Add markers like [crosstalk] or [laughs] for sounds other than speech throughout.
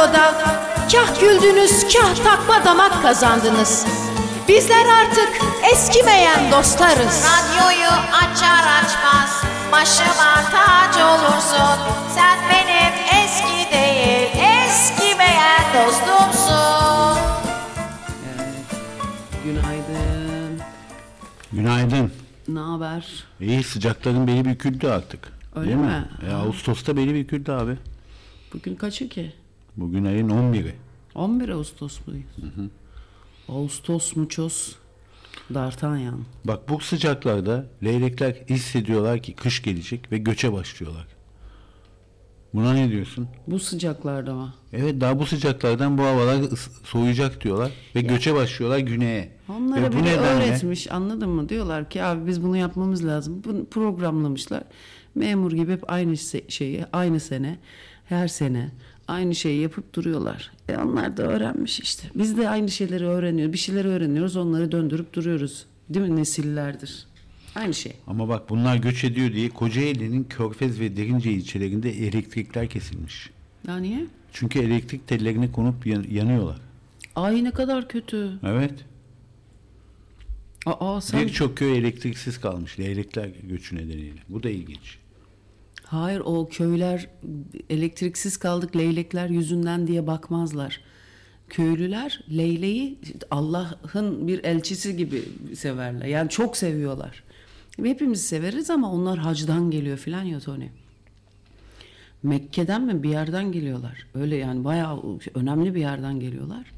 radyoda kah güldünüz kah takma damak kazandınız. Bizler artık eskimeyen dostlarız. Radyoyu açar açmaz başıma tac olursun. Sen benim eski değil eskimeyen dostumsun. Günaydın. Günaydın. Ne haber? İyi sıcakların beni büküldü artık. Öyle Değil mi? mi? E, Ağustos'ta beni büküldü abi. Bugün kaçı ki? Bugün ayın 11'i. 11 Ağustos muyuz? Ağustos muços D'Artagnan. Bak bu sıcaklarda leylekler hissediyorlar ki kış gelecek ve göçe başlıyorlar. Buna ne diyorsun? Bu sıcaklarda mı? Evet daha bu sıcaklardan bu havalar soğuyacak diyorlar ve göçe başlıyorlar güneye. Onlara ve bu nedenle öğretmiş anladın mı? Diyorlar ki abi biz bunu yapmamız lazım. Bunu programlamışlar. Memur gibi hep aynı şeyi aynı sene her sene aynı şeyi yapıp duruyorlar. E onlar da öğrenmiş işte. Biz de aynı şeyleri öğreniyoruz. Bir şeyleri öğreniyoruz onları döndürüp duruyoruz. Değil mi? Nesillerdir. Aynı şey. ama bak bunlar göç ediyor diye Kocaeli'nin Körfez ve Derince ilçelerinde elektrikler kesilmiş. Ya niye? Çünkü elektrik tellerine konup yan- yanıyorlar. Ay ne kadar kötü. Evet. Aa sen... Birçok köy elektriksiz kalmış leylekler göçü nedeniyle. Bu da ilginç. Hayır o köyler elektriksiz kaldık leylekler yüzünden diye bakmazlar. Köylüler leyleği Allah'ın bir elçisi gibi severler. Yani çok seviyorlar. Hepimiz severiz ama onlar hacdan geliyor filan ya Tony. Mekke'den mi bir yerden geliyorlar. Öyle yani bayağı önemli bir yerden geliyorlar.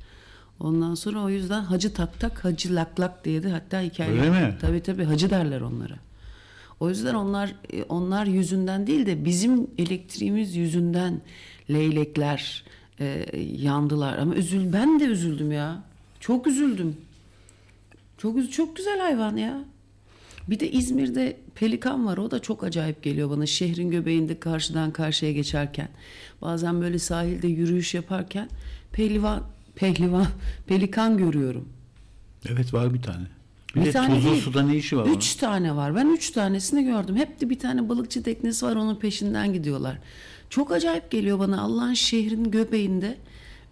Ondan sonra o yüzden hacı tak tak hacı lak lak diye de hatta hikaye. Öyle mi? Tabii tabii hacı derler onlara. O yüzden onlar e, onlar yüzünden değil de bizim elektriğimiz yüzünden leylekler e, yandılar. Ama üzül ben de üzüldüm ya. Çok üzüldüm. Çok çok güzel hayvan ya. Bir de İzmir'de pelikan var. O da çok acayip geliyor bana. Şehrin göbeğinde karşıdan karşıya geçerken. Bazen böyle sahilde yürüyüş yaparken pehlivan pehlivan pelikan görüyorum. Evet var bir tane. Bir, Bir tane tuzlu değil. suda ne işi var Üç tane var. Ben üç tanesini gördüm. Hep de bir tane balıkçı teknesi var onun peşinden gidiyorlar. Çok acayip geliyor bana Allah'ın şehrin göbeğinde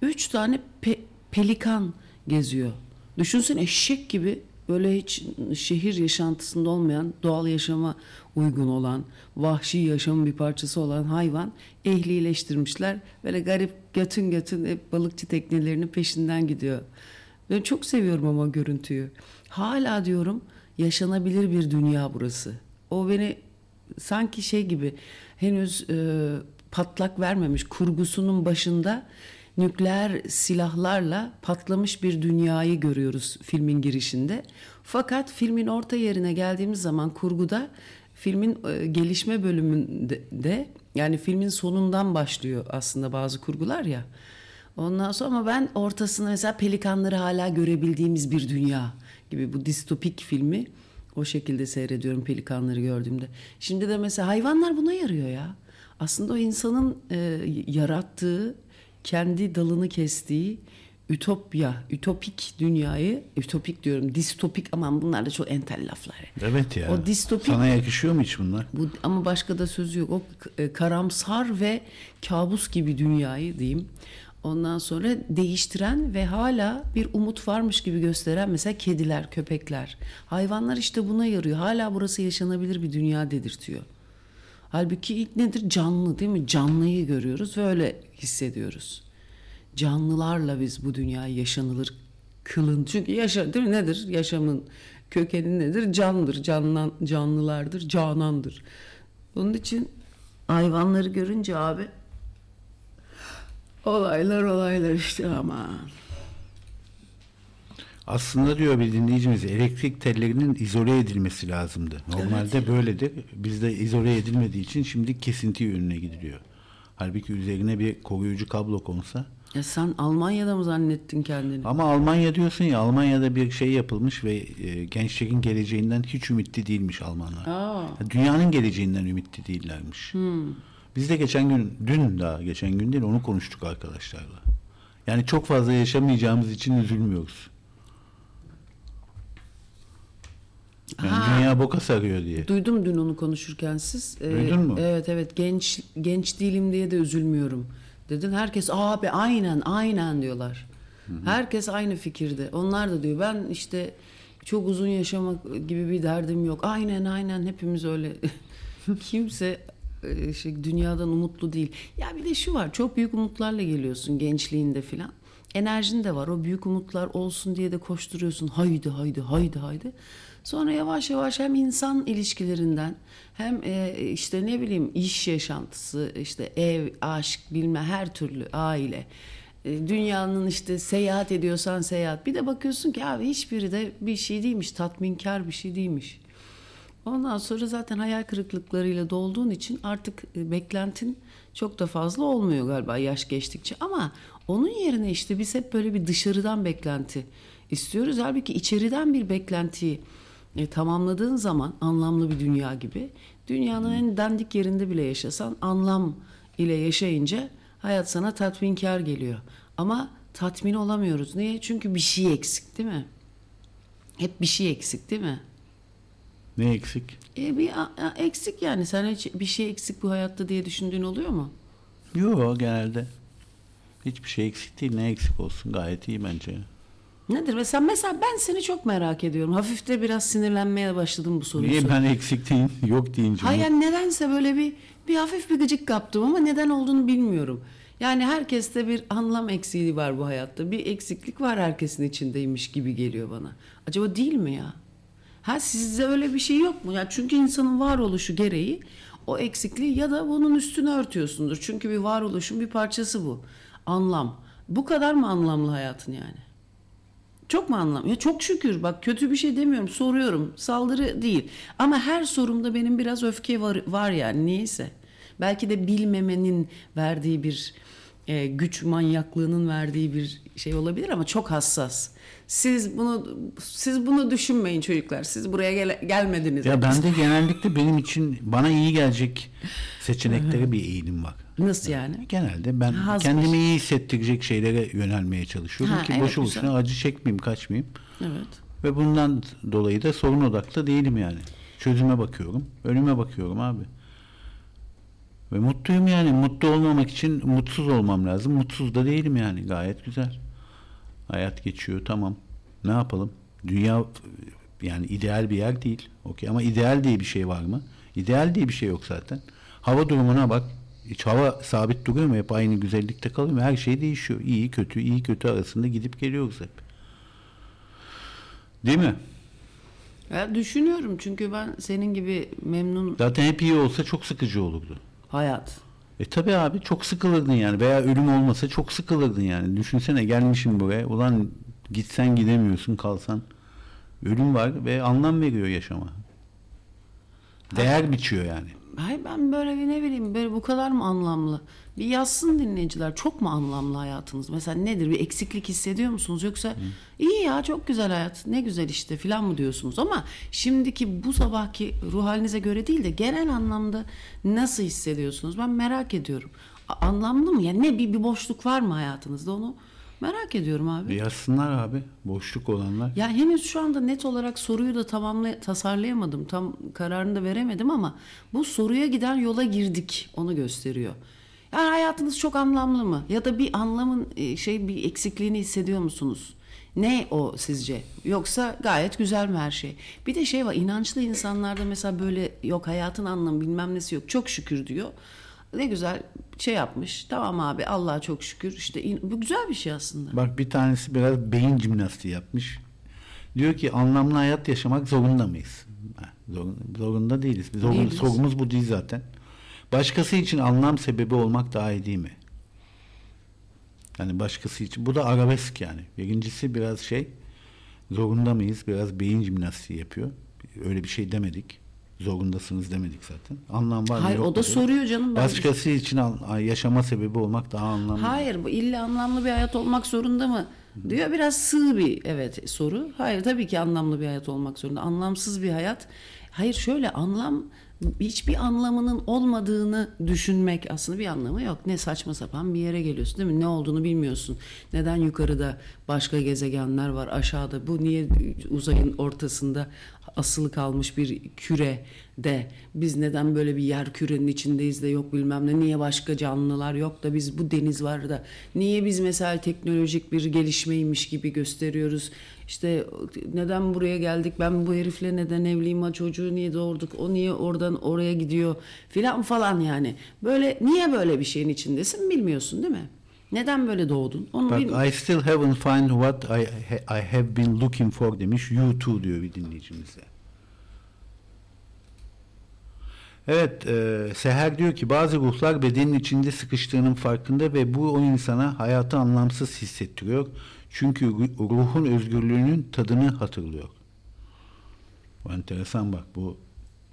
üç tane pe- pelikan geziyor. Düşünsene eşek gibi böyle hiç şehir yaşantısında olmayan doğal yaşama uygun olan vahşi yaşamın bir parçası olan hayvan ehlileştirmişler. Böyle garip götün götün hep balıkçı teknelerinin peşinden gidiyor. Ben çok seviyorum ama görüntüyü. Hala diyorum yaşanabilir bir dünya burası. O beni sanki şey gibi henüz e, patlak vermemiş kurgusunun başında nükleer silahlarla patlamış bir dünyayı görüyoruz filmin girişinde. Fakat filmin orta yerine geldiğimiz zaman kurguda filmin e, gelişme bölümünde de yani filmin sonundan başlıyor aslında bazı kurgular ya. Ondan sonra ama ben ortasında mesela pelikanları hala görebildiğimiz bir dünya gibi bu distopik filmi o şekilde seyrediyorum pelikanları gördüğümde. Şimdi de mesela hayvanlar buna yarıyor ya. Aslında o insanın e, yarattığı, kendi dalını kestiği ütopya, ütopik dünyayı, ütopik diyorum, distopik aman bunlar da çok entel laflar. Evet ya. O distopik- Sana yakışıyor mu hiç bunlar? Bu ama başka da sözü yok. O e, karamsar ve kabus gibi dünyayı diyeyim. Ondan sonra değiştiren ve hala bir umut varmış gibi gösteren mesela kediler, köpekler. Hayvanlar işte buna yarıyor. Hala burası yaşanabilir bir dünya dedirtiyor. Halbuki ilk nedir? Canlı değil mi? Canlıyı görüyoruz ve öyle hissediyoruz. Canlılarla biz bu dünyayı yaşanılır kılın. Çünkü yaşa değil mi? Nedir? Yaşamın kökeni nedir? Candır. Canlan, canlılardır. Canandır. Onun için hayvanları görünce abi olaylar olaylar işte aman. Aslında diyor bir dinleyicimiz elektrik tellerinin izole edilmesi lazımdı. Normalde böyledir. Bizde izole edilmediği için şimdi kesinti yönüne gidiliyor. Halbuki üzerine bir koruyucu kablo konsa. Ya sen Almanya'da mı zannettin kendini? Ama Almanya diyorsun ya Almanya'da bir şey yapılmış ve e, gençlerin geleceğinden hiç ümitli değilmiş Almanlar. Aa. Dünyanın geleceğinden ümitli değillermiş. Biz de geçen gün, dün daha geçen gün değil onu konuştuk arkadaşlarla. Yani çok fazla yaşamayacağımız için üzülmüyoruz. Yani Ha. dünya boka sarıyor diye. Duydum dün onu konuşurken siz. Ee, Duydun mu? Evet evet genç genç değilim diye de üzülmüyorum Dedin herkes abi aynen aynen diyorlar. Herkes aynı fikirde. Onlar da diyor ben işte çok uzun yaşamak gibi bir derdim yok. Aynen aynen hepimiz öyle. [laughs] Kimse şey, dünyadan umutlu değil. Ya bir de şu var çok büyük umutlarla geliyorsun gençliğinde filan. Enerjin de var. O büyük umutlar olsun diye de koşturuyorsun. Haydi haydi haydi haydi. Sonra yavaş yavaş hem insan ilişkilerinden hem e, işte ne bileyim iş yaşantısı, işte ev, aşk, bilme her türlü aile. E, dünyanın işte seyahat ediyorsan seyahat. Bir de bakıyorsun ki abi hiçbiri de bir şey değilmiş, tatminkar bir şey değilmiş. Ondan sonra zaten hayal kırıklıklarıyla dolduğun için artık e, beklentin çok da fazla olmuyor galiba yaş geçtikçe. Ama onun yerine işte biz hep böyle bir dışarıdan beklenti istiyoruz. Halbuki içeriden bir beklentiyi e, tamamladığın zaman anlamlı bir dünya gibi dünyanın en dandik yerinde bile yaşasan anlam ile yaşayınca hayat sana tatminkar geliyor. Ama tatmin olamıyoruz. Niye? Çünkü bir şey eksik değil mi? Hep bir şey eksik değil mi? Ne eksik? E bir a- a- eksik yani. Sen hiç bir şey eksik bu hayatta diye düşündüğün oluyor mu? Yok genelde. Hiçbir şey eksik değil. Ne eksik olsun gayet iyi bence. Nedir? Mesela mesela ben seni çok merak ediyorum. Hafif de biraz sinirlenmeye başladım bu soruyu. Niye ben eksik değil yok deyince. Hayır yani nedense böyle bir bir hafif bir gıcık kaptım ama neden olduğunu bilmiyorum. Yani herkeste bir anlam eksiği var bu hayatta. Bir eksiklik var herkesin içindeymiş gibi geliyor bana. Acaba değil mi ya? Ha sizde öyle bir şey yok mu? Ya çünkü insanın varoluşu gereği o eksikliği ya da bunun üstünü örtüyorsundur. Çünkü bir varoluşun bir parçası bu. Anlam. Bu kadar mı anlamlı hayatın yani? Çok mu anlam? Ya çok şükür bak kötü bir şey demiyorum soruyorum saldırı değil ama her sorumda benim biraz öfke var, var yani niyeyse. Belki de bilmemenin verdiği bir e, güç manyaklığının verdiği bir şey olabilir ama çok hassas. Siz bunu siz bunu düşünmeyin çocuklar. Siz buraya gele- gelmediniz. Ya bende genellikle benim için bana iyi gelecek seçeneklere bir eğilim var. Nasıl yani? Genelde ben Haz kendimi iyi hissettirecek şeylere yönelmeye çalışıyorum Ha, ki evet, boşu güzel. boşuna acı çekmeyeyim, kaçmayayım. Evet. Ve bundan dolayı da sorun odaklı değilim yani. Çözüme bakıyorum, önüme bakıyorum abi. Ve mutluyum yani. Mutlu olmamak için mutsuz olmam lazım. Mutsuz da değilim yani. Gayet güzel. Hayat geçiyor tamam. Ne yapalım? Dünya yani ideal bir yer değil. Okey ama ideal diye bir şey var mı? İdeal diye bir şey yok zaten. Hava durumuna bak. Hiç hava sabit duruyor mu? Hep aynı güzellikte kalıyor mu? Her şey değişiyor. İyi kötü, iyi kötü arasında gidip geliyoruz hep. Değil mi? Ya düşünüyorum çünkü ben senin gibi memnun Zaten hep iyi olsa çok sıkıcı olurdu. Hayat. E tabi abi çok sıkılırdın yani veya ölüm olmasa çok sıkılırdın yani. Düşünsene gelmişim buraya ulan gitsen gidemiyorsun kalsan. Ölüm var ve anlam veriyor yaşama. Değer biçiyor yani. Hayır ben böyle bir ne bileyim böyle bu kadar mı anlamlı? Bir yazsın dinleyiciler çok mu anlamlı hayatınız? Mesela nedir bir eksiklik hissediyor musunuz? Yoksa iyi ya çok güzel hayat ne güzel işte filan mı diyorsunuz? Ama şimdiki bu sabahki ruh halinize göre değil de genel anlamda nasıl hissediyorsunuz? Ben merak ediyorum. A- anlamlı mı? Yani ne bir, bir boşluk var mı hayatınızda onu merak ediyorum abi. Yazsınlar abi boşluk olanlar. Ya henüz şu anda net olarak soruyu da tamamla tasarlayamadım. Tam kararını da veremedim ama bu soruya giden yola girdik. Onu gösteriyor. Yani hayatınız çok anlamlı mı? Ya da bir anlamın e, şey bir eksikliğini hissediyor musunuz? Ne o sizce? Yoksa gayet güzel mi her şey? Bir de şey var inançlı insanlarda mesela böyle yok hayatın anlamı bilmem nesi yok. Çok şükür diyor. Ne güzel şey yapmış. Tamam abi Allah'a çok şükür. İşte bu güzel bir şey aslında. Bak bir tanesi biraz beyin jimnastiği yapmış. Diyor ki anlamlı hayat yaşamak zorunda mıyız? Zorunda değiliz. Zorun, Değiliz. sorumuz bu değil zaten. Başkası için anlam sebebi olmak daha iyi değil mi? Yani başkası için. Bu da arabesk yani. Birincisi biraz şey zorunda mıyız? Biraz beyin jimnastiği yapıyor. Öyle bir şey demedik. Zorundasınız demedik zaten. Anlam var mı? Hayır yok o da mu? soruyor canım. Ben Başkası için an- yaşama sebebi olmak daha anlamlı. Hayır bu illa anlamlı bir hayat olmak zorunda mı? Diyor biraz sığ bir evet soru. Hayır tabii ki anlamlı bir hayat olmak zorunda. Anlamsız bir hayat. Hayır şöyle anlam hiçbir anlamının olmadığını düşünmek aslında bir anlamı yok. Ne saçma sapan bir yere geliyorsun değil mi? Ne olduğunu bilmiyorsun. Neden yukarıda başka gezegenler var aşağıda bu niye uzayın ortasında asılı kalmış bir küre de biz neden böyle bir yer kürenin içindeyiz de yok bilmem ne niye başka canlılar yok da biz bu deniz var da niye biz mesela teknolojik bir gelişmeymiş gibi gösteriyoruz işte neden buraya geldik ben bu herifle neden evliyim ha çocuğu niye doğurduk o niye oradan oraya gidiyor filan falan yani böyle niye böyle bir şeyin içindesin bilmiyorsun değil mi? Neden böyle doğdun? Onu bil- I still haven't find what I, I have been looking for demiş. You too diyor bir dinleyicimiz de. Evet, e, Seher diyor ki bazı ruhlar bedenin içinde sıkıştığının farkında ve bu o insana hayatı anlamsız hissettiriyor. Çünkü ru- ruhun özgürlüğünün tadını hatırlıyor. Bu enteresan bak bu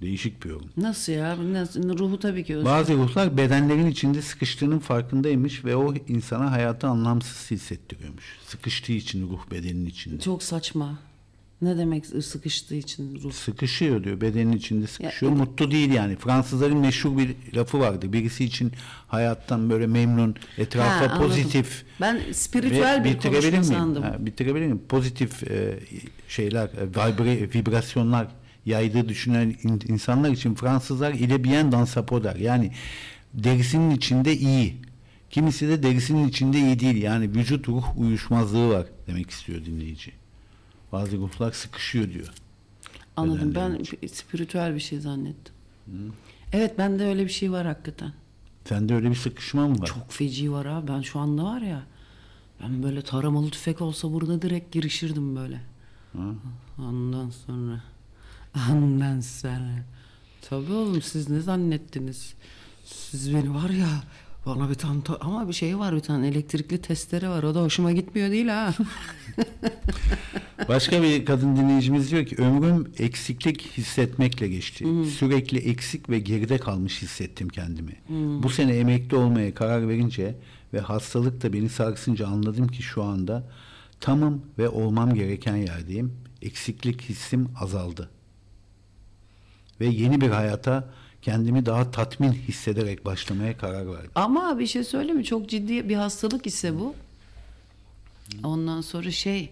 değişik bir yorum. Nasıl ya? Nasıl? Ruhu tabii ki özgür. Bazı ruhlar bedenlerin içinde sıkıştığının farkındaymış ve o insana hayatı anlamsız hissettiriyormuş. Sıkıştığı için ruh bedenin içinde. Çok saçma. Ne demek sıkıştığı için ruh? Sıkışıyor diyor bedenin içinde sıkışıyor. Ya- Mutlu değil yani. Fransızların meşhur bir lafı vardı. Birisi için hayattan böyle memnun, etrafa Ha, pozitif. Ben spiritüel bir konuşma miyim? sandım. Ha, bitirebilir miyim? Pozitif e, şeyler, e, vibre, vibrasyonlar yaydığı düşünen in- insanlar için Fransızlar ile bien dans der. Yani derisinin içinde iyi. Kimisi de derisinin içinde iyi değil. Yani vücut ruh uyuşmazlığı var demek istiyor dinleyici. Bazı ruhlar sıkışıyor diyor. Anladım. Ben spiritüel bir şey zannettim. Evet bende öyle bir şey var hakikaten. Sende öyle bir sıkışma mı var? Çok feci var ha. Ben şu anda var ya. Ben böyle taramalı tüfek olsa burada direkt girişirdim böyle. Ondan sonra. Ondan sonra. Tabii oğlum siz ne zannettiniz? Siz beni var ya bana bir tane ta- ama bir şey var bir tane elektrikli testere var o da hoşuma gitmiyor değil ha. [laughs] Başka bir kadın dinleyicimiz diyor ki ömrüm eksiklik hissetmekle geçti. Sürekli eksik ve geride kalmış hissettim kendimi. Bu sene emekli olmaya karar verince ve hastalık da beni sarsınca anladım ki şu anda tamım ve olmam gereken yerdeyim. Eksiklik hissim azaldı. Ve yeni bir hayata kendimi daha tatmin hissederek başlamaya karar verdim. Ama bir şey söyleyeyim mi? Çok ciddi bir hastalık ise bu. Ondan sonra şey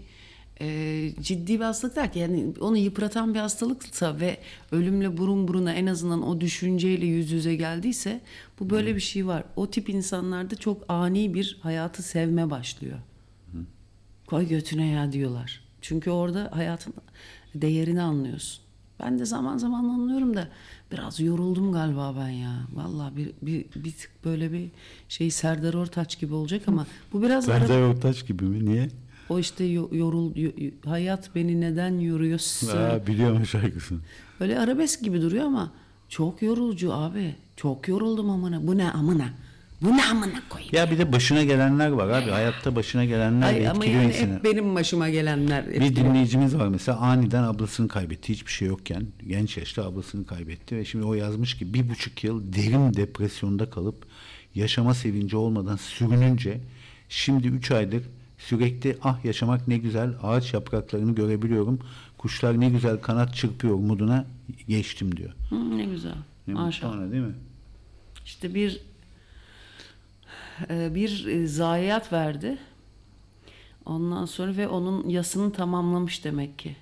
e, ciddi bir hastalık der ki yani onu yıpratan bir hastalıksa ve ölümle burun buruna en azından o düşünceyle yüz yüze geldiyse bu böyle bir şey var. O tip insanlarda çok ani bir hayatı sevme başlıyor. Koy götüne ya diyorlar. Çünkü orada hayatın değerini anlıyorsun. Ben de zaman zaman anlıyorum da biraz yoruldum galiba ben ya. Vallahi bir, bir, bir tık böyle bir şey Serdar Ortaç gibi olacak ama bu biraz ara- Serdar Ortaç gibi mi? Niye? o işte yo- yorul yo- yo- hayat beni neden yoruyorsun? Ha, biliyorum şarkısını. Böyle arabesk gibi duruyor ama çok yorucu abi. Çok yoruldum amına. Bu ne amına? Bu ne amına koyayım? Ya bir de başına gelenler var abi. Hayatta başına gelenler Ay, ama etkiliyor yani insanı. hep benim başıma gelenler. Bir etkiliyor. dinleyicimiz var mesela aniden ablasını kaybetti. Hiçbir şey yokken genç yaşta ablasını kaybetti ve şimdi o yazmış ki bir buçuk yıl derin depresyonda kalıp yaşama sevinci olmadan sürününce şimdi üç aydır sürekli ah yaşamak ne güzel ağaç yapraklarını görebiliyorum kuşlar ne güzel kanat çırpıyor moduna geçtim diyor. Hı, ne güzel. Ne Maşallah. ona değil mi? İşte bir bir e, zayiat verdi. Ondan sonra ve onun yasını tamamlamış demek ki.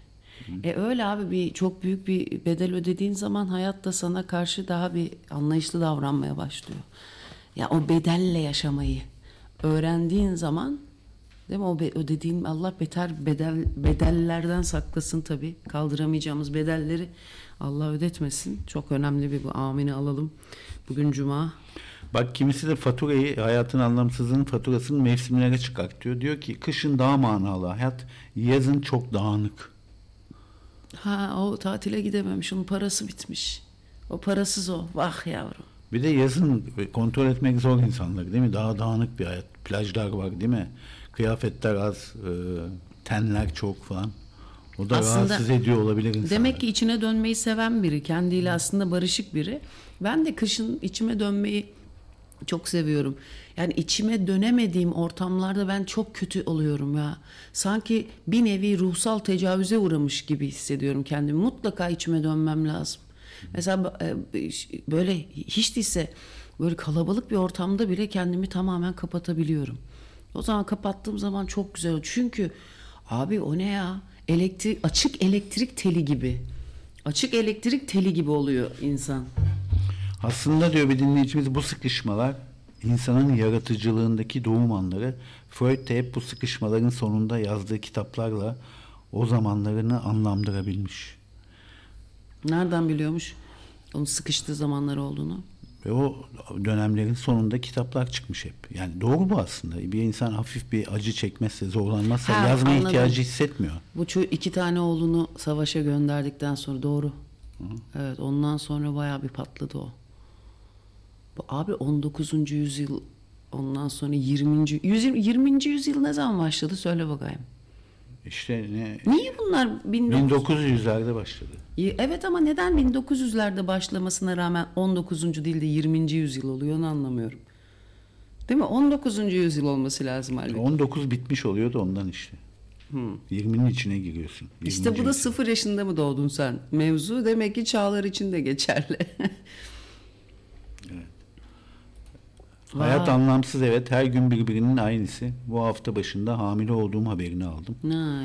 E öyle abi bir çok büyük bir bedel ödediğin zaman hayat da sana karşı daha bir anlayışlı davranmaya başlıyor. Ya o bedelle yaşamayı öğrendiğin zaman değil mi o be- ödediğin Allah beter bedel bedellerden saklasın tabii. Kaldıramayacağımız bedelleri Allah ödetmesin. Çok önemli bir bu amini alalım. Bugün cuma. Bak kimisi de faturayı hayatın anlamsızlığının faturasını mevsimlere çıkartıyor. Diyor ki kışın daha manalı hayat yazın çok dağınık. Ha o tatile gidememiş. Onun parası bitmiş. O parasız o. Vah yavrum. Bir de yazın kontrol etmek zor insanlar değil mi? Daha dağınık bir hayat. Plajlar var değil mi? Kıyafetler az, e, tenler çok falan. O da Aslında rahatsız ediyor olabilir insanları. Demek ki içine dönmeyi seven biri. Kendiyle aslında barışık biri. Ben de kışın içime dönmeyi çok seviyorum. Yani içime dönemediğim ortamlarda ben çok kötü oluyorum ya. Sanki bir nevi ruhsal tecavüze uğramış gibi hissediyorum kendimi. Mutlaka içime dönmem lazım. Mesela e, böyle hiç değilse böyle kalabalık bir ortamda bile kendimi tamamen kapatabiliyorum. O zaman kapattığım zaman çok güzel. Çünkü abi o ne ya? Elektrik açık elektrik teli gibi. Açık elektrik teli gibi oluyor insan. Aslında diyor bir dinleyicimiz bu sıkışmalar insanın yaratıcılığındaki doğum anları. Freud de hep bu sıkışmaların sonunda yazdığı kitaplarla o zamanlarını anlamdırabilmiş. Nereden biliyormuş onun sıkıştığı zamanlar olduğunu? Ve o dönemlerin sonunda kitaplar çıkmış hep. Yani doğru bu aslında. Bir insan hafif bir acı çekmezse, zorlanmazsa Ha, yazma anladım. ihtiyacı hissetmiyor. Bu iki tane oğlunu savaşa gönderdikten sonra doğru. Evet ondan sonra bayağı bir patladı o. Bu abi 19. yüzyıl ondan sonra 20. 120, 20. yüzyıl ne zaman başladı söyle bakayım. İşte ne Niye bunlar 19... 1900'lerde başladı. Evet ama neden 1900'lerde başlamasına rağmen 19. değil de 20. yüzyıl oluyor onu anlamıyorum. Değil mi? 19. yüzyıl olması lazım halbuki. 19 bitmiş oluyor da ondan işte. 20'nin içine giriyorsun. İşte 20. bu da sıfır yaşında mı doğdun sen? Mevzu demek ki çağlar için de geçerli. [laughs] Hayat Vay. anlamsız evet her gün birbirinin aynısı. Bu hafta başında hamile olduğum haberini aldım.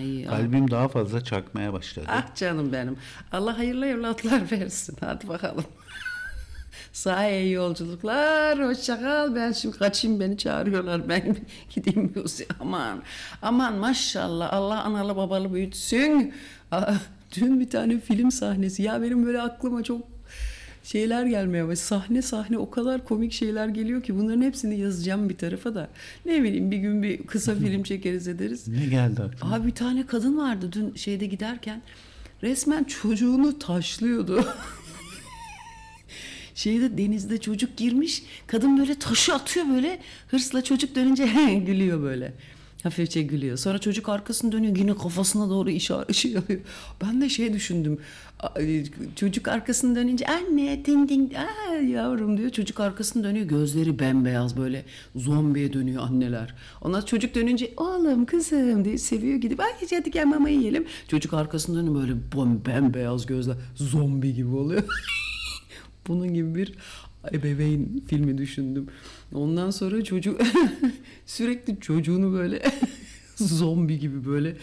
iyi. Kalbim daha fazla çarpmaya başladı. Ah canım benim. Allah hayırlı evlatlar [laughs] versin. Hadi bakalım. [laughs] Sağ iyi yolculuklar. Hoşça kal. Ben şimdi kaçayım beni çağırıyorlar. Ben [laughs] gideyim müziğe. Aman. Aman maşallah. Allah analı babalı büyütsün. Aa, dün bir tane film sahnesi. Ya benim böyle aklıma çok şeyler gelmeye başladı. Sahne sahne o kadar komik şeyler geliyor ki bunların hepsini yazacağım bir tarafa da. Ne bileyim bir gün bir kısa [laughs] film çekeriz ederiz. Ne geldi aklına? Abi bir tane kadın vardı dün şeyde giderken resmen çocuğunu taşlıyordu. [laughs] Şeyde denizde çocuk girmiş. Kadın böyle taşı atıyor böyle. Hırsla çocuk dönünce [laughs] gülüyor böyle. Hafifçe gülüyor. Sonra çocuk arkasını dönüyor. Yine kafasına doğru işaret şey yapıyor. Ben de şey düşündüm. Çocuk arkasını dönünce anne ding ding aa, yavrum diyor. Çocuk arkasını dönüyor. Gözleri bembeyaz böyle zombiye dönüyor anneler. Ondan çocuk dönünce oğlum kızım diye seviyor gidip ay hadi gel mama yiyelim. Çocuk arkasını dönüyor böyle bembeyaz gözler zombi gibi oluyor. [laughs] Bunun gibi bir ebeveyn filmi düşündüm. Ondan sonra çocuk [laughs] sürekli çocuğunu böyle [laughs] zombi gibi böyle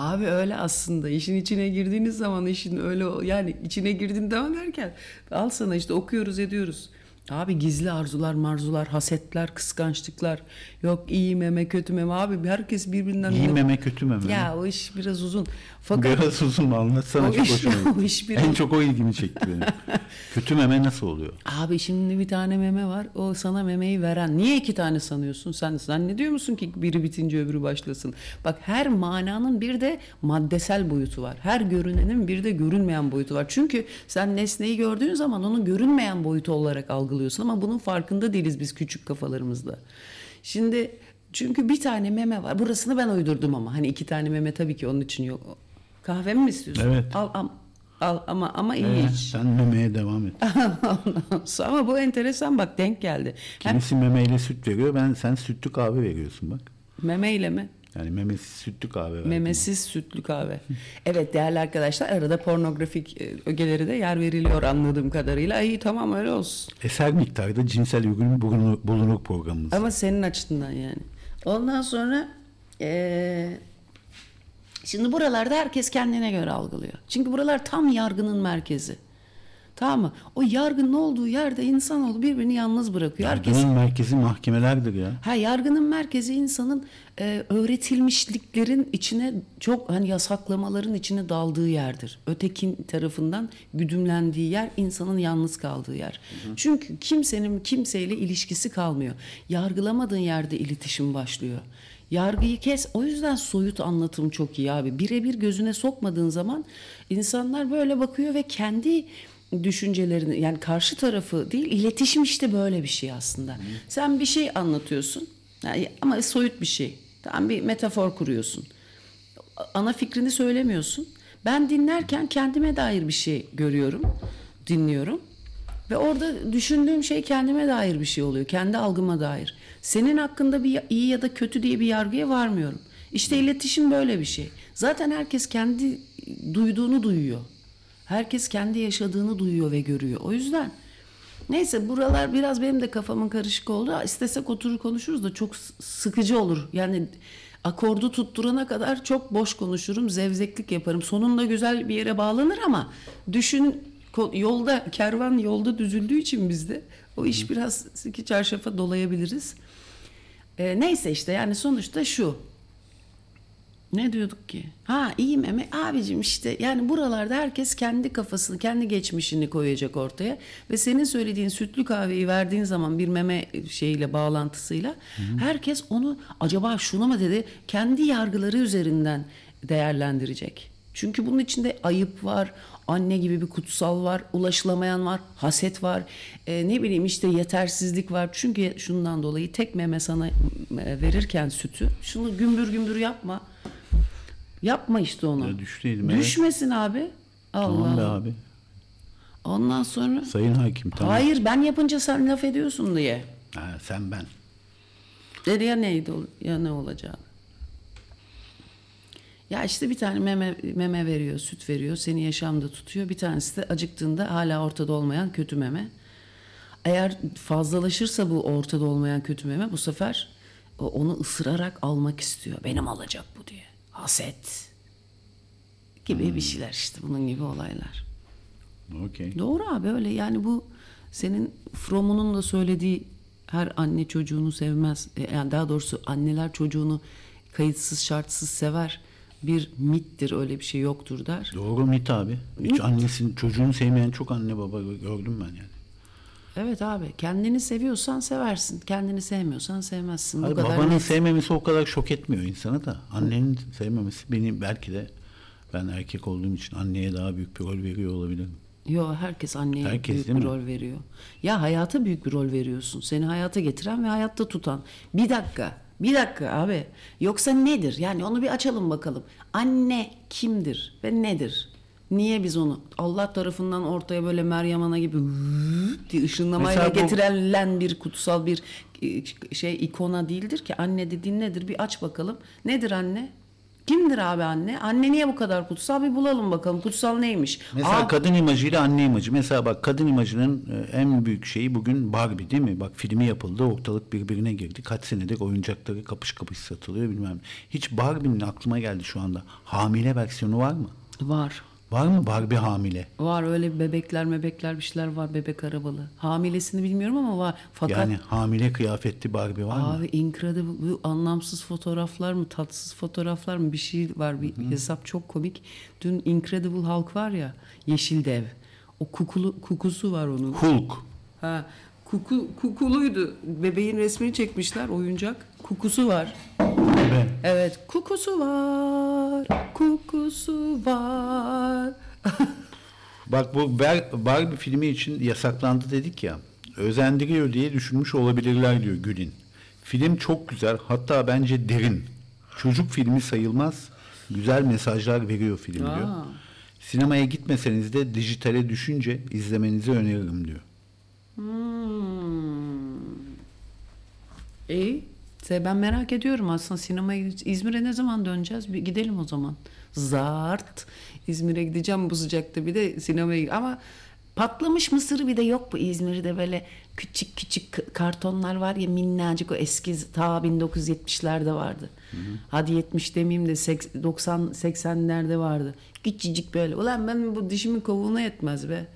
Abi öyle aslında işin içine girdiğiniz zaman işin öyle yani içine girdiğin zaman derken al sana işte okuyoruz ediyoruz. Abi gizli arzular, marzular, hasetler, kıskançlıklar. Yok iyi meme, kötü meme. Abi herkes birbirinden... İyi meme kötü meme. Ya o iş biraz uzun. Fakat Biraz mu anlatsana O çok iş- hoşuma gitti. o iş biraz- En çok o ilgimi çekti benim. [laughs] kötü meme nasıl oluyor? Abi şimdi bir tane meme var. O sana memeyi veren. Niye iki tane sanıyorsun? Sen zannediyor musun ki biri bitince öbürü başlasın? Bak her mananın bir de maddesel boyutu var. Her görünenin bir de görünmeyen boyutu var. Çünkü sen nesneyi gördüğün zaman onu görünmeyen boyutu olarak algılıyorsun ama bunun farkında değiliz biz küçük kafalarımızda. Şimdi çünkü bir tane meme var. Burasını ben uydurdum ama hani iki tane meme tabii ki onun için yok. Kahve mi istiyorsun? Evet. Al, al, al ama ama iyi Ee, iç. sen memeye devam et. [laughs] Ama bu enteresan bak denk geldi. Hem Kimisi memeyle süt veriyor. Ben sen sütlü kahve veriyorsun bak. memeyle mi? Yani memesiz sütlü kahve. Memesiz sütlü kahve. Evet değerli arkadaşlar arada pornografik e, ögeleri de yer veriliyor anladığım kadarıyla. İyi tamam öyle olsun. Eser miktarda cinsel ürün bulunur, bulunur programımız. Ama senin açından yani. Ondan sonra eee, şimdi buralarda herkes kendine göre algılıyor. Çünkü buralar tam yargının merkezi. Tamam mı? O yargının olduğu yerde insanoğlu birbirini yalnız bırakıyor. Herkes Yargının merkezi mahkemelerdir ya. Ha yargının merkezi insanın e, öğretilmişliklerin içine çok hani yasaklamaların içine daldığı yerdir. Ötekin tarafından güdümlendiği yer insanın yalnız kaldığı yer. Çünkü kimsenin kimseyle ilişkisi kalmıyor. Yargılamadığın yerde iletişim başlıyor. Yargıyı kes. O yüzden soyut anlatım çok iyi abi. Birebir gözüne sokmadığın zaman insanlar böyle bakıyor ve kendi düşüncelerini yani karşı tarafı değil iletişim işte böyle bir şey aslında. Sen bir şey anlatıyorsun yani ama soyut bir şey. Tamam bir metafor kuruyorsun. Ana fikrini söylemiyorsun. Ben dinlerken kendime dair bir şey görüyorum, dinliyorum. Ve orada düşündüğüm şey kendime dair bir şey oluyor. Kendi algıma dair. Senin hakkında bir iyi ya da kötü diye bir yargıya varmıyorum. İşte iletişim böyle bir şey. Zaten herkes kendi duyduğunu duyuyor. Herkes kendi yaşadığını duyuyor ve görüyor. O yüzden neyse buralar biraz benim de kafamın karışık oldu. İstesek oturur konuşuruz da çok sıkıcı olur. Yani Akordu tutturana kadar çok boş konuşurum, zevzeklik yaparım. Sonunda güzel bir yere bağlanır ama düşün yolda kervan yolda düzüldüğü için bizde o iş biraz iki çarşafa dolayabiliriz. Ee, neyse işte yani sonuçta şu. Ne diyorduk ki? Ha iyi meme abicim işte yani buralarda herkes kendi kafasını, kendi geçmişini koyacak ortaya ve senin söylediğin sütlü kahveyi verdiğin zaman bir meme şeyiyle bağlantısıyla herkes onu acaba şunu mu dedi kendi yargıları üzerinden değerlendirecek. Çünkü bunun içinde ayıp var, anne gibi bir kutsal var, ulaşılamayan var, haset var, e, ne bileyim işte yetersizlik var. Çünkü şundan dolayı tek meme sana e, verirken sütü, şunu gümbür gümbür yapma. Yapma işte onu. Ya düştü elime. Düşmesin abi. Allah Tamam be Allah. abi. Ondan sonra Sayın hakim tamam. hayır ben yapınca sen laf ediyorsun diye. Ha, sen ben. Dedi ya neydi ya ne olacağını. Ya işte bir tane meme, meme veriyor, süt veriyor, seni yaşamda tutuyor. Bir tanesi de acıktığında hala ortada olmayan kötü meme. Eğer fazlalaşırsa bu ortada olmayan kötü meme bu sefer onu ısırarak almak istiyor. Benim alacak bu diye. Haset gibi bir şeyler işte bunun gibi olaylar. Okey. Doğru abi öyle yani bu senin Fromm'un da söylediği her anne çocuğunu sevmez. E, Yani daha doğrusu anneler çocuğunu kayıtsız şartsız sever. Bir mittir öyle bir şey yoktur der. Doğru mit abi. Hiç annesini çocuğunu sevmeyen çok anne baba gördüm ben yani. Evet abi kendini seviyorsan seversin. Kendini sevmiyorsan sevmezsin. Bu Hayır, kadar babanın net. sevmemesi o kadar şok etmiyor insanı da. Annenin sevmemesi beni belki de ben erkek olduğum için anneye daha büyük bir rol veriyor olabilirim. Yo herkes anneye Herkes büyük bir mi? rol veriyor. Ya hayata büyük bir rol veriyorsun. Seni hayata getiren ve hayatta tutan. Bir dakika. Bir dakika abi. Yoksa nedir? Yani onu bir açalım bakalım. Anne kimdir ve nedir? Niye biz onu Allah tarafından ortaya böyle Meryem Ana gibi diye ışınlamayla bu- getirilen bir kutsal bir şey ikona değildir ki. Anne dediğin nedir? Bir aç bakalım. Nedir anne? Kimdir abi anne? Anne niye bu kadar kutsal? Bir bulalım bakalım. Kutsal neymiş? Mesela Aa, kadın imajıyla anne imajı. Mesela bak kadın imajının e, en büyük şeyi bugün Barbie değil mi? Bak filmi yapıldı ortalık birbirine girdi. Kaç senedir oyuncakları kapış kapış satılıyor bilmem. ne. Hiç Barbie'nin aklıma geldi şu anda. Hamile versiyonu var mı? var. Var mı Barbie hamile? Var öyle bebekler mebekler bir şeyler var bebek arabalı. Hamilesini bilmiyorum ama var. Fakat Yani hamile kıyafetli Barbie var mı? abi incredible bu anlamsız fotoğraflar mı tatsız fotoğraflar mı bir şey var bir hesap çok komik. Dün Incredible Hulk var ya Yeşil Dev. O kukulu, kukusu var onun. Hulk. Ha, kuku, kukuluydu. Bebeğin resmini çekmişler oyuncak. Kukusu var. Be. Evet kukusu var. Kukusu var. [laughs] Bak bu Barbie filmi için yasaklandı dedik ya. Özendiriyor diye düşünmüş olabilirler diyor Gül'in. Film çok güzel hatta bence derin. Çocuk filmi sayılmaz. Güzel mesajlar veriyor film diyor. Aa. Sinemaya gitmeseniz de dijitale düşünce izlemenizi öneririm diyor. Hmm. İyi. Se- Ben merak ediyorum aslında sinemaya İzmir'e ne zaman döneceğiz? Bir gidelim o zaman. Zart. İzmir'e gideceğim bu sıcakta bir de sinemaya ama patlamış mısırı bir de yok bu İzmir'de böyle küçük küçük kartonlar var ya minnacık o eski ta 1970'lerde vardı. Hadi 70 demeyeyim de seks- 90 80'lerde vardı. Küçücük böyle. Ulan ben bu dişimin kovuğuna yetmez be.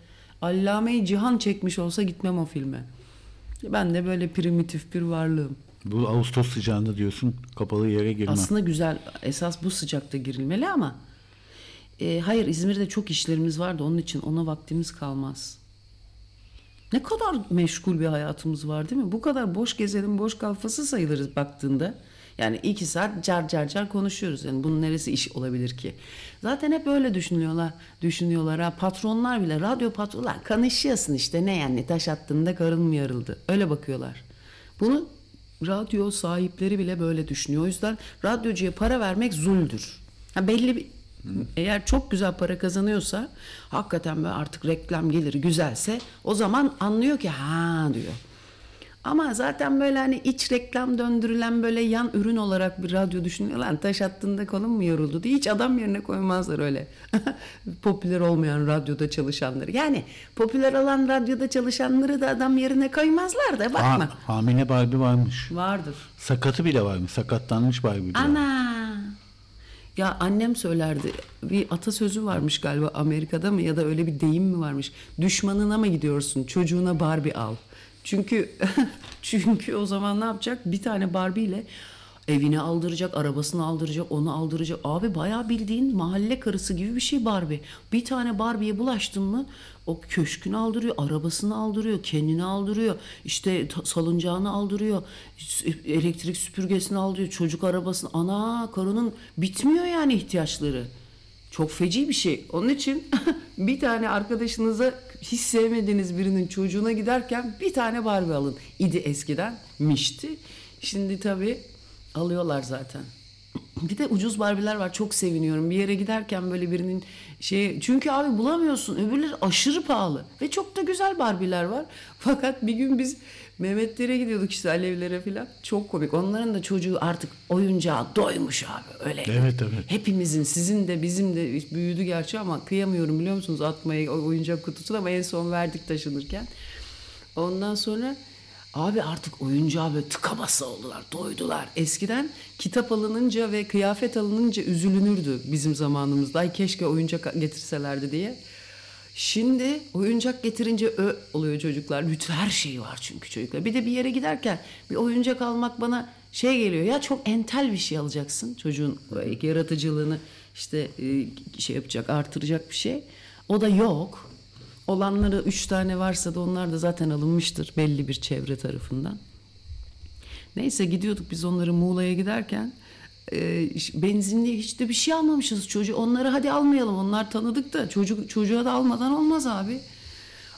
Allame-i Cihan çekmiş olsa gitmem o filme. Ben de böyle primitif bir varlığım. Bu Ağustos sıcağında diyorsun kapalı yere girmem. Aslında güzel. Esas bu sıcakta girilmeli ama e, hayır İzmir'de çok işlerimiz vardı. Onun için ona vaktimiz kalmaz. Ne kadar meşgul bir hayatımız var değil mi? Bu kadar boş gezelim, boş kafası sayılırız baktığında. Yani iki saat car car car konuşuyoruz. Yani bunun neresi iş olabilir ki? Zaten hep öyle düşünüyorlar. Düşünüyorlar ha. Patronlar bile, radyo patronlar konuşuyorsun işte ne yani taş attığında karın mı yarıldı? Öyle bakıyorlar. Bunu radyo sahipleri bile böyle düşünüyor. O yüzden radyocuya para vermek zuldür. Ha belli bir eğer çok güzel para kazanıyorsa hakikaten böyle artık reklam geliri güzelse o zaman anlıyor ki ha diyor. Ama zaten böyle hani iç reklam döndürülen böyle yan ürün olarak bir radyo düşünüyor. Lan taş attığında kolum mu yoruldu diye hiç adam yerine koymazlar öyle. [laughs] popüler olmayan radyoda çalışanları. Yani popüler olan radyoda çalışanları da adam yerine koymazlar da bakma. Ha, hamile Barbie varmış. Vardır. Sakatı bile varmış. Sakatlanmış Barbie. diyor. Ana Ya annem söylerdi. Bir atasözü varmış galiba Amerika'da mı ya da öyle bir deyim mi varmış? Düşmanına mı gidiyorsun? Çocuğuna Barbie al. Çünkü [laughs] çünkü o zaman ne yapacak? Bir tane Barbie ile evini aldıracak, arabasını aldıracak, onu aldıracak. Abi bayağı bildiğin mahalle karısı gibi bir şey Barbie. Bir tane Barbie'ye bulaştın mı o köşkünü aldırıyor, arabasını aldırıyor, kendini aldırıyor, işte salıncağını aldırıyor, elektrik süpürgesini aldırıyor, çocuk arabasını. Ana karının bitmiyor yani ihtiyaçları. Çok feci bir şey. Onun için [laughs] bir tane arkadaşınıza hiç sevmediğiniz birinin çocuğuna giderken bir tane Barbie alın. İdi eskiden mişti. Şimdi tabii alıyorlar zaten. [clears throat] Bir de ucuz Barbie'ler var. Çok seviniyorum. Bir yere giderken böyle birinin şey çünkü abi bulamıyorsun. Öbürleri aşırı pahalı ve çok da güzel Barbie'ler var. [laughs] Fakat bir gün biz Mehmetlere gidiyorduk işte Alevlere falan. Çok komik. Onların da çocuğu artık oyuncağa doymuş abi. Öyle. Evet, evet. Hepimizin, sizin de bizim de büyüdü gerçi ama kıyamıyorum biliyor musunuz atmayı oyuncak kutusuna ama en son verdik taşınırken. Ondan sonra abi artık oyuncağa böyle tıka basa oldular, doydular. Eskiden kitap alınınca ve kıyafet alınınca üzülünürdü bizim zamanımızda. Ay keşke oyuncak getirselerdi diye. Şimdi oyuncak getirince ö oluyor çocuklar. Bütün her şeyi var çünkü çocuklar. Bir de bir yere giderken bir oyuncak almak bana şey geliyor. Ya çok entel bir şey alacaksın. Çocuğun yaratıcılığını işte e, şey yapacak, artıracak bir şey. O da yok. Olanları üç tane varsa da onlar da zaten alınmıştır belli bir çevre tarafından. Neyse gidiyorduk biz onları Muğla'ya giderken e, benzinliğe hiç de bir şey almamışız çocuğu. Onları hadi almayalım onlar tanıdık da çocuk çocuğa da almadan olmaz abi.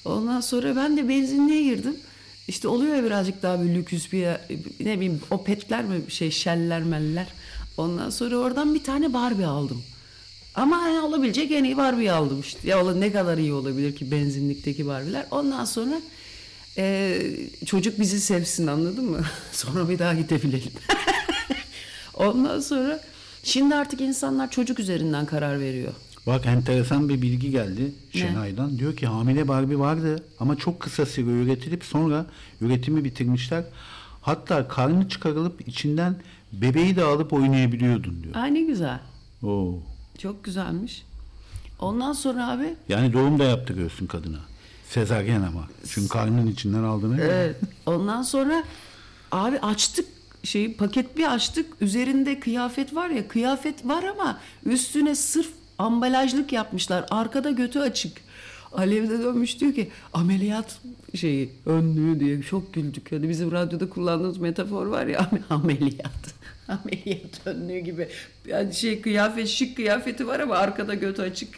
Ondan sonra ben de benzinliğe girdim. İşte oluyor ya birazcık daha bir lüküs bir ne bileyim o petler mi şey şeller meller. Ondan sonra oradan bir tane Barbie aldım. Ama hani olabilecek en iyi Barbie'yi aldım işte. Ya ne kadar iyi olabilir ki benzinlikteki Barbie'ler. Ondan sonra e, çocuk bizi sevsin anladın mı? [laughs] sonra bir daha gidebilelim. [laughs] Ondan sonra şimdi artık insanlar çocuk üzerinden karar veriyor. Bak enteresan bir bilgi geldi Şenay'dan. Diyor ki hamile Barbie vardı ama çok kısa süre üretilip sonra üretimi bitirmişler. Hatta karnı çıkarılıp içinden bebeği de alıp oynayabiliyordun diyor. Ay ne güzel. Oo. Çok güzelmiş. Ondan sonra abi Yani doğum da yaptırıyorsun kadına. Sezaryen ama. Çünkü karnının içinden aldığını. Evet. Ondan sonra abi açtık şeyi paket bir açtık. Üzerinde kıyafet var ya kıyafet var ama üstüne sırf ambalajlık yapmışlar. Arkada götü açık. Alev de dönmüş diyor ki ameliyat şeyi önlüğü diye çok güldük. Hani bizim radyoda kullandığımız metafor var ya [laughs] ameliyat. Ameliyat önlüğü gibi. Yani şey kıyafet şık kıyafeti var ama arkada götü açık.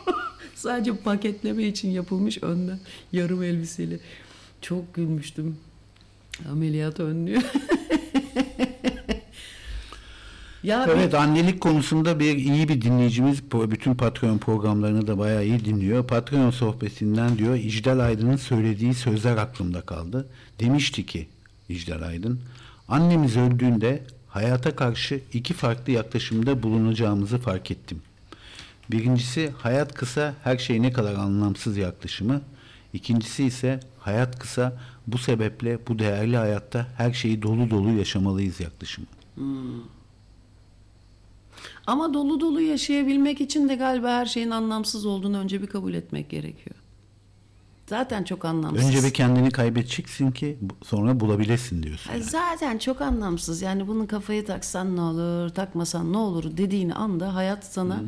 [laughs] Sadece paketleme için yapılmış önden yarım elbiseli. Çok gülmüştüm. Ameliyat önlüğü. [laughs] [laughs] ya bir- Evet annelik konusunda bir iyi bir dinleyicimiz bütün Patreon programlarını da bayağı iyi dinliyor. Patreon sohbetinden diyor İcdal Aydın'ın söylediği sözler aklımda kaldı. Demişti ki İcdal Aydın annemiz öldüğünde hayata karşı iki farklı yaklaşımda bulunacağımızı fark ettim. Birincisi hayat kısa her şey ne kadar anlamsız yaklaşımı. İkincisi ise hayat kısa bu sebeple bu değerli hayatta her şeyi dolu dolu yaşamalıyız yaklaşımı. Ama dolu dolu yaşayabilmek için de galiba her şeyin anlamsız olduğunu önce bir kabul etmek gerekiyor. Zaten çok anlamsız. Önce bir kendini kaybedeceksin ki sonra bulabilesin diyorsun. Yani. Zaten çok anlamsız. Yani bunu kafayı taksan ne olur, takmasan ne olur dediğin anda hayat sana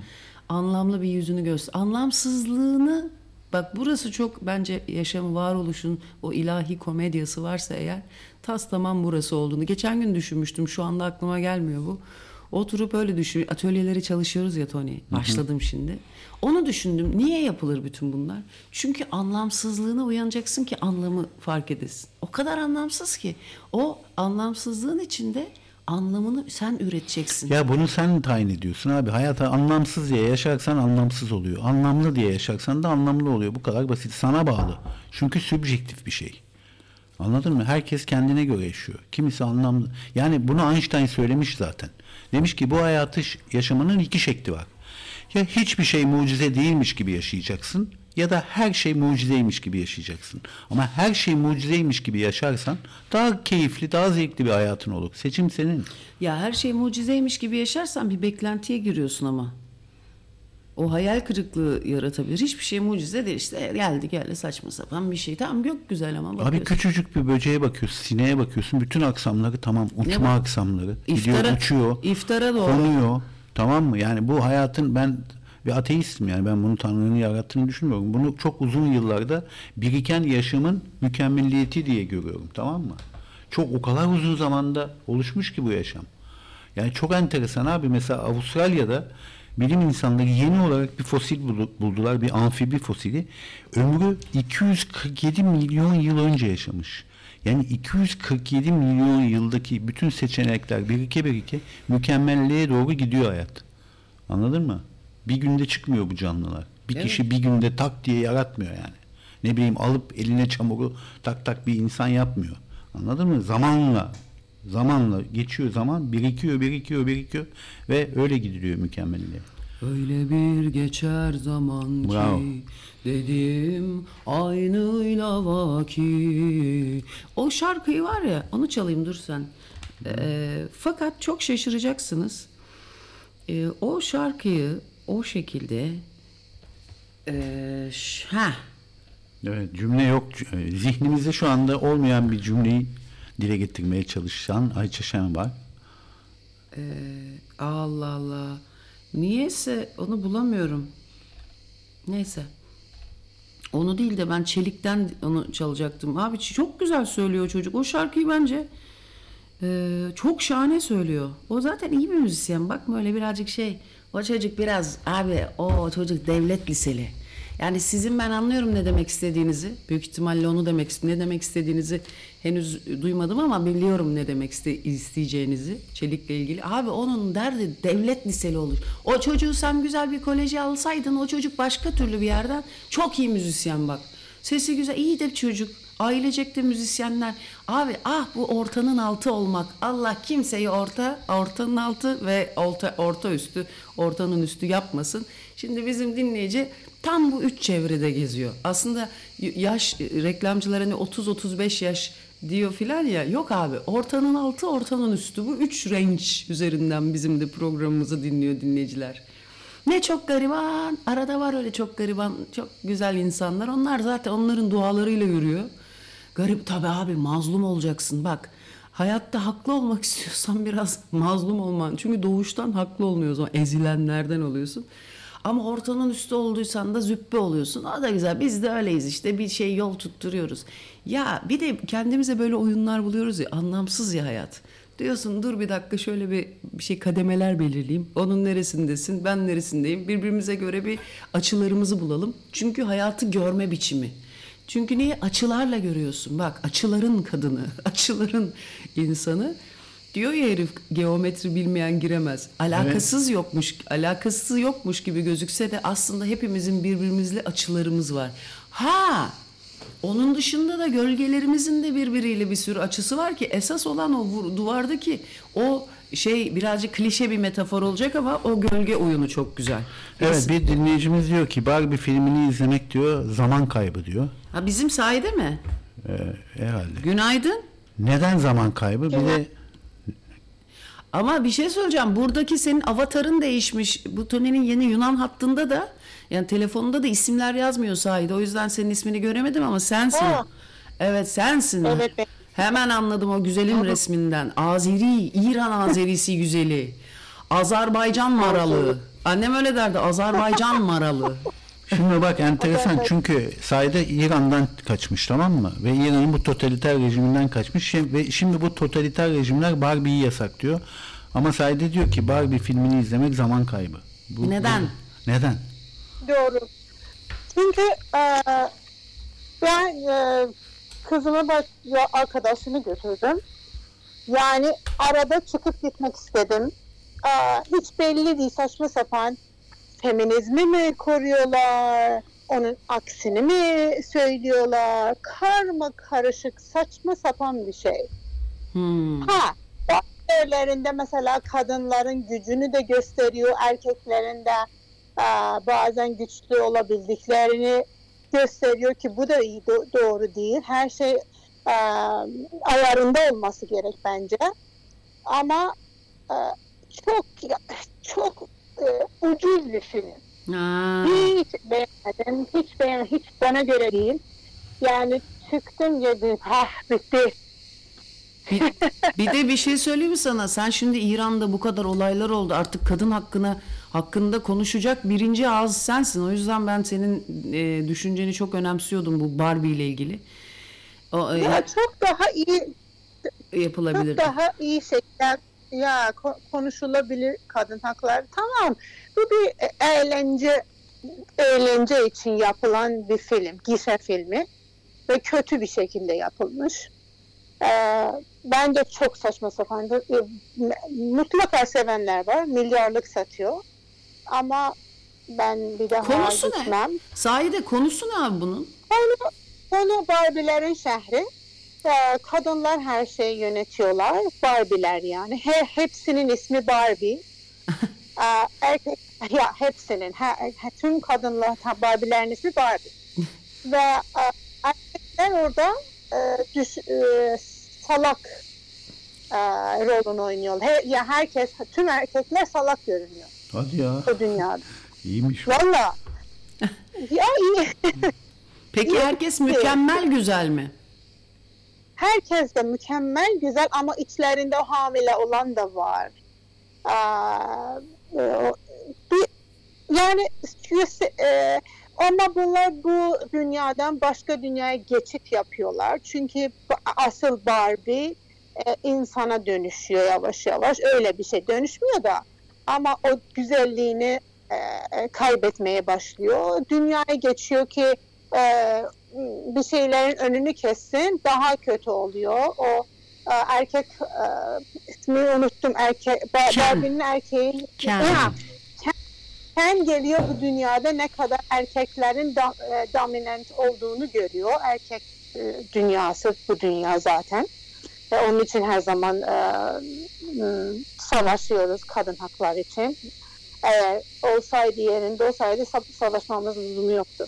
anlamlı bir yüzünü göster. Anlamsızlığını bak burası çok bence yaşamı varoluşun o ilahi komedyası varsa eğer tas tamam burası olduğunu. Geçen gün düşünmüştüm. Şu anda aklıma gelmiyor bu. Oturup öyle düşün. Atölyeleri çalışıyoruz ya Tony. Başladım şimdi. Onu düşündüm. Niye yapılır bütün bunlar? Çünkü anlamsızlığına uyanacaksın ki anlamı fark edesin. O kadar anlamsız ki. O anlamsızlığın içinde anlamını sen üreteceksin. Ya bunu sen tayin ediyorsun abi. Hayata anlamsız diye yaşarsan anlamsız oluyor. Anlamlı diye yaşarsan da anlamlı oluyor. Bu kadar basit. Sana bağlı. Çünkü sübjektif bir şey. Anladın mı? Herkes kendine göre yaşıyor. Kimisi anlamlı. Yani bunu Einstein söylemiş zaten. Demiş ki bu hayatı yaşamanın iki şekli var. Ya hiçbir şey mucize değilmiş gibi yaşayacaksın ya da her şey mucizeymiş gibi yaşayacaksın. Ama her şey mucizeymiş gibi yaşarsan daha keyifli, daha zevkli bir hayatın olur. Seçim senin. Ya her şey mucizeymiş gibi yaşarsan bir beklentiye giriyorsun ama. O hayal kırıklığı yaratabilir. Hiçbir şey mucize değil işte. Geldi geldi saçma sapan bir şey. Tamam yok güzel ama Abi bakıyorsun. küçücük bir böceğe bakıyorsun, sineğe bakıyorsun. Bütün aksamları tamam uçma aksamları. Gidiyor İftara- uçuyor. iftara doğru. Konuyor. Tamam mı? Yani bu hayatın ben bir ateistim yani ben bunu Tanrı'nın yarattığını düşünmüyorum. Bunu çok uzun yıllarda biriken yaşamın mükemmelliyeti diye görüyorum. Tamam mı? Çok o kadar uzun zamanda oluşmuş ki bu yaşam. Yani çok enteresan abi. Mesela Avustralya'da bilim insanları yeni olarak bir fosil buldular. Bir amfibi fosili. Ömrü 247 milyon yıl önce yaşamış. Yani 247 milyon yıldaki bütün seçenekler birike birike mükemmelliğe doğru gidiyor hayat. Anladın mı? Bir günde çıkmıyor bu canlılar. Bir Evet. kişi bir günde tak diye yaratmıyor yani. Ne bileyim alıp eline çamuru tak tak bir insan yapmıyor. Anladın mı? Zamanla zamanla geçiyor zaman birikiyor birikiyor birikiyor ve öyle gidiliyor mükemmelliğe. Öyle bir geçer zaman Bravo. ki dedim aynıyla vaki. O şarkıyı var ya onu çalayım dur sen. Ee, fakat çok şaşıracaksınız. Ee, o şarkıyı o şekilde ee, ş- ha Evet cümle yok. E, Zihnimizde şu anda olmayan bir cümleyi dile getirmeye çalışan Ayça Şen var. Allah Allah. Niyeyse onu bulamıyorum. Neyse. Onu değil de ben Çelik'ten onu çalacaktım. Abi çok güzel söylüyor çocuk. O şarkıyı bence e, çok şahane söylüyor. O zaten iyi bir müzisyen. Bakma öyle birazcık şey. O çocuk biraz abi o çocuk devlet liseli. Yani sizin ben anlıyorum ne demek istediğinizi. Büyük ihtimalle onu demek ne demek istediğinizi henüz duymadım ama biliyorum ne demek iste, isteyeceğinizi Çelik'le ilgili. Abi onun derdi devlet liseli olur. O çocuğu sen güzel bir koleje alsaydın o çocuk başka türlü bir yerden çok iyi müzisyen bak. Sesi güzel, iyi de çocuk. Ailecek de müzisyenler. Abi ah bu ortanın altı olmak. Allah kimseyi orta, ortanın altı ve orta, orta üstü, ortanın üstü yapmasın. Şimdi bizim dinleyici tam bu üç çevrede geziyor. Aslında yaş reklamcılar hani 30-35 yaş diyor filan ya. Yok abi ortanın altı, ortanın üstü. Bu üç range üzerinden bizim de programımızı dinliyor dinleyiciler. Ne çok gariban. Arada var öyle çok gariban, çok güzel insanlar. Onlar zaten onların dualarıyla yürüyor. Garip tabii abi mazlum olacaksın bak. Hayatta haklı olmak [laughs] istiyorsan biraz mazlum olman. Çünkü doğuştan haklı olmuyor o zaman. Ezilenlerden oluyorsun. Ama ortanın üstü olduysan da züppe oluyorsun. O da güzel. Biz de öyleyiz işte. Bir şey yol tutturuyoruz. Ya bir de kendimize böyle oyunlar buluyoruz ya. Anlamsız ya hayat. Diyorsun dur bir dakika şöyle bir, bir şey kademeler belirleyeyim. Onun neresindesin, ben neresindeyim. Birbirimize göre bir açılarımızı bulalım. Çünkü hayatı görme biçimi. Çünkü neyi açılarla görüyorsun. Bak açıların kadını, [laughs] açıların insanı. Diyor ya herif geometri bilmeyen giremez. Alakasız yokmuş, alakası yokmuş gibi gözükse de aslında hepimizin birbirimizle açılarımız var. Ha onun dışında da gölgelerimizin de birbiriyle bir sürü açısı var ki esas olan o vur- duvardaki o şey birazcık klişe bir metafor olacak ama o gölge oyunu çok güzel. Evet bir dinleyicimiz diyor ki Barbie filmini izlemek diyor zaman kaybı diyor. Ha bizim sayede mi? Ee, herhalde. Günaydın. Neden zaman kaybı? Bir de Ama bir şey söyleyeceğim. Buradaki senin avatarın değişmiş. Bu Tony'nin yeni Yunan hattında da yani telefonunda da isimler yazmıyor sahide. O yüzden senin ismini göremedim ama sensin. Aa. Evet sensin. Evet, ben- Hemen anladım o güzelin resminden. Azeri, İran Azerisi [laughs] güzeli. Azerbaycan maralı. Annem öyle derdi. Azerbaycan maralı. [laughs] Şimdi bak enteresan çünkü sayede İran'dan kaçmış tamam mı? Ve İran'ın bu totaliter rejiminden kaçmış ve şimdi bu totaliter rejimler Barbie'yi yasaklıyor. Ama sayede diyor ki Barbie filmini izlemek zaman kaybı. Bu- Neden? bu- neden? Doğru. Çünkü e, ben e, kızımı baş, ya arkadaşını götürdüm. Yani arada çıkıp gitmek istedim. E, hiç belli değil saçma sapan. Feminizmi mi koruyorlar? Onun aksini mi söylüyorlar? Karma karışık saçma sapan bir şey. Hmm. Ha, bazı yerlerinde mesela kadınların gücünü de gösteriyor, erkeklerin de aa, bazen güçlü olabildiklerini gösteriyor ki bu da iyi do- doğru değil. Her şey e, ayarında olması gerek bence. Ama e, çok çok e, ucuz bir film. Ha. Hiç beğenmedim. Hiç beğenmedim. Hiç bana göre değil. Yani çıktım dedim. Ah bitti. Bir, bir de bir şey söyleyeyim mi sana? Sen şimdi İran'da bu kadar olaylar oldu. Artık kadın hakkına hakkında konuşacak birinci ağız sensin. O yüzden ben senin e, düşünceni çok önemsiyordum bu Barbie ile ilgili. O, e, Ya çok daha iyi yapılabilir. çok daha iyi şekilde ya ko- konuşulabilir kadın hakları. Tamam. Bu bir e- eğlence eğlence için yapılan bir film, gişe filmi ve kötü bir şekilde yapılmış. Ee, bence çok saçma sapandır. Ee, Mutlaka sevenler var. Milyarlık satıyor. Ama ben bir daha Konusu ne? gitmem. Sahide konusu ne abi bunun? Konu, konu Barbilerin şehri. Ee, kadınlar her şeyi yönetiyorlar. Barbiler yani. He, hepsinin ismi Barbie. [laughs] Ee, erkek, ya hepsinin. He, he, tüm kadınlar Barbilerin ismi Barbie. [laughs] Ve e, erkekler orada e, düş, e, salak rolünü oynuyor. He, ya herkes, tüm erkekler salak görünüyor Hadi ya. bu dünyada. İyiymiş. Valla. [laughs] ya iyi. Peki herkes mükemmel güzel mi? herkes de mükemmel güzel ama içlerinde o hamile olan da var. Aa, e, bir, yani e, ama bunlar bu dünyadan başka dünyaya geçit yapıyorlar. Çünkü asıl Barbie e, insana dönüşüyor yavaş yavaş. Öyle bir şey dönüşmüyor da ama o güzelliğini e, e, kaybetmeye başlıyor. Dünyaya geçiyor ki e, bir şeylerin önünü kessin daha kötü oluyor. O e, erkek e, ismini unuttum Ken. Barbie'nin erkeği Ken. Ha, Ken geliyor bu dünyada ne kadar erkeklerin da, e, dominant olduğunu görüyor. Erkek e, dünyası bu dünya zaten. Ve onun için her zaman e, m, savaşıyoruz kadın hakları için. Eğer olsaydı yerinde olsaydı sa- savaşmamız lüzumu yoktu.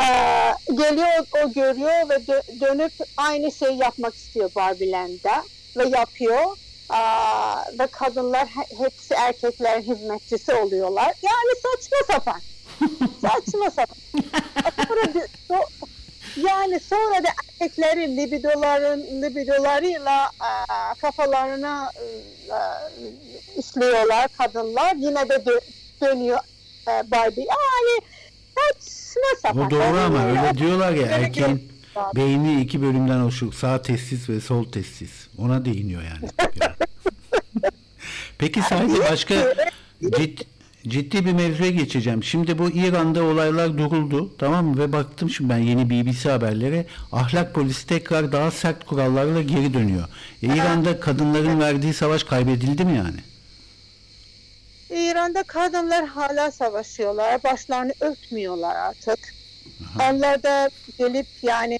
Ee, geliyor o görüyor ve dö- dönüp aynı şeyi yapmak istiyor Barbie'lerde ve yapıyor. Aa, ve kadınlar he- hepsi erkeklerin hizmetçisi oluyorlar. Yani saçma sapan. [laughs] saçma sapan. Sonra yani sonra da erkekleri libidoların libidolarıyla aa, kafalarına aa, işliyorlar kadınlar. Yine de dö- dönüyor e, Barbie. Yani saçma sapan. Bu doğru ama öyle diyorlar ya erkeğin beyni iki bölümden oluşur. Sağ testis ve sol testis. Ona değiniyor yani. [laughs] Peki sadece başka cid, ciddi bir mevzuya geçeceğim. Şimdi bu İran'da olaylar duruldu. Tamam mı? Ve baktım şimdi ben yeni BBC haberlere. Ahlak polisi tekrar daha sert kurallarla geri dönüyor. E, İran'da kadınların verdiği savaş kaybedildi mi yani? İran'da kadınlar hala savaşıyorlar. Başlarını örtmüyorlar artık. Onlar da gelip yani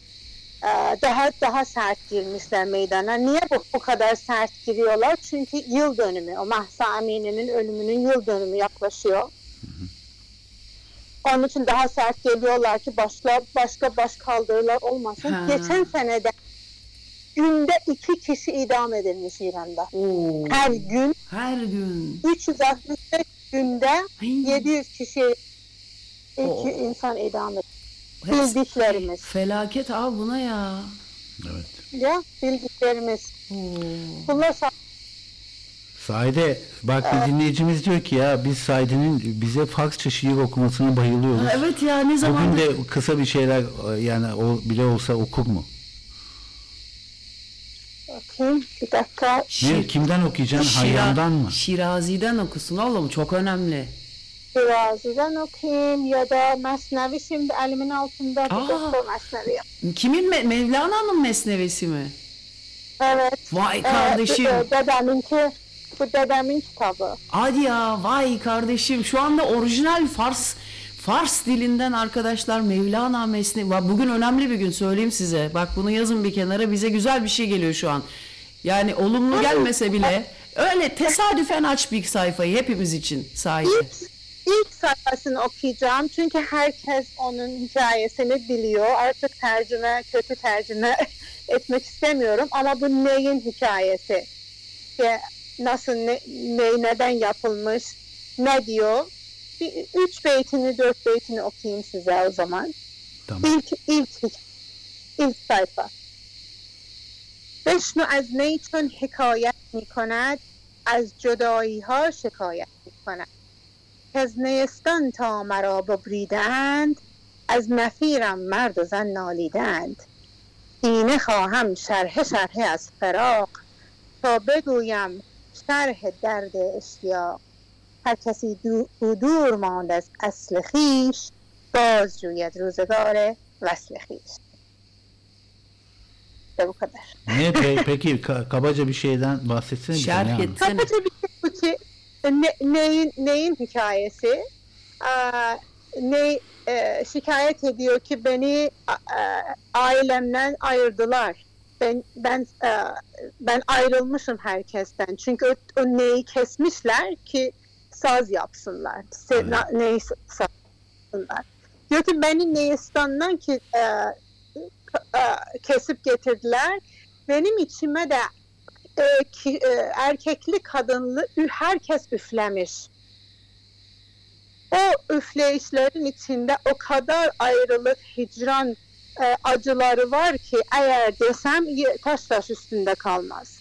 daha daha sert girmişler meydana. Niye bu, bu kadar sert giriyorlar? Çünkü yıl dönümü, o Mahsa Amini'nin ölümünün yıl dönümü yaklaşıyor. Onun için daha sert geliyorlar ki başka başka baş kaldırılar olmasın. Ha. Geçen senede günde iki kişi idam edilmiş İran'da. Oo. Her gün Her gün. 365 günde Ay. 700 kişi iki Oo. insan idam edilmiş. Bildiklerimiz. Felaket abi buna ya. Evet. Ya bildiklerimiz. Oo. Bunlar Saide bak bir dinleyicimiz diyor ki ya biz Saide'nin bize Farsça şiir okumasına bayılıyoruz. Ha, evet ya ne zaman Bugün de kısa bir şeyler e, yani o bile olsa okur mu? bakayım bir dakika. Ne, kimden okuyacaksın? Hayyan'dan mı? Şirazi'den okusun oğlum çok önemli. Birazdan okuyayım ya da Mesnevi şimdi elimin altında bir Aa. doktor Mesnevi. Kimin Me- Mevlana'nın mesnevesi mi? Evet. Vay kardeşim. Ee, dedeminki bu dedemin kitabı. Hadi ya vay kardeşim şu anda orijinal Fars Fars dilinden arkadaşlar Mevlana Mesnevi. Bugün önemli bir gün söyleyeyim size. Bak bunu yazın bir kenara bize güzel bir şey geliyor şu an. Yani olumlu gelmese bile öyle tesadüfen aç bir sayfayı hepimiz için sahibi İlk, ilk sayfasını okuyacağım. Çünkü herkes onun hikayesini biliyor. Artık tercüme, kötü tercüme [laughs] etmek istemiyorum. Ama bu neyin hikayesi? İşte nasıl, ne, ne, neden yapılmış, ne diyor? Bir, üç beytini, dört beytini okuyayım size o zaman. Tamam. İlk, ilk, ilk sayfa. بشنو از نی چون حکایت می کند از جدایی ها شکایت می کند از نیستان تا مرا ببریدند از نفیرم مرد و زن نالیدند اینه خواهم شرح شرح از فراق تا بگویم شرح درد اشتیاق هر کسی دو دور ماند از اصل خیش باز جوید روزگار وصل خیش bu kadar. Ne pe- peki ka- kabaca bir şeyden bahsetsene. bize, Şerh ne anladın? etsene. Kabaca bir şey bu ki ne, neyin, neyin hikayesi? Aa, ne e, şikayet ediyor ki beni a- ailemden ayırdılar. Ben ben e, ben ayrılmışım herkesten. Çünkü o, o neyi kesmişler ki saz yapsınlar. Se, Evet. na, neyi saz yapsınlar. Diyor ki beni Neyistan'dan ki e, e, kesip getirdiler. Benim içime de e, ki, e, erkekli kadınlı herkes üflemiş. O üfleyişlerin içinde o kadar ayrılık, hicran e, acıları var ki eğer desem taş taş üstünde kalmaz.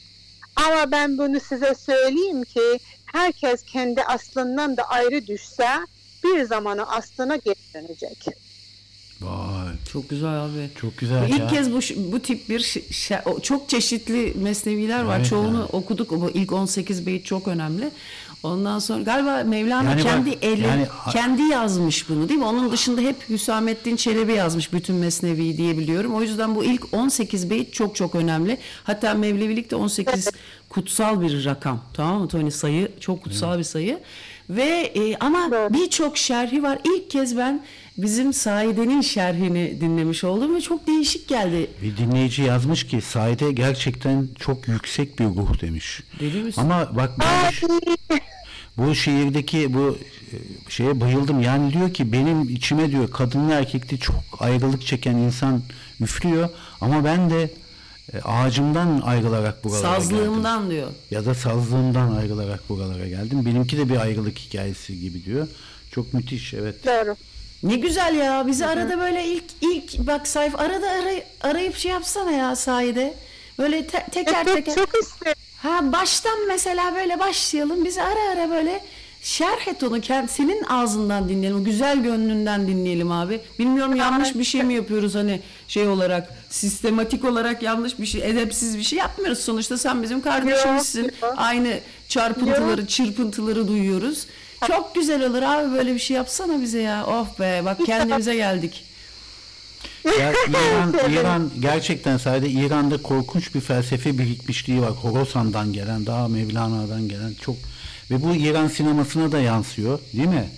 Ama ben bunu size söyleyeyim ki herkes kendi aslından da ayrı düşse bir zamanı aslına geri dönecek. Vay Çok güzel abi. çok güzel İlk ya. kez bu bu tip bir çok çeşitli mesneviler var. Evet Çoğunu ya. okuduk. Bu ilk 18 beyit çok önemli. Ondan sonra galiba Mevlana Yani bak, kendi eli yani- kendi yazmış bunu değil mi? Onun dışında hep Hüsamettin Çelebi yazmış bütün mesneviyi diye biliyorum. O yüzden bu ilk 18 beyit çok çok önemli. Hatta Mevlevilikte 18 kutsal bir rakam. Tamam mı Tony? Sayı çok kutsal bir sayı. Ve e, ama birçok şerhi var. İlk kez ben bizim Saide'nin şerhini dinlemiş oldum ve çok değişik geldi. Bir dinleyici yazmış ki Saide gerçekten çok yüksek bir ruh demiş. Deli misin? Ama bak ben bu şiirdeki bu e, şeye bayıldım. Yani diyor ki benim içime diyor kadınlı erkekli çok ayrılık çeken insan üflüyor ama ben de e, ağacımdan ayrılarak buralara geldim. Sazlığımdan diyor. Ya da sazlığımdan ayrılarak buralara geldim. Benimki de bir ayrılık hikayesi gibi diyor. Çok müthiş evet. Doğru. Ne güzel ya. Bizi arada böyle ilk ilk bak sayfa arada aray, arayıp şey yapsana ya Saide. Böyle te- teker Çok, teker. çok isterim. Ha baştan mesela böyle başlayalım. Biz ara ara böyle şerh et onu senin ağzından dinleyelim. Güzel gönlünden dinleyelim abi. Bilmiyorum yanlış bir şey mi yapıyoruz hani şey olarak sistematik olarak yanlış bir şey edepsiz bir şey yapmıyoruz sonuçta sen bizim kardeşimizsin. Yok, yok. Aynı çarpıntıları çırpıntıları duyuyoruz. Çok güzel olur abi böyle bir şey yapsana bize ya. Of be bak kendimize geldik. Ya İran, İran gerçekten sadece İran'da korkunç bir felsefe birikmişliği var. Horasan'dan gelen, daha Mevlana'dan gelen çok ve bu İran sinemasına da yansıyor, değil mi?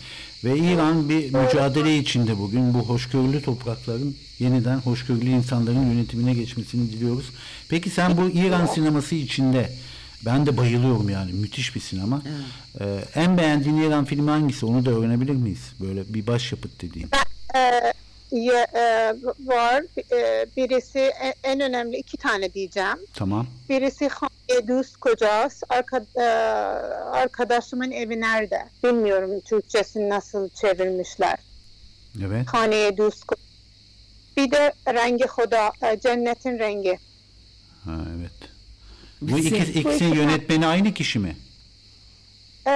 Ve İran bir mücadele içinde bugün bu hoşgörülü toprakların yeniden hoşgörülü insanların yönetimine geçmesini diliyoruz. Peki sen bu İran sineması içinde ben de bayılıyorum yani müthiş bir sinema. Ee, en beğendiğin İran filmi hangisi? Onu da öğrenebilir miyiz? Böyle bir başyapıt dediğin. Ee, ya- e, var. E, birisi en, en önemli iki tane diyeceğim. Tamam. Birisi Düz Kocas. Arka, e, arkadaşımın evi nerede? Bilmiyorum Türkçesini nasıl çevirmişler. Evet. Haniye Düz. Bir de Rengi Hoda, e, Cennetin Rengi. Ha, evet. Bu ikisi, ikisinin yönetmeni aynı kişi mi? E,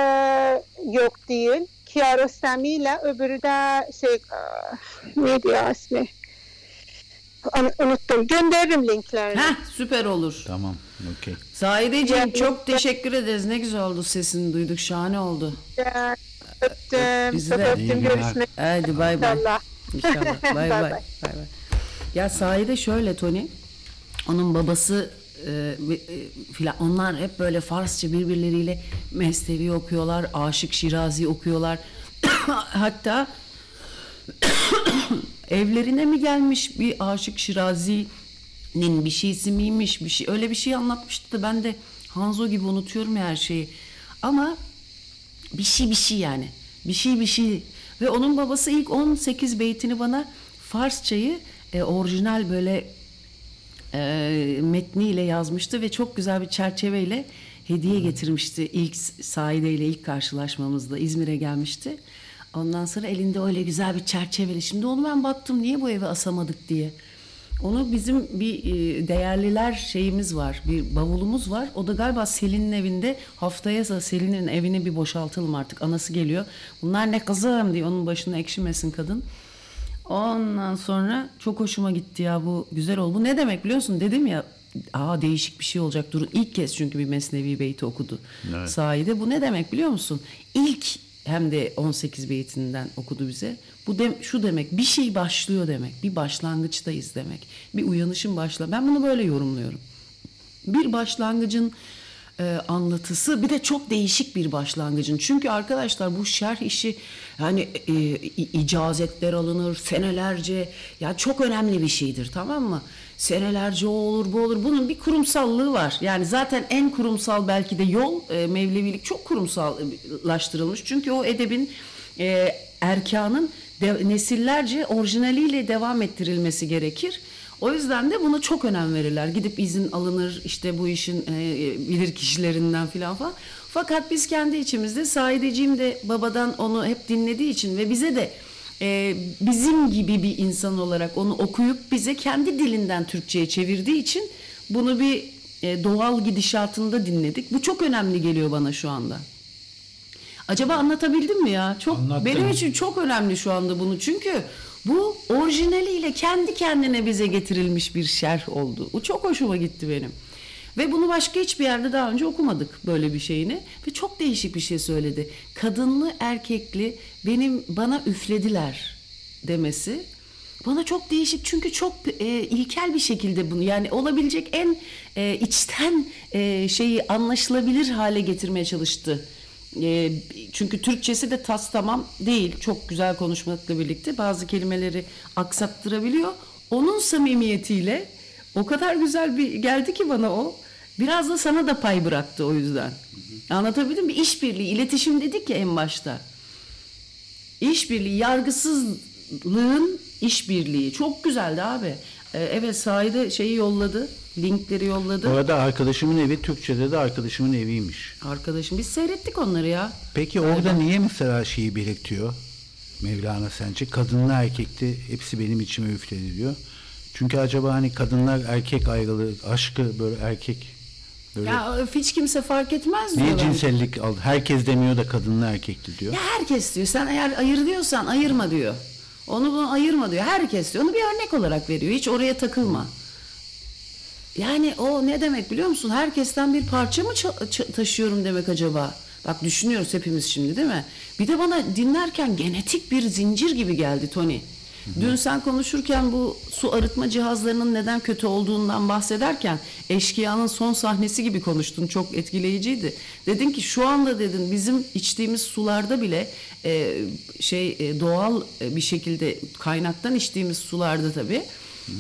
yok değil. Kiarostami ile öbürü de şey e, neydi ya ismi? Onu- Unuttum. Gönderirim linklerini. Heh süper olur. Tamam. Okey. Saideciğim Ya- çok teşekkür ederiz. Ne güzel oldu sesini duyduk. Şahane oldu. Ee, Öptüm. Bizi de. Öptüm. Görüşmek Hadi bay bay. inşallah. İnşallah. [laughs] Bay Bay bay. bay. Ya Saide şöyle Tony. Onun babası e, e, filan onlar hep böyle Farsça birbirleriyle Mesnevi okuyorlar, Aşık Şirazi okuyorlar. [coughs] Hatta [coughs] evlerine mi gelmiş bir Aşık Şirazi'nin bir şeysi miymiş bir şey öyle bir şey anlatmıştı da ben de Hanzo gibi unutuyorum her şeyi. Ama bir şey bir şey yani. Bir şey bir şey Ve onun babası ilk 18 beytini bana Farsçayı e, orijinal böyle e, metniyle yazmıştı ve çok güzel bir çerçeveyle hediye getirmişti ilk Saide ile ilk karşılaşmamızda İzmir'e gelmişti. Ondan sonra elinde öyle güzel bir çerçeveli. Şimdi onu ben baktım niye bu eve asamadık diye. Onu bizim bir e, değerliler şeyimiz var. Bir bavulumuz var. O da galiba Selin'in evinde. Haftaya da Selin'in evini bir boşaltalım artık. Anası geliyor. Bunlar ne kızım diye onun başına ekşimesin kadın. Ondan sonra çok hoşuma gitti ya bu güzel oldu. Bu ne demek biliyor musun? Dedim ya aa değişik bir şey olacak. Durun ilk kez çünkü bir Mesnevi beyti okudu. Evet. Saide bu ne demek biliyor musun? İlk hem de 18 beytinden okudu bize. Bu de, şu demek bir şey başlıyor demek. Bir başlangıçtayız demek. Bir uyanışın başla. Ben bunu böyle yorumluyorum. Bir başlangıcın e, anlatısı bir de çok değişik bir başlangıcın. Çünkü arkadaşlar bu şerh işi yani e, icazetler alınır senelerce ya çok önemli bir şeydir tamam mı? Senelerce o olur bu olur bunun bir kurumsallığı var. Yani zaten en kurumsal belki de yol e, Mevlevilik çok kurumsallaştırılmış. Çünkü o edebin e, erkanın de, nesillerce orijinaliyle devam ettirilmesi gerekir. O yüzden de buna çok önem verirler. Gidip izin alınır işte bu işin e, bilir kişilerinden filan falan. Fakat biz kendi içimizde Saideciğim de babadan onu hep dinlediği için ve bize de e, bizim gibi bir insan olarak onu okuyup bize kendi dilinden Türkçe'ye çevirdiği için bunu bir e, doğal gidişatında dinledik. Bu çok önemli geliyor bana şu anda. Acaba anlatabildim mi ya? Çok Anlattın. benim için çok önemli şu anda bunu. Çünkü bu orijinaliyle kendi kendine bize getirilmiş bir şerh oldu. Bu çok hoşuma gitti benim. Ve bunu başka hiçbir yerde daha önce okumadık böyle bir şeyini. Ve çok değişik bir şey söyledi. Kadınlı erkekli benim bana üflediler demesi bana çok değişik çünkü çok e, ilkel bir şekilde bunu yani olabilecek en e, içten e, şeyi anlaşılabilir hale getirmeye çalıştı. E, çünkü Türkçesi de tas tamam değil. Çok güzel konuşmakla birlikte bazı kelimeleri aksattırabiliyor. Onun samimiyetiyle o kadar güzel bir geldi ki bana o. Biraz da sana da pay bıraktı o yüzden. Anlatabildim mi? İşbirliği, iletişim dedik ya en başta. İşbirliği, yargısızlığın işbirliği. Çok güzeldi abi. Ee, evet sahide şeyi yolladı. Linkleri yolladı. Bu arada arkadaşımın evi Türkçe'de de arkadaşımın eviymiş. Arkadaşım biz seyrettik onları ya. Peki orada niye mesela şeyi belirtiyor Mevlana sence? Kadınlı erkekli hepsi benim içime üfledi diyor. Çünkü acaba hani kadınlar erkek ayrılığı, aşkı böyle erkek böyle Ya hiç kimse fark etmez diyor. niye cinsellik aldı? Herkes demiyor da kadınlı erkekli diyor. Ya herkes diyor. Sen eğer ayır diyorsan ayırma diyor. Onu bunu ayırma diyor. Herkes diyor. Onu bir örnek olarak veriyor. Hiç oraya takılma. Yani o ne demek biliyor musun? Herkesten bir parça mı taşıyorum demek acaba? Bak düşünüyoruz hepimiz şimdi değil mi? Bir de bana dinlerken genetik bir zincir gibi geldi Tony. Dün sen konuşurken bu su arıtma cihazlarının neden kötü olduğundan bahsederken eşkıyanın son sahnesi gibi konuştun. Çok etkileyiciydi. Dedin ki şu anda dedin bizim içtiğimiz sularda bile e, şey e, doğal e, bir şekilde kaynaktan içtiğimiz sularda tabii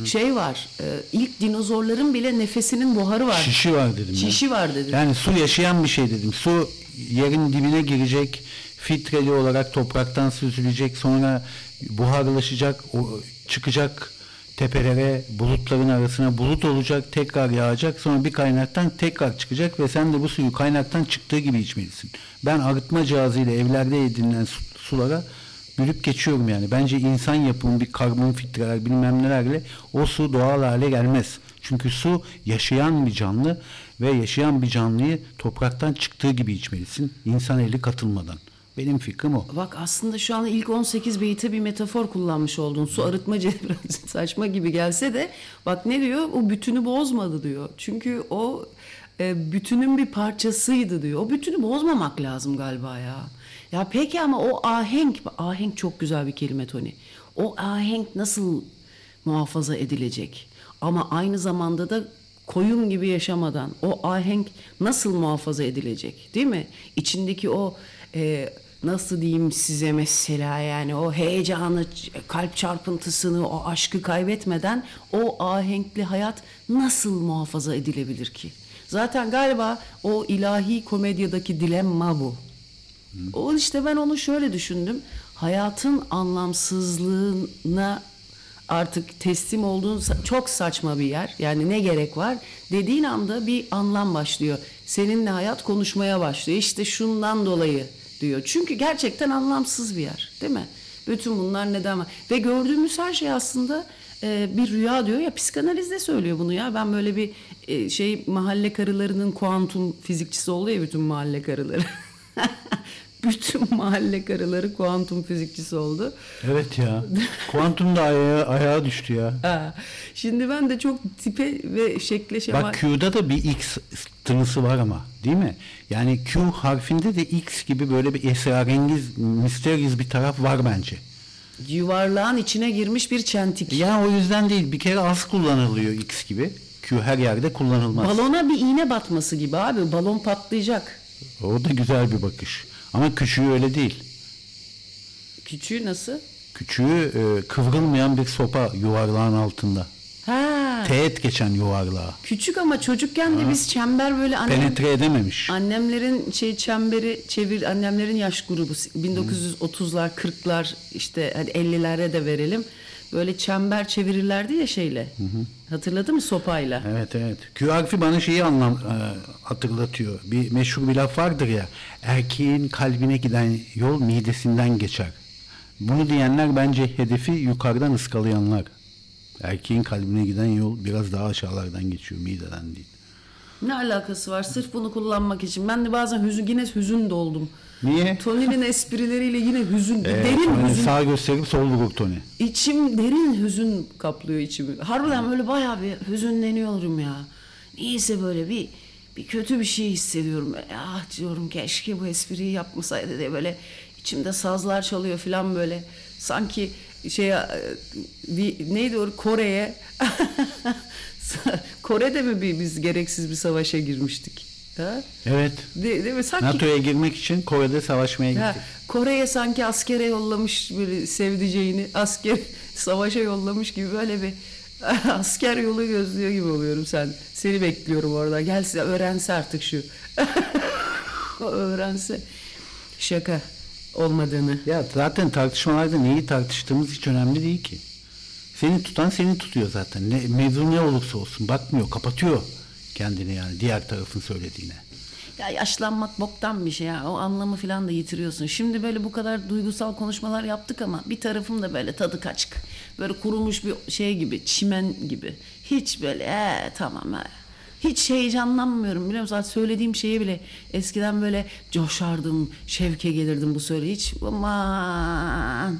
şey var. E, ilk dinozorların bile nefesinin buharı var. Şişi var dedim. ya. Şişi var dedim. Yani su yaşayan bir şey dedim. Su yerin dibine girecek, filtreli olarak topraktan süzülecek, sonra buharlaşacak, o çıkacak tepelere, bulutların arasına bulut olacak, tekrar yağacak, sonra bir kaynaktan tekrar çıkacak ve sen de bu suyu kaynaktan çıktığı gibi içmelisin. Ben arıtma cihazıyla evlerde edinilen su- sulara bülüp geçiyorum yani. Bence insan yapımı bir karbon filtreler bilmem nelerle o su doğal hale gelmez. Çünkü su yaşayan bir canlı ve yaşayan bir canlıyı topraktan çıktığı gibi içmelisin. İnsan eli katılmadan. Benim fikrim o. Bak aslında şu an ilk 18 beyte bir metafor kullanmış oldun. Su arıtmacı biraz [laughs] saçma gibi gelse de bak ne diyor? O bütünü bozmadı diyor. Çünkü o e, bütünün bir parçasıydı diyor. O bütünü bozmamak lazım galiba ya. Ya peki ama o ahenk, ahenk çok güzel bir kelime Tony. O ahenk nasıl muhafaza edilecek? Ama aynı zamanda da koyun gibi yaşamadan o ahenk nasıl muhafaza edilecek değil mi? İçindeki o e, nasıl diyeyim size mesela yani o heyecanı, kalp çarpıntısını, o aşkı kaybetmeden o ahenkli hayat nasıl muhafaza edilebilir ki? Zaten galiba o ilahi komedyadaki dilemma bu. O işte ben onu şöyle düşündüm. hayatın anlamsızlığına artık teslim olduğun çok saçma bir yer. Yani ne gerek var? Dediğin anda bir anlam başlıyor. Seninle hayat konuşmaya başlıyor. İşte şundan dolayı diyor. Çünkü gerçekten anlamsız bir yer, değil mi? Bütün bunlar neden var? Ve gördüğümüz her şey aslında e, bir rüya diyor ya psikanalizde söylüyor bunu ya. Ben böyle bir e, şey mahalle karılarının kuantum fizikçisi oldu ya bütün mahalle karıları. [laughs] bütün [laughs] mahalle karıları kuantum fizikçisi oldu. Evet ya. Kuantum da ayağa, ayağa düştü ya. Ha, Şimdi ben de çok tipe ve şekle şemal... Bak Q'da da bir X tınısı var ama değil mi? Yani Q harfinde de X gibi böyle bir esrarengiz, mysterious bir taraf var bence. yuvarlağın içine girmiş bir çentik. Ya o yüzden değil. Bir kere az kullanılıyor X gibi. Q her yerde kullanılmaz. Balona bir iğne batması gibi abi. Balon patlayacak. O da güzel bir bakış. Ama küçüğü öyle değil. Küçüğü nasıl? Küçüğü e, kıvrılmayan bir sopa yuvarlağın altında. Ha. Teğet geçen yuvarlağı. Küçük ama çocukken de biz çember böyle annem, Penetre edememiş. annemlerin şey çemberi çevir annemlerin yaş grubu 1930'lar 40'lar işte hadi 50'lere de verelim. Böyle çember çevirirlerdi ya şeyle. Hatırladın mı sopayla? Evet evet. Q harfi bana şeyi anlam e, hatırlatıyor. Bir meşhur bir laf vardır ya. Erkeğin kalbine giden yol midesinden geçer. Bunu diyenler bence hedefi yukarıdan ıskalayanlar. Erkeğin kalbine giden yol biraz daha aşağılardan geçiyor mideden değil. Ne alakası var sırf bunu kullanmak için? Ben de bazen hüzün yine hüzün doldum. Niye? Tony'nin esprileriyle yine hüzün, Evet, derin hani hüzün. sağ gösterip sol vurur Tony. İçim derin hüzün kaplıyor içimi. Harbiden böyle bayağı bir hüzünleniyorum ya. Niyeyse böyle bir bir kötü bir şey hissediyorum. Ah diyorum keşke bu espriyi yapmasaydı diye böyle içimde sazlar çalıyor falan böyle. Sanki şey e, bir, neydi o Kore'ye [laughs] Kore'de mi bir, biz gereksiz bir savaşa girmiştik? Ha? Evet. De, değil mi? Sanki NATO'ya girmek için Kore'de savaşmaya ya, gittik. Kore'ye sanki askere yollamış böyle sevdiceğini asker [laughs] savaşa yollamış gibi böyle bir [laughs] asker yolu gözlüyor gibi oluyorum sen. Seni bekliyorum orada. Gelse öğrense artık şu. [laughs] Öğrense şaka olmadığını. Ya zaten tartışmalarda neyi tartıştığımız hiç önemli değil ki. Seni tutan seni tutuyor zaten. Ne, mevzu ne olursa olsun bakmıyor, kapatıyor kendini yani diğer tarafın söylediğine. Ya yaşlanmak boktan bir şey ya. O anlamı falan da yitiriyorsun. Şimdi böyle bu kadar duygusal konuşmalar yaptık ama bir tarafım da böyle tadı kaçık. Böyle kurumuş bir şey gibi, çimen gibi. Hiç böyle ee, tamam he. Hiç heyecanlanmıyorum biliyor musun? Söylediğim şeye bile eskiden böyle coşardım, şevke gelirdim bu söyle. Hiç aman.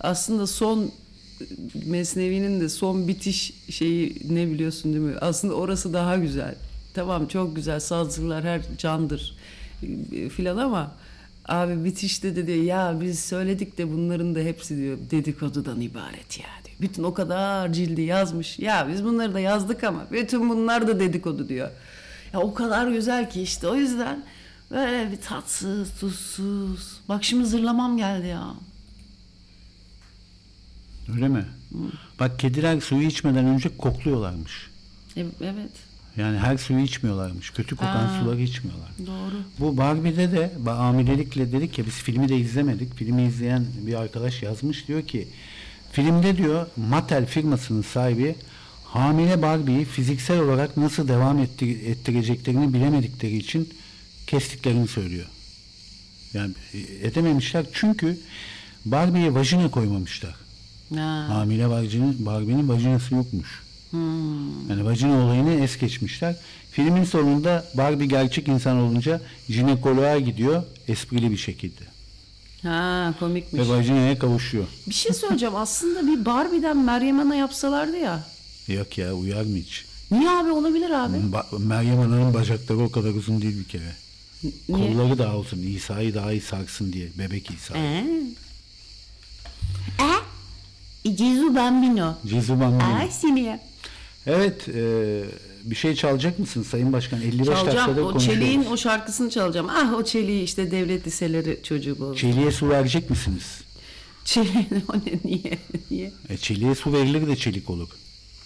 Aslında son Mesnevi'nin de son bitiş şeyi ne biliyorsun değil mi? Aslında orası daha güzel. Tamam çok güzel sazlılar her candır e, filan ama abi bitişte de diyor ya biz söyledik de bunların da hepsi diyor dedikodudan ibaret ya diyor. Bütün o kadar cildi yazmış. Ya biz bunları da yazdık ama bütün bunlar da dedikodu diyor. Ya o kadar güzel ki işte o yüzden böyle bir tatsız, tuzsuz. Bak şimdi zırlamam geldi ya. Öyle mi? Bak kediler suyu içmeden önce kokluyorlarmış. E- Evet. Yani her suyu içmiyorlarmış. Kötü kokan Ha. suları içmiyorlar. Doğru. Bu Barbie'de de hamilelikle dedik ya biz filmi de izlemedik. Filmi izleyen bir arkadaş yazmış diyor ki filmde diyor Mattel firmasının sahibi hamile Barbie'yi fiziksel olarak nasıl devam ettir- ettireceklerini bilemedikleri için kestiklerini söylüyor. Yani e, edememişler çünkü Barbie'ye vajina koymamışlar. Ha. Hamile Barbie'nin, Barbie'nin vajinası yokmuş. Hmm. Yani vajina olayını es geçmişler. Filmin sonunda Barbie gerçek insan olunca jinekoloğa gidiyor esprili bir şekilde. Ha komikmiş. Ve vajinaya kavuşuyor. Bir şey söyleyeceğim. Aslında bir Barbie'den Meryem Ana yapsalardı ya. Yok ya uyar mı hiç? Niye abi olabilir abi? Ba- Meryem Ana'nın bacakları o kadar uzun değil bir kere. Niye? Kolları daha uzun. İsa'yı daha iyi sarsın diye. Bebek İsa. Ee? E? Cezu Bambino. Cizu Bambino. Ay seni. Evet. e, bir şey çalacak mısın Sayın Başkan? 55 Çalacağım. dakikadır O konuşuyoruz. Çelik'in o şarkısını çalacağım. Ah o Çelik'i işte devlet liseleri çocuğu bu. Çeliğe su verecek misiniz? Çelik'in [laughs] o ne niye? Niye? E, çeliğe su verilir de çelik olur.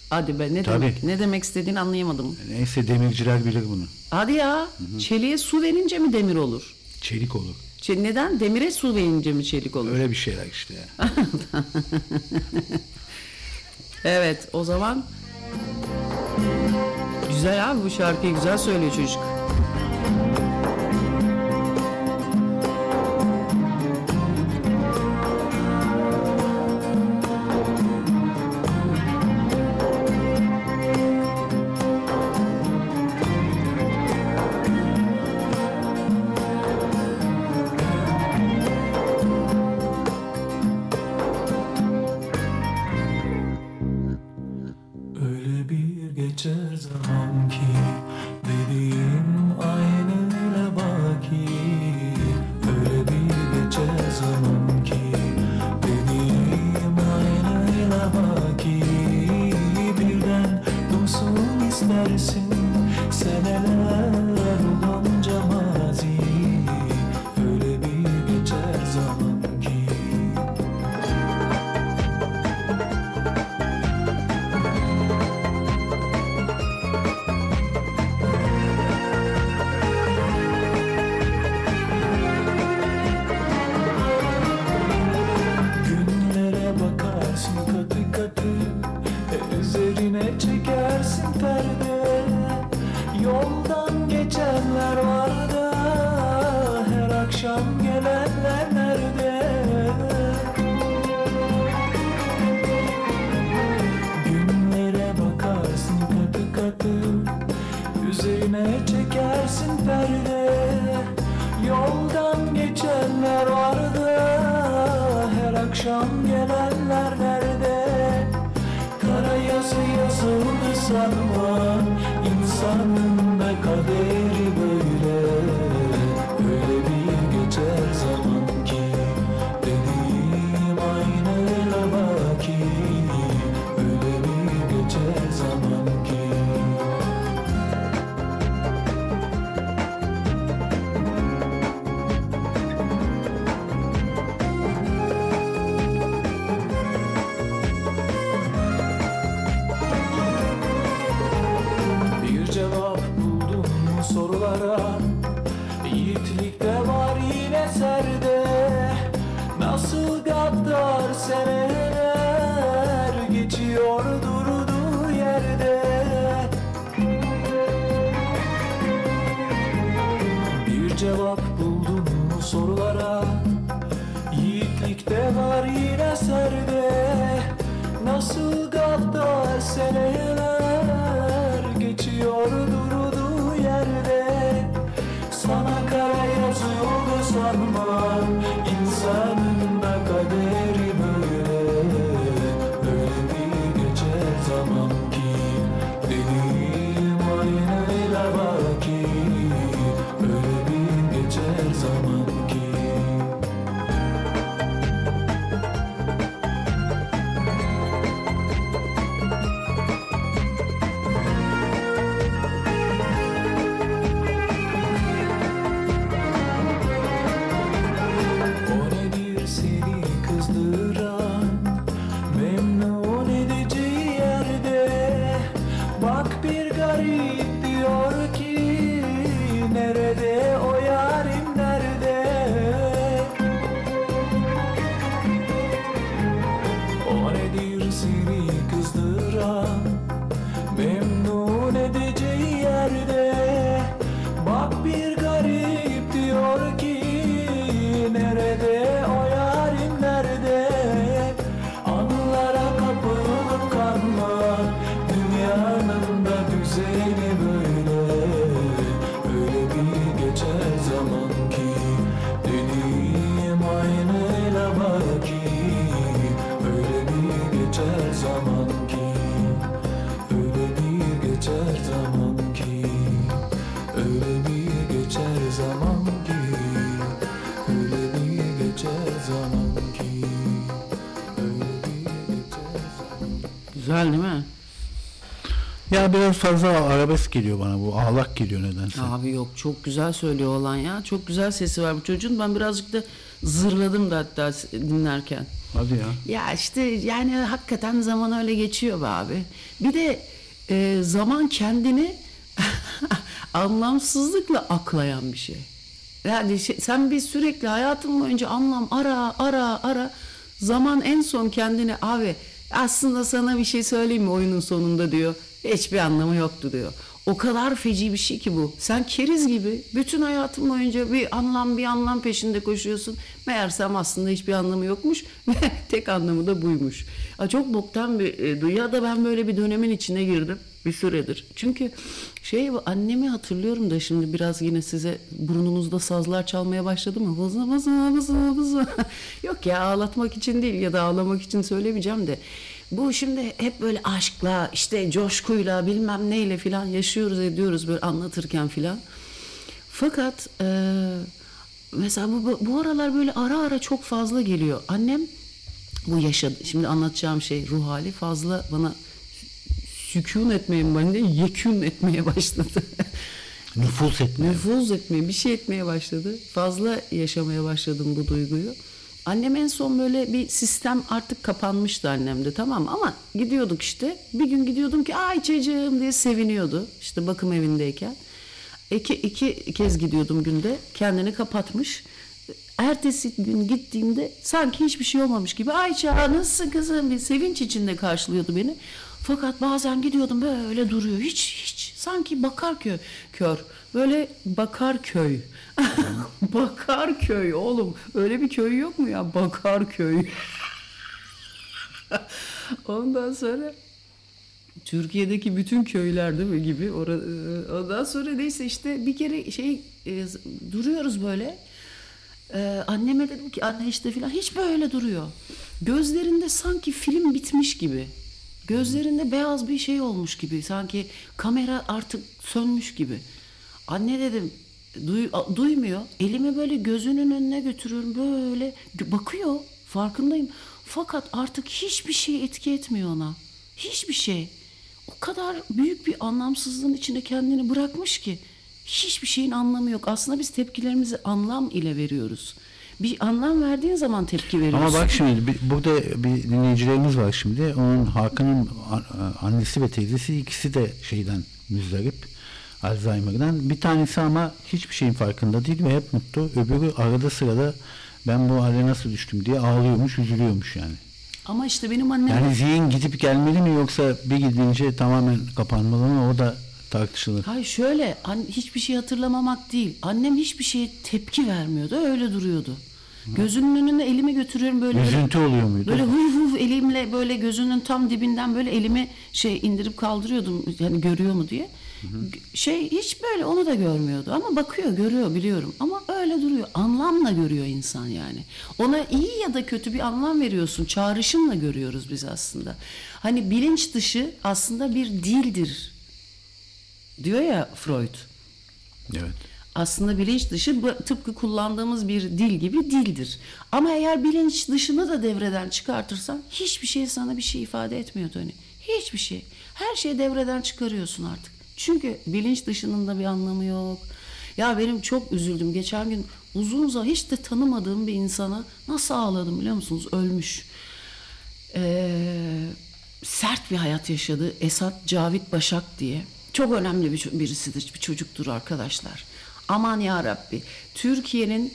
Hadi be ne Tabii. demek? Ne demek istediğini anlayamadım. Neyse demirciler bilir bunu. Hadi ya. Çeliğe su verince mi demir olur? Çelik olur. Neden? Demire su verince mi çelik olur? Öyle bir şeyler işte. [laughs] Evet o zaman güzel abi bu şarkıyı güzel söylüyor çocuk. Cevap buldum mu sorulara? Yiğitlik de var yine serde. Nasıl gaddar seneler Ya biraz fazla arabesk geliyor bana bu. Ağlak geliyor nedense. Abi yok çok güzel söylüyor olan ya. Çok güzel sesi var bu çocuğun. Ben birazcık da zırladım da hatta dinlerken. Hadi ya. Ya işte yani hakikaten zaman öyle geçiyor be abi. Bir de e, zaman kendini [laughs] anlamsızlıkla aklayan bir şey. Yani şey- sen bir sürekli hayatın boyunca anlam ara ara ara zaman en son kendine abi aslında sana bir şey söyleyeyim mi oyunun sonunda diyor. Hiçbir anlamı yoktu diyor. O kadar feci bir şey ki bu. Sen keriz gibi bütün hayatın boyunca bir anlam bir anlam peşinde koşuyorsun. Meğersem aslında hiçbir anlamı yokmuş [laughs] ve tek anlamı da buymuş. Ya çok boktan bir e, duyu. Ya da ben böyle bir dönemin içine girdim bir süredir. Çünkü şey annemi hatırlıyorum da şimdi biraz yine size burnunuzda sazlar çalmaya başladı mı? Vızı vızı vızı vızı. [laughs] Yok ya ağlatmak için değil ya da ağlamak için söylemeyeceğim de. Bu şimdi hep böyle aşkla işte coşkuyla bilmem neyle filan yaşıyoruz ediyoruz böyle anlatırken filan. Fakat e, mesela bu, bu, aralar böyle ara ara çok fazla geliyor. Annem bu yaşadı. Şimdi anlatacağım şey ruh hali fazla bana sükun etmeye bana yekün etmeye başladı. [laughs] Nüfus etme. Nüfuz etmeye, bir şey etmeye başladı. Fazla yaşamaya başladım bu duyguyu. Annem en son böyle bir sistem artık kapanmıştı annemde tamam mı? ama gidiyorduk işte. Bir gün gidiyordum ki ay çocuğum diye seviniyordu işte bakım evindeyken. İki, iki kez gidiyordum günde kendini kapatmış. Ertesi gün gittiğimde sanki hiçbir şey olmamış gibi Ayça nasılsın kızım bir sevinç içinde karşılıyordu beni. Fakat bazen gidiyordum böyle duruyor hiç hiç sanki bakar kö kör böyle bakar köy. [laughs] bakar köy oğlum. Öyle bir köy yok mu ya? Bakar köy. [laughs] Ondan sonra Türkiye'deki bütün köyler değil mi gibi orada ondan sonra neyse işte bir kere şey e, duruyoruz böyle. Ee, anneme dedim ki anne işte filan. Hiç böyle duruyor. Gözlerinde sanki film bitmiş gibi. Gözlerinde beyaz bir şey olmuş gibi. Sanki kamera artık sönmüş gibi. Anne dedim duy, duymuyor elimi böyle gözünün önüne götürüyorum böyle bakıyor farkındayım fakat artık hiçbir şey etki etmiyor ona hiçbir şey o kadar büyük bir anlamsızlığın içinde kendini bırakmış ki hiçbir şeyin anlamı yok. Aslında biz tepkilerimizi anlam ile veriyoruz. Bir anlam verdiğin zaman tepki veriyorsun. Ama bak şimdi bir- burada bir dinleyicilerimiz var şimdi. Onun Hakan'ın annesi ve teyzesi ikisi de şeyden müzdarip. Alzheimer'dan. Bir tanesi ama hiçbir şeyin farkında değil ve hep mutlu. Öbürü arada sırada ben bu hale nasıl düştüm diye ağlıyormuş, üzülüyormuş yani. Ama işte benim annem Yani zihin gidip gelmeli mi yoksa bir gidince tamamen kapanmalı mı o da tartışılır. Hayır şöyle an- hiçbir şey hatırlamamak değil. Annem hiçbir şeye tepki vermiyordu. Öyle duruyordu. Gözünün önünde elimi götürüyorum böyle. Üzüntü oluyor muydu? Böyle huy huy elimle böyle gözünün tam dibinden böyle elimi şey indirip kaldırıyordum yani görüyor mu diye. Şey hiç böyle onu da görmüyordu ama bakıyor görüyor biliyorum ama öyle duruyor anlamla görüyor insan yani ona iyi ya da kötü bir anlam veriyorsun çağrışımla görüyoruz biz aslında hani bilinç dışı aslında bir dildir diyor ya Freud Evet. aslında bilinç dışı tıpkı kullandığımız bir dil gibi dildir. Ama eğer bilinç dışını da devreden çıkartırsan hiçbir şey sana bir şey ifade etmiyor Tony. Hiçbir şey. Her şeyi devreden çıkarıyorsun artık. Çünkü bilinç dışının da bir anlamı yok. Ya benim çok üzüldüm. Geçen gün uzun zaman hiç de tanımadığım bir insana nasıl ağladım biliyor musunuz? Ölmüş. Ee, sert bir hayat yaşadı. Esat Cavit Başak diye. Çok önemli bir birisidir, bir çocuktur arkadaşlar. Aman ya Rabbi. Türkiye'nin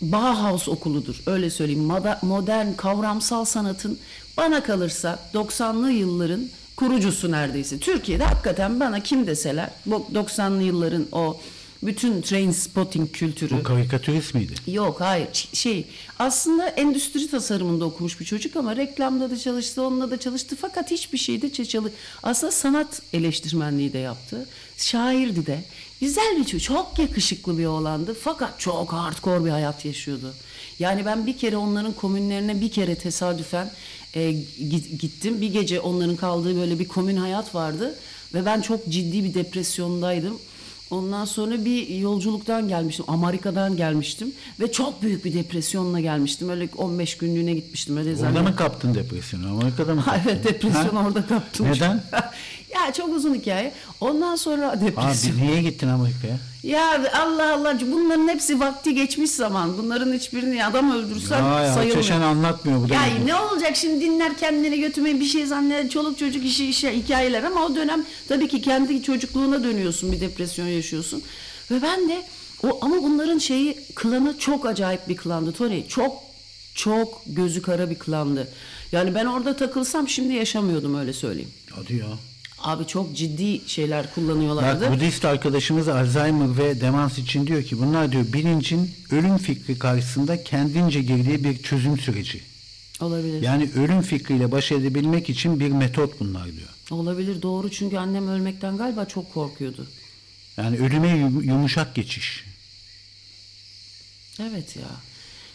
Bauhaus okuludur. Öyle söyleyeyim. Modern kavramsal sanatın bana kalırsa 90'lı yılların kurucusu neredeyse. Türkiye'de hakikaten bana kim deseler bu 90'lı yılların o bütün train spotting kültürü. Bu karikatürist miydi? Yok hayır. Şey aslında endüstri tasarımında okumuş bir çocuk ama reklamda da çalıştı onunla da çalıştı. Fakat hiçbir şeyde çalı aslında sanat eleştirmenliği de yaptı. Şairdi de. Güzel bir çocuk çok yakışıklı bir oğlandı. Fakat çok hardcore bir hayat yaşıyordu. Yani ben bir kere onların komünlerine bir kere tesadüfen e, gi- gittim bir gece onların kaldığı böyle bir komün hayat vardı ve ben çok ciddi bir depresyondaydım Ondan sonra bir yolculuktan gelmiştim. Amerika'dan gelmiştim. Ve çok büyük bir depresyonla gelmiştim. Öyle 15 günlüğüne gitmiştim. Öyle Orada zannediyorum. mı kaptın depresyonu? Amerika'da mı [laughs] kaptın? evet depresyon Ha? orada kaptım. Neden? [laughs] ya çok uzun hikaye. Ondan sonra Abi depresyon. niye gittin Amerika'ya? Ya Allah Allah bunların hepsi vakti geçmiş zaman. Bunların hiçbirini adam öldürsen Ya, sayılmıyor. Çeşen anlatmıyor bu. Ya ilginç. ne olacak şimdi dinler kendini götürmeyi bir şey zanneder çoluk çocuk işi işe hikayeler ama o dönem tabii ki kendi çocukluğuna dönüyorsun bir depresyon yaşıyorsun ve ben de O ama bunların şeyi klanı çok acayip bir klandı Tony. Çok çok gözü kara bir klandı. Yani ben orada takılsam şimdi yaşamıyordum öyle söyleyeyim. Hadi ya. Abi çok ciddi şeyler kullanıyorlardı. Bak Budist arkadaşımız Alzheimer ve demans için diyor ki bunlar diyor bilincin ölüm fikri karşısında kendince girdiği bir çözüm süreci. Olabilir. Yani ölüm fikriyle baş edebilmek için bir metot bunlar diyor. Olabilir doğru çünkü annem ölmekten galiba çok korkuyordu. Yani ölüme yum- yumuşak geçiş. Evet ya.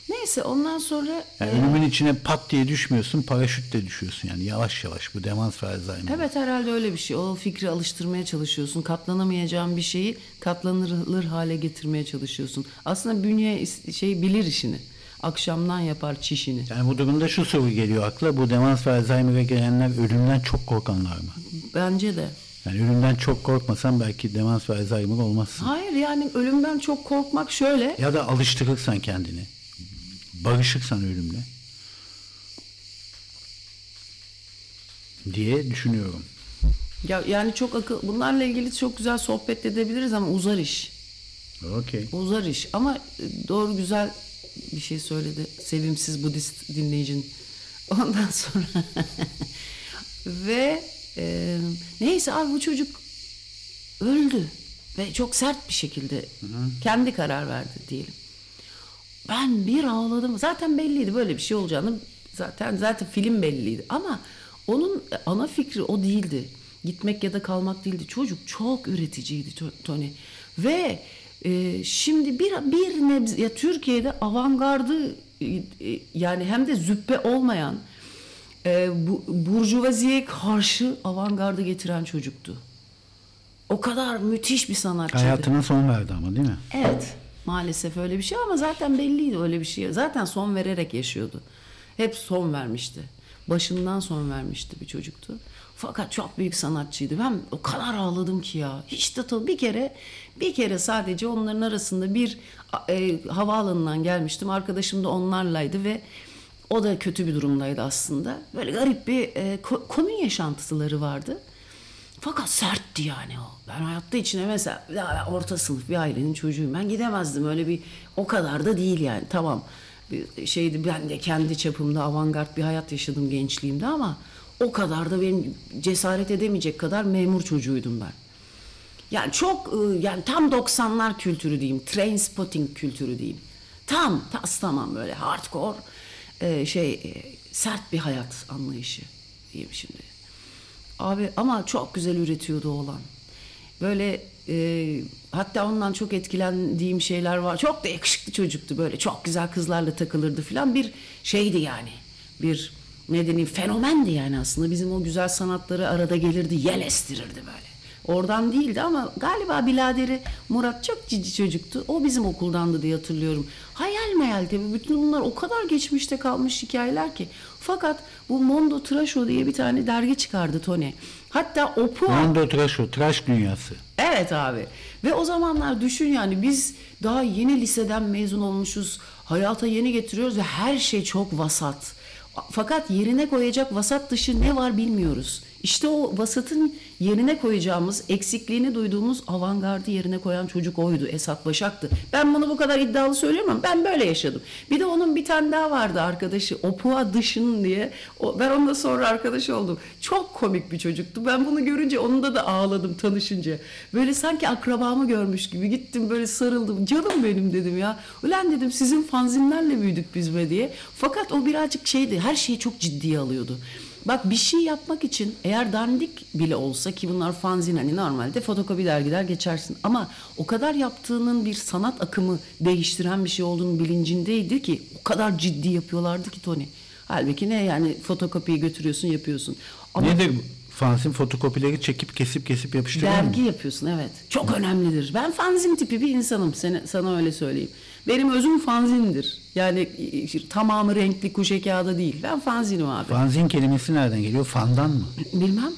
Neyse ondan sonra Yani e, ölümün içine pat diye düşmüyorsun, paraşütle düşüyorsun yani yavaş yavaş bu demans ve Alzheimer. Evet herhalde öyle bir şey. O fikri alıştırmaya çalışıyorsun. Katlanamayacağın bir şeyi katlanılır hale getirmeye çalışıyorsun. Aslında bünye şey bilir işini. Akşamdan yapar çişini. Yani bu durumda şu soru geliyor akla. Bu demans ve Alzheimer'e gelenler ölümden çok korkanlar mı? Bence de. Yani ölümden çok korkmasan belki demans ve Alzheimer olmazsın. Hayır yani ölümden çok korkmak şöyle. Ya da alıştırırsan kendini. Barışırsan ölümle. Diye düşünüyorum. Ya yani çok akıl bunlarla ilgili çok güzel sohbet edebiliriz ama uzar iş. Okey. Uzar iş ama e, doğru güzel bir şey söyledi sevimsiz Budist dinleyicin. [laughs] Ondan sonra [laughs] ve e, neyse abi bu çocuk öldü ve çok sert bir şekilde kendi karar verdi diyelim. Ben bir ağladım. Zaten belliydi böyle bir şey olacağını. Zaten zaten film belliydi ama onun ana fikri o değildi. Gitmek ya da kalmak değildi. Çocuk çok üreticiydi To- Tony. Ve e, şimdi bir bir nebze ya Türkiye'de avantgardı e, e, yani hem de züppe olmayan e, bu, burjuvaziye karşı avantgardı getiren çocuktu. O kadar müthiş bir sanatçıydı. Hayatına son verdi ama değil mi? Evet. Maalesef öyle bir şey ama zaten belliydi öyle bir şey. Zaten son vererek yaşıyordu. Hep son vermişti. Başından son vermişti bir çocuktu. Fakat çok büyük sanatçıydı. Ben o kadar ağladım ki ya. Hiç de ta- bir kere bir kere sadece onların arasında bir e, havaalanından gelmiştim. Arkadaşım da onlarlaydı ve o da kötü bir durumdaydı aslında. Böyle garip bir e, ko- komün yaşantıları vardı. Fakat sertti yani o. Ben hayatta içine mesela ya orta sınıf bir ailenin çocuğuyum. Ben gidemezdim öyle bir o kadar da değil yani. Tamam bir şeydi ben de kendi çapımda avantgard bir hayat yaşadım gençliğimde ama o kadar da benim cesaret edemeyecek kadar memur çocuğuydum ben. Yani çok ıı, yani tam 90'lar kültürü diyeyim. Train spotting kültürü diyeyim. Tam tas tamam böyle hardcore e, şey e, sert bir hayat anlayışı diyeyim şimdi. Abi ama çok güzel üretiyordu oğlan. Böyle e, hatta ondan çok etkilendiğim şeyler var. Çok da yakışıklı çocuktu böyle. Çok güzel kızlarla takılırdı falan. Bir şeydi yani. Bir ne deneyim fenomendi yani aslında. Bizim o güzel sanatları arada gelirdi, yel estirirdi böyle. Oradan değildi ama galiba biladeri Murat çok cici çocuktu. O bizim okuldandı diye hatırlıyorum. Hayal meyal tabii. Bütün bunlar o kadar geçmişte kalmış hikayeler ki. Fakat bu Mondo Trasho diye bir tane dergi çıkardı Tony. Hatta Opu Mondo Tıraş o. Tıraş dünyası. Evet abi. Ve o zamanlar düşün yani biz daha yeni liseden mezun olmuşuz. Hayata yeni getiriyoruz ve her şey çok vasat. Fakat yerine koyacak vasat dışı ne var bilmiyoruz. İşte o vasatın yerine koyacağımız, eksikliğini duyduğumuz avantgardı yerine koyan çocuk oydu. Esat Başak'tı. Ben bunu bu kadar iddialı söylüyorum ama ben böyle yaşadım. Bir de onun bir tane daha vardı arkadaşı. Opua Dışın diye. O, ben onunla sonra arkadaş oldum. Çok komik bir çocuktu. Ben bunu görünce onunla da ağladım tanışınca. Böyle sanki akrabamı görmüş gibi gittim böyle sarıldım. Canım benim dedim ya. Ulan dedim sizin fanzinlerle büyüdük biz be diye. Fakat o birazcık şeydi. Her şeyi çok ciddiye alıyordu. Bak bir şey yapmak için eğer dandik bile olsa ki bunlar fanzin hani normalde fotokopi dergiler geçersin. Ama o kadar yaptığının bir sanat akımı değiştiren bir şey olduğunu bilincindeydi ki o kadar ciddi yapıyorlardı ki Tony. Halbuki ne yani fotokopiyi götürüyorsun yapıyorsun. Ama Nedir bu? Fansin fotokopileri çekip kesip kesip yapıştırıyor mu? Dergi yapıyorsun evet. Çok önemlidir. Ben fanzin tipi bir insanım. Sana, sana öyle söyleyeyim. Benim özüm fanzindir. Yani tamamı renkli kuşe kağıda değil. Ben fanzinim abi. Fanzin kelimesi nereden geliyor? Fandan mı? Bilmem.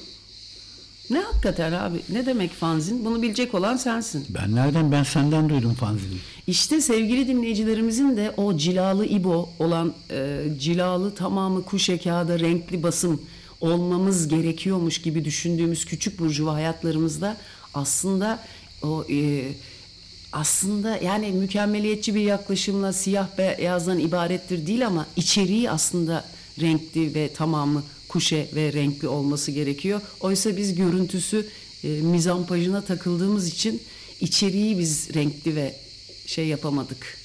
Ne hakikaten abi? Ne demek fanzin? Bunu bilecek olan sensin. Ben nereden? Ben senden duydum fanzini. İşte sevgili dinleyicilerimizin de o cilalı İbo olan e, cilalı tamamı kuşe kağıda renkli basım olmamız gerekiyormuş gibi düşündüğümüz küçük burjuva hayatlarımızda aslında o e, aslında yani mükemmeliyetçi bir yaklaşımla siyah beyazdan ibarettir değil ama içeriği aslında renkli ve tamamı kuşe ve renkli olması gerekiyor. Oysa biz görüntüsü e, mizampajına takıldığımız için içeriği biz renkli ve şey yapamadık.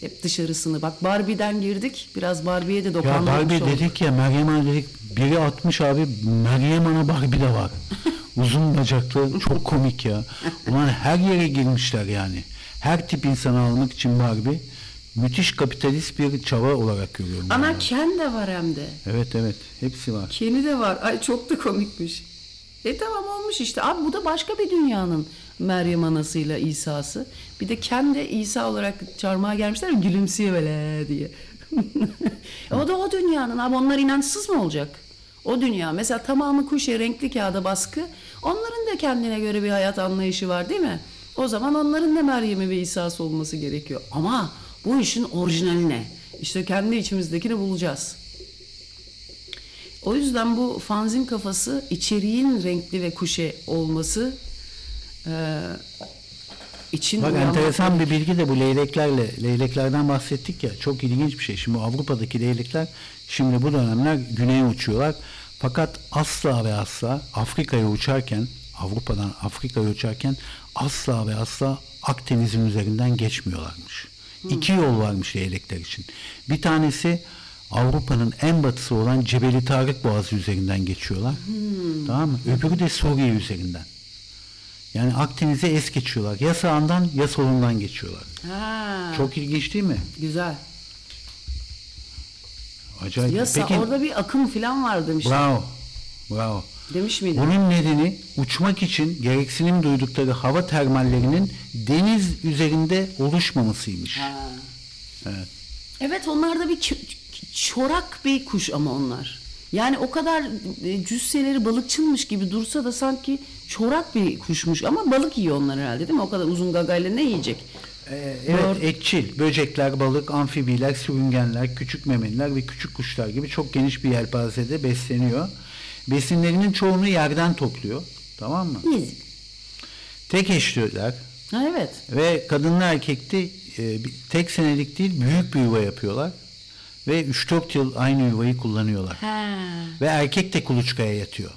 Hep dışarısını. Bak Barbie'den girdik. Biraz Barbie'ye de Ya dokandırmış Barbie olduk. dedik ya Meryem dedik. Biri atmış abi Meryem Ana Barbie de var. Uzun bacaklı çok komik ya. Ulan her yere girmişler yani. Her tip insanı almak için Barbie müthiş kapitalist bir çaba olarak görüyorum. Ana yani. Ken de var hem de. Evet evet hepsi var. Ken'i de var. Ay çok da komikmiş. E tamam olmuş işte. Abi bu da başka bir dünyanın Meryem anasıyla İsa'sı. Bir de Ken de İsa olarak çarmıha gelmişler ya, gülümsüyor böyle diye. [laughs] o da o dünyanın abi onlar inançsız mı olacak? O dünya mesela tamamı kuşe renkli kağıda baskı. Onların da kendine göre bir hayat anlayışı var değil mi? O zaman onların da Meryem'i ve İsa'sı olması gerekiyor. Ama bu işin orijinali ne? İşte kendi içimizdekini bulacağız. O yüzden bu fanzin kafası içeriğin renkli ve kuşe olması e, için Bak uyanmak- enteresan bir bilgi de bu leyleklerle, leyleklerden bahsettik ya çok ilginç bir şey. Şimdi Avrupa'daki leylekler şimdi bu dönemler güneye uçuyorlar. Fakat asla ve asla Afrika'ya uçarken, Avrupa'dan Afrika'ya uçarken asla ve asla Akdeniz'in üzerinden geçmiyorlarmış. İki yol varmış leylekler için. Bir tanesi Avrupa'nın en batısı olan Cebeli Tarık Boğazı üzerinden geçiyorlar. Tamam mı? Öbürü de Suriye üzerinden. Yani Akdeniz'e es geçiyorlar. Ya sağından ya solundan geçiyorlar. Ha, Çok ilginç değil mi? güzel. Acayip. Yasa Peki, orada bir akım falan var demişler. bravo. Bravo. Demiş miydi? Bunun nedeni uçmak için gereksinim duydukları hava termallerinin deniz üzerinde oluşmamasıymış. Ha. Evet. Evet onlar da bir çorak bir kuş ama onlar. Yani o kadar e, cüsseleri balıkçılmış gibi dursa da sanki çorak bir kuşmuş ama balık yiyor onlar herhalde değil mi? O kadar uzun gagayla ne yiyecek? Ee, evet, Doğru. etçil. Böcekler, balık, amfibiler, sürüngenler, küçük memeliler ve küçük kuşlar gibi çok geniş bir yelpazede besleniyor. Besinlerinin çoğunu yerden topluyor. Tamam mı? Nizik. Tek eşliyorlar. Ha evet. Ve kadınlı erkekli e, tek senelik değil büyük bir yuva yapıyorlar. Ve 3-4 yıl aynı yuvayı kullanıyorlar. Ha. Ve erkek de kuluçkaya yatıyor.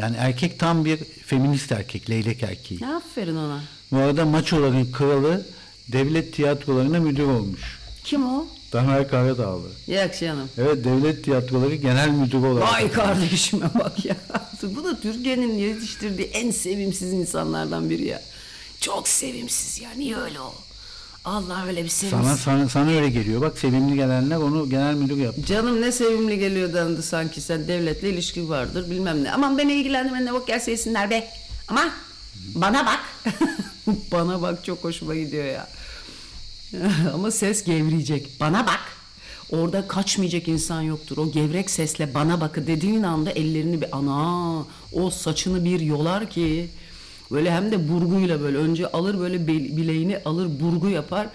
Yani erkek tam bir feminist erkek, leylek erkeği. Aferin ona. Bu arada maçoların kralı devlet tiyatrolarına müdür olmuş. Kim o? Tamer Karadağlı. Yak canım. Evet devlet tiyatroları genel müdürü olarak. Vay kardeşime bak ya. [laughs] Bu da Türkiye'nin yetiştirdiği en sevimsiz insanlardan biri ya. Çok sevimsiz ya. Niye öyle o? Allah öyle bir sevimsiz. Sana, sana, sana öyle geliyor. Bak sevimli gelenler onu genel müdür yaptı. Canım ne sevimli geliyor dendi sanki sen devletle ilişki vardır bilmem ne. Aman beni ilgilendirme ne bak gelse yesinler be. Ama bana bak. [laughs] bana bak çok hoşuma gidiyor ya. [laughs] Ama ses gevreyecek. Bana bak. Orada kaçmayacak insan yoktur. O gevrek sesle bana bakı dediğin anda ellerini bir ana o saçını bir yolar ki böyle hem de burguyla böyle önce alır böyle bileğini alır burgu yapar.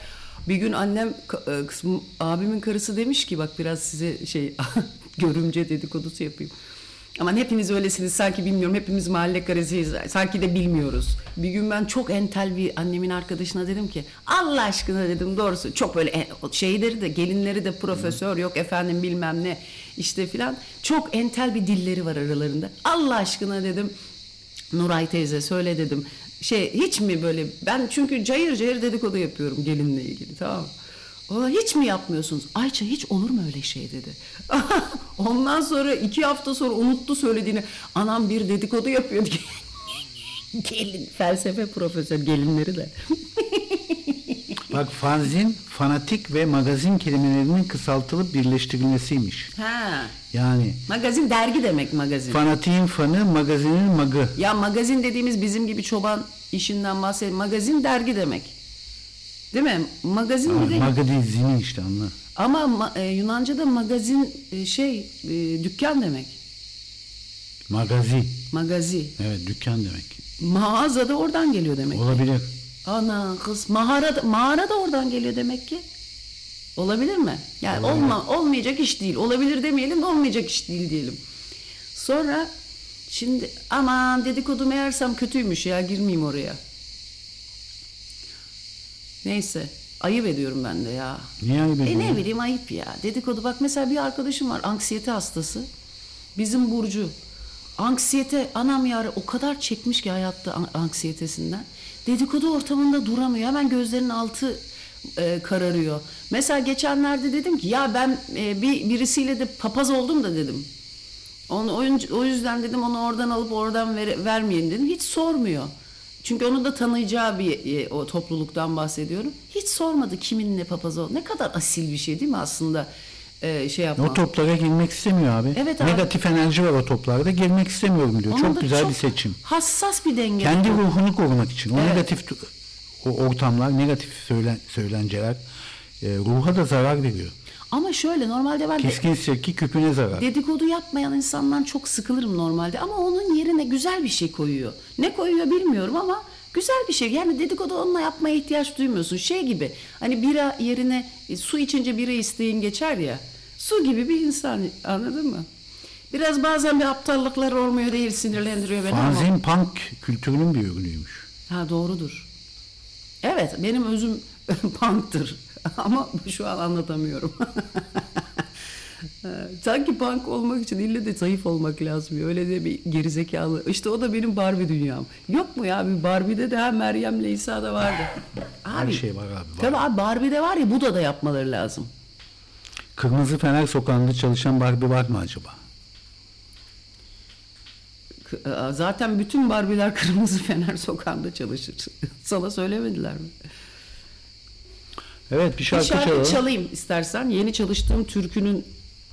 Bir gün annem e, kısmı- abimin karısı demiş ki bak biraz size şey [laughs] görümce dedikodusu yapayım. Aman hepimiz öylesiniz sanki bilmiyorum hepimiz mahalle karesiyiz sanki de bilmiyoruz. Bir gün ben çok entel bir annemin arkadaşına dedim ki Allah aşkına dedim doğrusu çok böyle şeyleri de gelinleri de profesör yok efendim bilmem ne işte filan çok entel bir dilleri var aralarında. Allah aşkına dedim Nuray teyze söyle dedim. Şey hiç mi böyle ben çünkü cayır cayır dedikodu yapıyorum gelinle ilgili tamam mı? Hiç mi yapmıyorsunuz? Ayça hiç olur mu öyle şey dedi. [laughs] Ondan sonra iki hafta sonra unuttu söylediğini. Anam bir dedikodu yapıyordu. [laughs] Gelin felsefe profesör gelinleri de. [laughs] Bak fanzin, fanatik ve magazin kelimelerinin kısaltılıp birleştirilmesiymiş. ha. Yani Magazin dergi demek magazin. fanatiğin fanı, magazinin magı. ya magazin dediğimiz bizim gibi çoban işinden bahsediyor. Magazin dergi demek. Değil mi? Magazin Magı değil zini işte anla. Ama ma- e, Yunanca'da magazin e, şey e, dükkan demek. Magazi. Magazi. Evet dükkan demek. Mağaza da oradan geliyor demek. Olabilir. Ana kız mağara mağara da oradan geliyor demek ki. Olabilir mi? Yani olma, olmayacak iş değil. Olabilir demeyelim de olmayacak iş değil diyelim. Sonra şimdi aman dedikodu meğersem kötüymüş ya girmeyeyim oraya. Neyse ayıp ediyorum ben de ya. Niye ayıp E ediyorsun? ne bileyim ayıp ya. Dedikodu bak mesela bir arkadaşım var anksiyete hastası. Bizim Burcu. Anksiyete anam yarı o kadar çekmiş ki hayatta an- anksiyetesinden. Dedikodu ortamında duramıyor. Hemen gözlerinin altı e, kararıyor. Mesela geçenlerde dedim ki ya ben e, bir birisiyle de papaz oldum da dedim. Onu o yüzden dedim onu oradan alıp oradan ver, vermeyin dedim. Hiç sormuyor. Çünkü onu da tanıyacağı bir e, o topluluktan bahsediyorum. Hiç sormadı kimin ne papaz oldu. Ne kadar asil bir şey değil mi aslında e, şey yapmak. O toplara girmek istemiyor abi. Evet abi. Negatif enerji var o toplarda. Girmek istemiyorum diyor. Onun çok güzel çok bir seçim. Hassas bir denge. Kendi bu. ruhunu korumak için. O Evet. negatif o ortamlar, negatif söylen, söylenceler e, ruha da zarar veriyor. Ama şöyle normalde ben Keskin sirki küpüne zarar. dedikodu yapmayan insandan çok sıkılırım normalde. Ama onun yerine güzel bir şey koyuyor. Ne koyuyor bilmiyorum ama güzel bir şey. Yani dedikodu onunla yapmaya ihtiyaç duymuyorsun. Şey gibi hani bira yerine e, su içince bira isteğin geçer ya. Su gibi bir insan anladın mı? Biraz bazen bir aptallıklar olmuyor değil sinirlendiriyor beni ama. Fanzin punk kültürünün bir ürünüymüş. Ha doğrudur. Evet benim özüm [laughs] punktır. Ama şu an anlatamıyorum. [laughs] Sanki punk olmak için ille de zayıf olmak lazım. Öyle de bir gerizekalı. İşte o da benim Barbie dünyam. Yok mu ya bir Barbie'de de ha Meryem'le İsa'da vardı. Her şey var abi. Var. Tabii abi Barbie'de var ya Buda da yapmaları lazım. Kırmızı Fener Sokağı'nda çalışan Barbie var mı acaba? Aa, Zaten bütün Barbie'ler [laughs] Kırmızı Fener Sokağı'nda çalışır. [laughs] Sana söylemediler mi? Evet bir Bir şarkı, şarkı çalalım. çalayım istersen. Yeni çalıştığım türkünün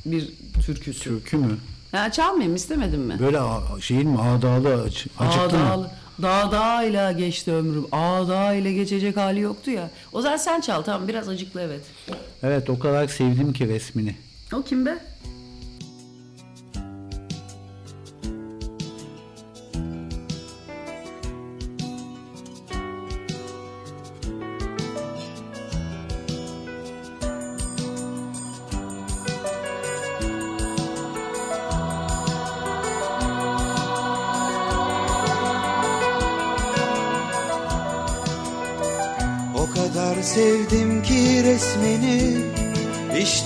bir türküsü. Türkü mü? Ha, çalmayayım istemedin mi? Böyle şeyin mi ağdalı acı, acıklı mı? Ağdağ, dağdağıyla geçti ömrüm. Ağdağ ile geçecek hali yoktu ya. O zaman sen çal tamam biraz acıklı evet. Evet o kadar sevdim ki resmini. O kim be?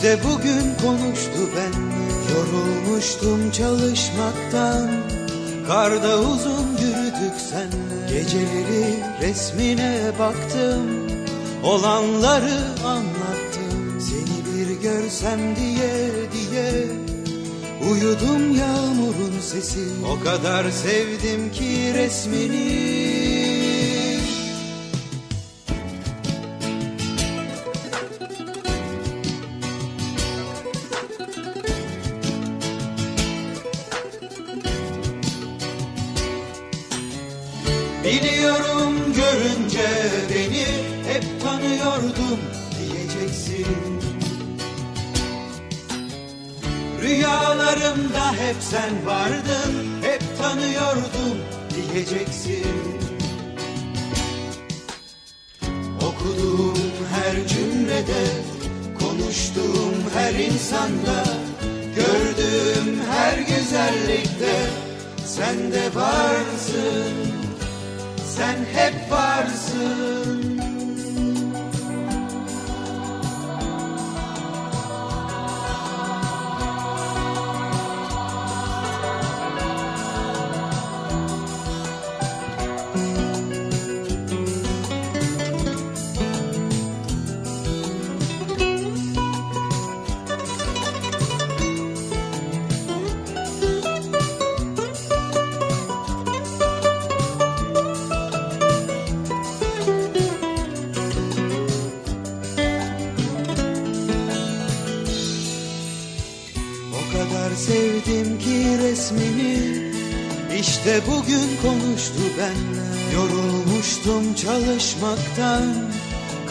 İşte bugün konuştu benimle Yorulmuştum çalışmaktan. Karda uzun yürüdük senle Geceleri resmine baktım. Olanları anlattım Seni bir görsem diye diye. Uyudum yağmurun sesi O kadar sevdim ki resmini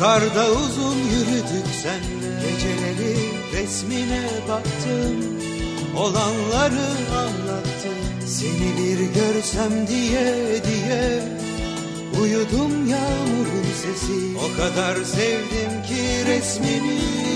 Karda uzun yürüdük senle Geceleri resmine baktım Olanları anlattım Seni bir görsem diye diye Uyudum yağmurun sesi. O kadar sevdim ki resmini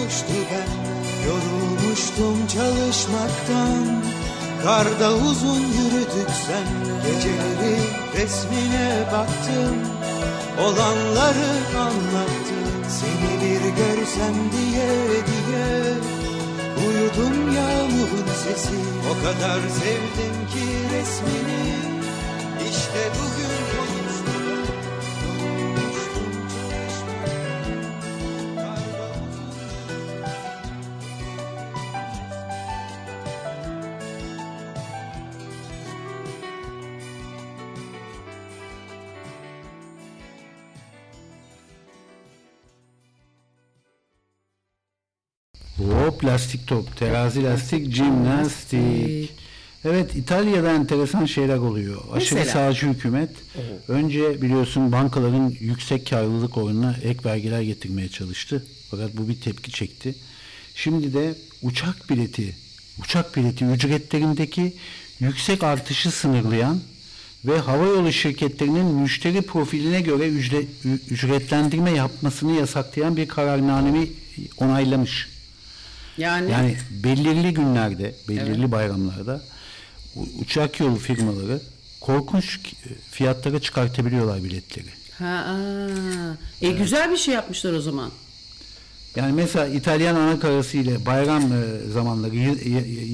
konuştu ben Yorulmuştum çalışmaktan Karda uzun yürüdük senle Geceleri resmine baktım Olanları anlattım Seni bir görsem diye diye Uyudum yağmurun sesi O kadar sevdim ki resmini lastik top, terazi lastik, jimnastik. Evet İtalya'da enteresan şeyler oluyor. Aşırı Mesela? sağcı hükümet önce biliyorsun bankaların yüksek karlılık oranına ek vergiler getirmeye çalıştı. Fakat bu bir tepki çekti. Şimdi de uçak bileti, uçak bileti ücretlerindeki yüksek artışı sınırlayan ve havayolu şirketlerinin müşteri profiline göre ücret, ücretlendirme yapmasını yasaklayan bir kararnameyi onaylamış. Yani, Yani belirli günlerde, belirli bayramlarda u- uçak yolu firmaları korkunç fiyatlara çıkartabiliyorlar biletleri. ha, aa. e, güzel bir şey yapmışlar o zaman. Yani mesela İtalyan anakarası ile bayram e, zamanları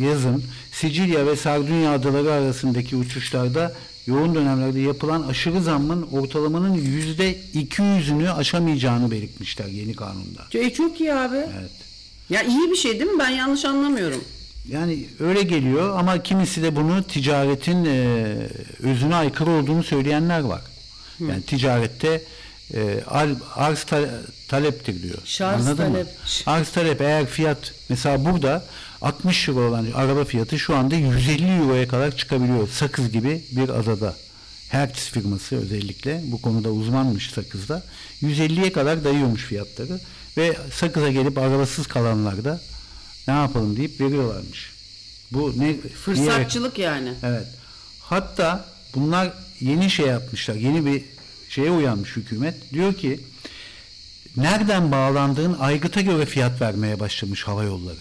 yazın Sicilya ve Sardunya adaları arasındaki uçuşlarda yoğun dönemlerde yapılan aşırı zammın ortalamanın yüzde 200'ünü aşamayacağını belirtmişler yeni kanunda. E, çok iyi abi. Evet. Ya iyi bir şey değil mi? Ben yanlış anlamıyorum. Yani öyle geliyor ama kimisi de bunu ticaretin e, özüne aykırı olduğunu söyleyenler var. Yani ticarette e, ar- arz ta- taleptir diyor. Şarz Anladın talep. mı? Arz talep eğer fiyat mesela burada 60 euro olan araba fiyatı şu anda 150 euroya kadar çıkabiliyor. Sakız gibi bir adada. Hertz firması özellikle bu konuda uzmanmış Sakız'da. 150'ye kadar dayıyormuş fiyatları ve Sakız'a gelip arabasız kalanlar da ne yapalım deyip veriyorlarmış. Bu ne Fırsatçılık yani. Evet. Hatta bunlar yeni şey yapmışlar. Yeni bir şeye uyanmış hükümet. Diyor ki nereden bağlandığın aygıta göre fiyat vermeye başlamış hava yolları.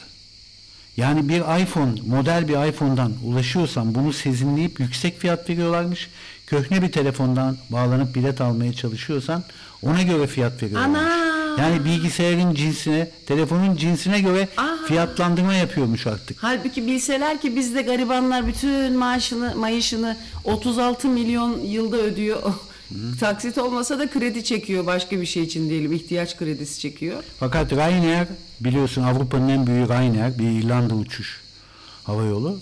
Yani bir iPhone, model bir iPhone'dan ulaşıyorsan bunu sezinleyip yüksek fiyat veriyorlarmış. Köhne bir telefondan bağlanıp bilet almaya çalışıyorsan ona göre fiyat veriyorlarmış. Ana! Yani bilgisayarın cinsine, telefonun cinsine göre Aa! fiyatlandırma yapıyormuş artık. Halbuki bilseler ki bizde garibanlar bütün maaşını, mayışını 36 milyon yılda ödüyor. [laughs] Taksit olmasa da kredi çekiyor başka bir şey için diyelim. ihtiyaç kredisi çekiyor. Fakat Ryanair biliyorsun Avrupa'nın en büyüğü Ryanair bir İrlanda uçuş hava yolu.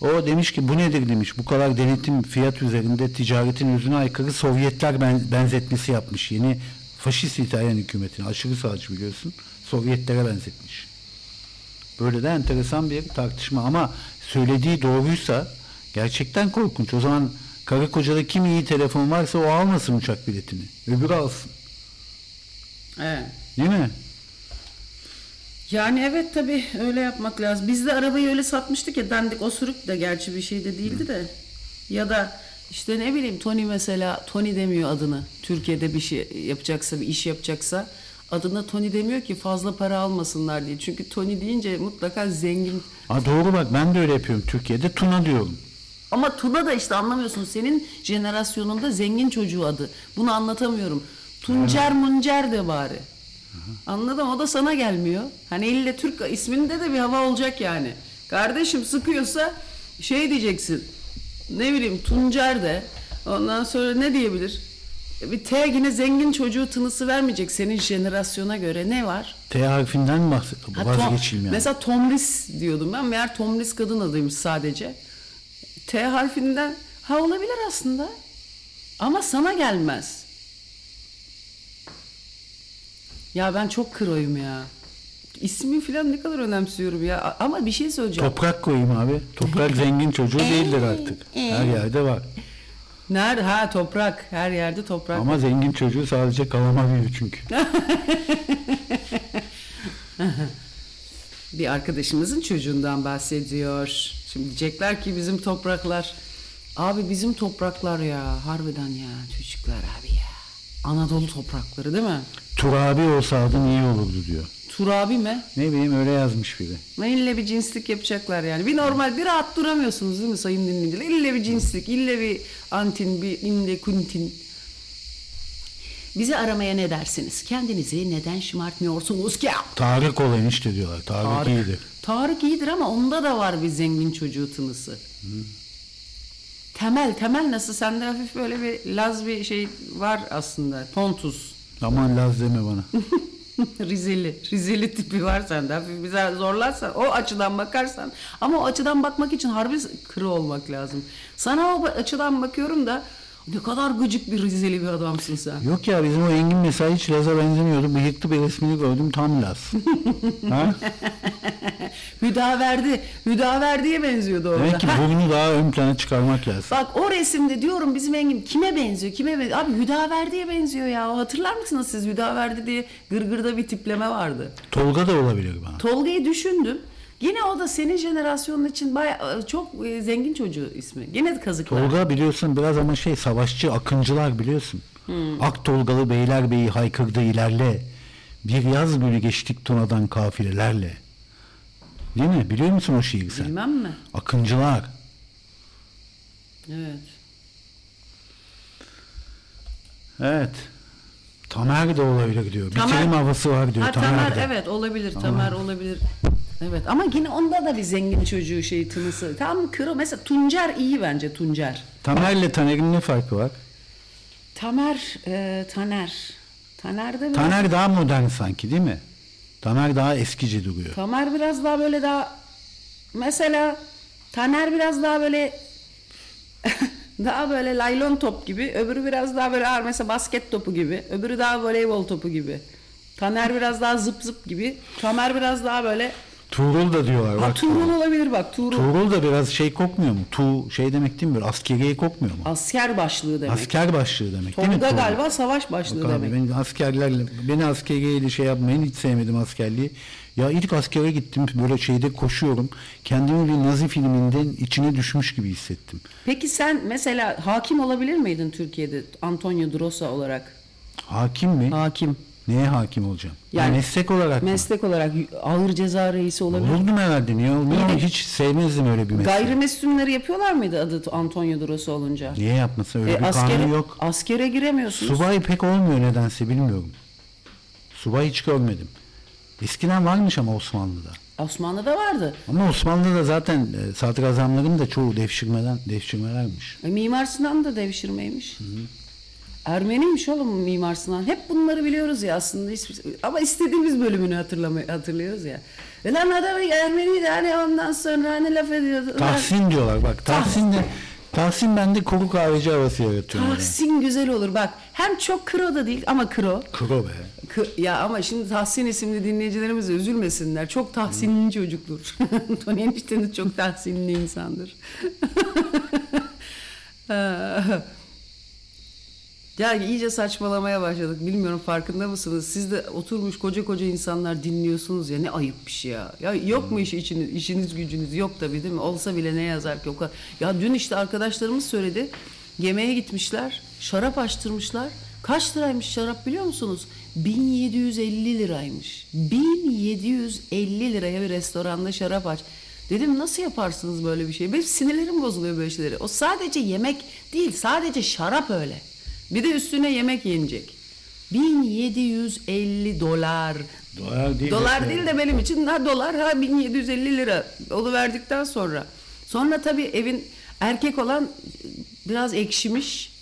O demiş ki bu nedir demiş. Bu kadar denetim fiyat üzerinde ticaretin özüne aykırı Sovyetler ben, benzetmesi yapmış. Yeni faşist İtalyan hükümetine aşırı sağcı biliyorsun. Sovyetlere benzetmiş. Böyle de enteresan bir tartışma ama söylediği doğruysa gerçekten korkunç. O zaman karı kocada kim iyi telefon varsa o almasın uçak biletini. Öbürü alsın. Evet. Değil mi? Yani evet tabii öyle yapmak lazım. Biz de arabayı öyle satmıştık ya dandik osuruk da gerçi bir şey de değildi de. Ya da işte ne bileyim Tony mesela Tony demiyor adını. Türkiye'de bir şey yapacaksa bir iş yapacaksa adına Tony demiyor ki fazla para almasınlar diye. Çünkü Tony deyince mutlaka zengin. Ha doğru bak ben de öyle yapıyorum Türkiye'de Tuna diyorum. Ama Tuna da işte anlamıyorsun. Senin jenerasyonunda zengin çocuğu adı. Bunu anlatamıyorum. Tuncer muncer de bari. Anladım o da sana gelmiyor. Hani ille Türk isminde de bir hava olacak yani. Kardeşim sıkıyorsa şey diyeceksin. Ne bileyim Tuncer de. Ondan sonra ne diyebilir? Bir T yine zengin çocuğu tınısı vermeyecek senin jenerasyona göre. Ne var? T harfinden Ha, Tom- vazgeçilmeyen. Mesela Tomris diyordum ben. Meğer Tomris kadın adıymış sadece. T harfinden ha olabilir aslında. Ama sana gelmez. Ya ben çok kroyum ya. İsmi falan ne kadar önemsiyorum ya. Ama bir şey söyleyeceğim. Toprak koyayım abi. Toprak [laughs] zengin çocuğu değildir artık. Her yerde var. Nerede? Ha toprak. Her yerde toprak. Ama zengin çocuğu sadece kalama büyüyor çünkü. [laughs] Bir arkadaşımızın çocuğundan bahsediyor. Şimdi diyecekler ki bizim topraklar. Abi bizim topraklar ya. Harbiden ya çocuklar abi ya. Anadolu toprakları değil mi? Turabi olsa adın iyi olurdu diyor. Turabi mi? Ne bileyim öyle yazmış biri. Ne ille bir cinslik yapacaklar yani. Bir normal bir rahat duramıyorsunuz değil mi sayın dinleyiciler? İlle bir cinslik, ille bir antin, bir inde kuntin. Bizi aramaya ne dersiniz? Kendinizi neden şımartmıyorsunuz ki? Tarık ol enişte diyorlar. Tarık, iyidir. Tarık iyidir ama onda da var bir zengin çocuğu tınısı. Temel, temel nasıl? Sende hafif böyle bir laz bir şey var aslında. Pontus. Aman Laz deme bana. [laughs] [laughs] Rizeli, Rizeli tipi var sende. Hafif bize zorlarsan, o açıdan bakarsan. Ama o açıdan bakmak için harbi kırı olmak lazım. Sana o açıdan bakıyorum da ne kadar gıcık bir Rizeli bir adamsın sen. Yok ya bizim o Engin mesela hiç Laz'a benzemiyordu. Bıyıklı bir resmini gördüm tam Laz. [laughs] ha? Hüdaverdi, Hüdaverdi'ye benziyordu orada. Demek ki burnu daha ön plana çıkarmak lazım. Bak o resimde diyorum bizim Engin kime benziyor? Kime benziyor? Abi Hüdaverdi'ye benziyor ya. Hatırlar mısınız siz Hüdaverdi diye gırgırda bir tipleme vardı. Tolga da olabilir bana. Tolga'yı düşündüm. Yine o da senin jenerasyonun için bayağı çok e, zengin çocuğu ismi. Yine kazıklar. Tolga biliyorsun biraz ama şey savaşçı akıncılar biliyorsun. Ak Tolgalı Beylerbeyi haykırdı ilerle. Bir yaz günü geçtik Tuna'dan kafilelerle. Değil mi? Biliyor musun o şiiri sen? Bilmem mi? Akıncılar. Evet. Evet. Tamer de olabilir diyor. Tamer- Bitirim havası var diyor Ha, Tamer, Tamer de. evet olabilir. Tamer olabilir. Evet ama yine onda da bir zengin çocuğu şey tınısı. Tam kro mesela Tuncer iyi bence Tuncer. Tamer'le Taner'in ne farkı var? Tamer, e, Taner. Taner'de biraz... Taner daha modern sanki değil mi? Tamer daha eskici duruyor. Tamer biraz daha böyle daha mesela Taner biraz daha böyle [laughs] daha böyle laylon top gibi öbürü biraz daha böyle ağır mesela basket topu gibi öbürü daha voleybol topu gibi Taner biraz daha zıp zıp gibi Tamer biraz daha böyle Tuğrul da diyorlar. ha, Bak, Tuğrul olabilir bak Tuğrul Tuğrul da biraz şey kokmuyor mu? Tu şey demek değil mi? Böyle askeriye kokmuyor mu? asker başlığı demek Asker başlığı demek değil mi? Tolga galiba savaş başlığı Bak abi demek ben askerlerle beni askeriyeyle şey yapmayın hiç sevmedim askerliği. Ya ilk askere gittim böyle şeyde koşuyorum. Kendimi bir Nazi filminden içine düşmüş gibi hissettim. peki sen mesela hakim olabilir miydin Türkiye'de Antonio Drosa olarak Hakim mi? hakim Neye hakim olacağım? Yani Yani meslek olarak mı? meslek olarak ağır ceza reisi olabilir Olurdum herhalde niye olmuyor? Hiç sevmezdim öyle bir meslek. Gayrimüslimleri yapıyorlar mıydı adı Antonio Drosa olunca? Niye yapmasın? Öyle E, bir askere, kanun yok. askere giremiyorsunuz. Subay pek olmuyor nedense bilmiyorum. Subay hiç görmedim. Eskiden varmış ama Osmanlı'da. Osmanlı'da vardı. Ama Osmanlı'da zaten e, sadrazamların da çoğu devşirmeden devşirmelermiş. E, Mimar Sinan da devşirmeymiş. Ermeniymiş oğlum Mimar Sinan. Hep bunları biliyoruz ya aslında. Hiç- Ama istediğimiz bölümünü hatırlamay hatırlıyoruz ya. E lan adam Ermeniydi hani ondan sonra hani laf ediyordu. Tahsin diyorlar bak. Tahsin de Tahsin bende kuru kahveci havası yaratıyor. Tahsin güzel olur bak. Hem çok kro da değil ama kro. Kuru be. Kı- Ya ama şimdi Tahsin isimli dinleyicilerimiz üzülmesinler. Çok Tahsinli çocuktur. [laughs] Tony enişteniz çok Tahsinli insandır. [laughs] ya iyice saçmalamaya başladık. Bilmiyorum farkında mısınız? Siz de oturmuş koca koca insanlar dinliyorsunuz ya. Ne ayıp bir şey ya. Ya yok mu iş içiniz, işiniz gücünüz? Yok tabii değil mi? Olsa bile ne yazar ki? O kadar. Ya dün işte arkadaşlarımız söyledi. Yemeğe gitmişler. Şarap açtırmışlar. Kaç liraymış şarap biliyor musunuz? 1750 liraymış. 1750 liraya bir restoranda şarap aç. Dedim nasıl yaparsınız böyle bir şey? Benim sinirlerim bozuluyor böyle şeyleri. O sadece yemek değil, sadece şarap öyle. Bir de üstüne yemek yenecek. 1750 dolar. Dolar değil. Dolar de- değil de benim için ha dolar ha 1750 lira verdikten sonra. Sonra tabii evin erkek olan biraz ekşimiş.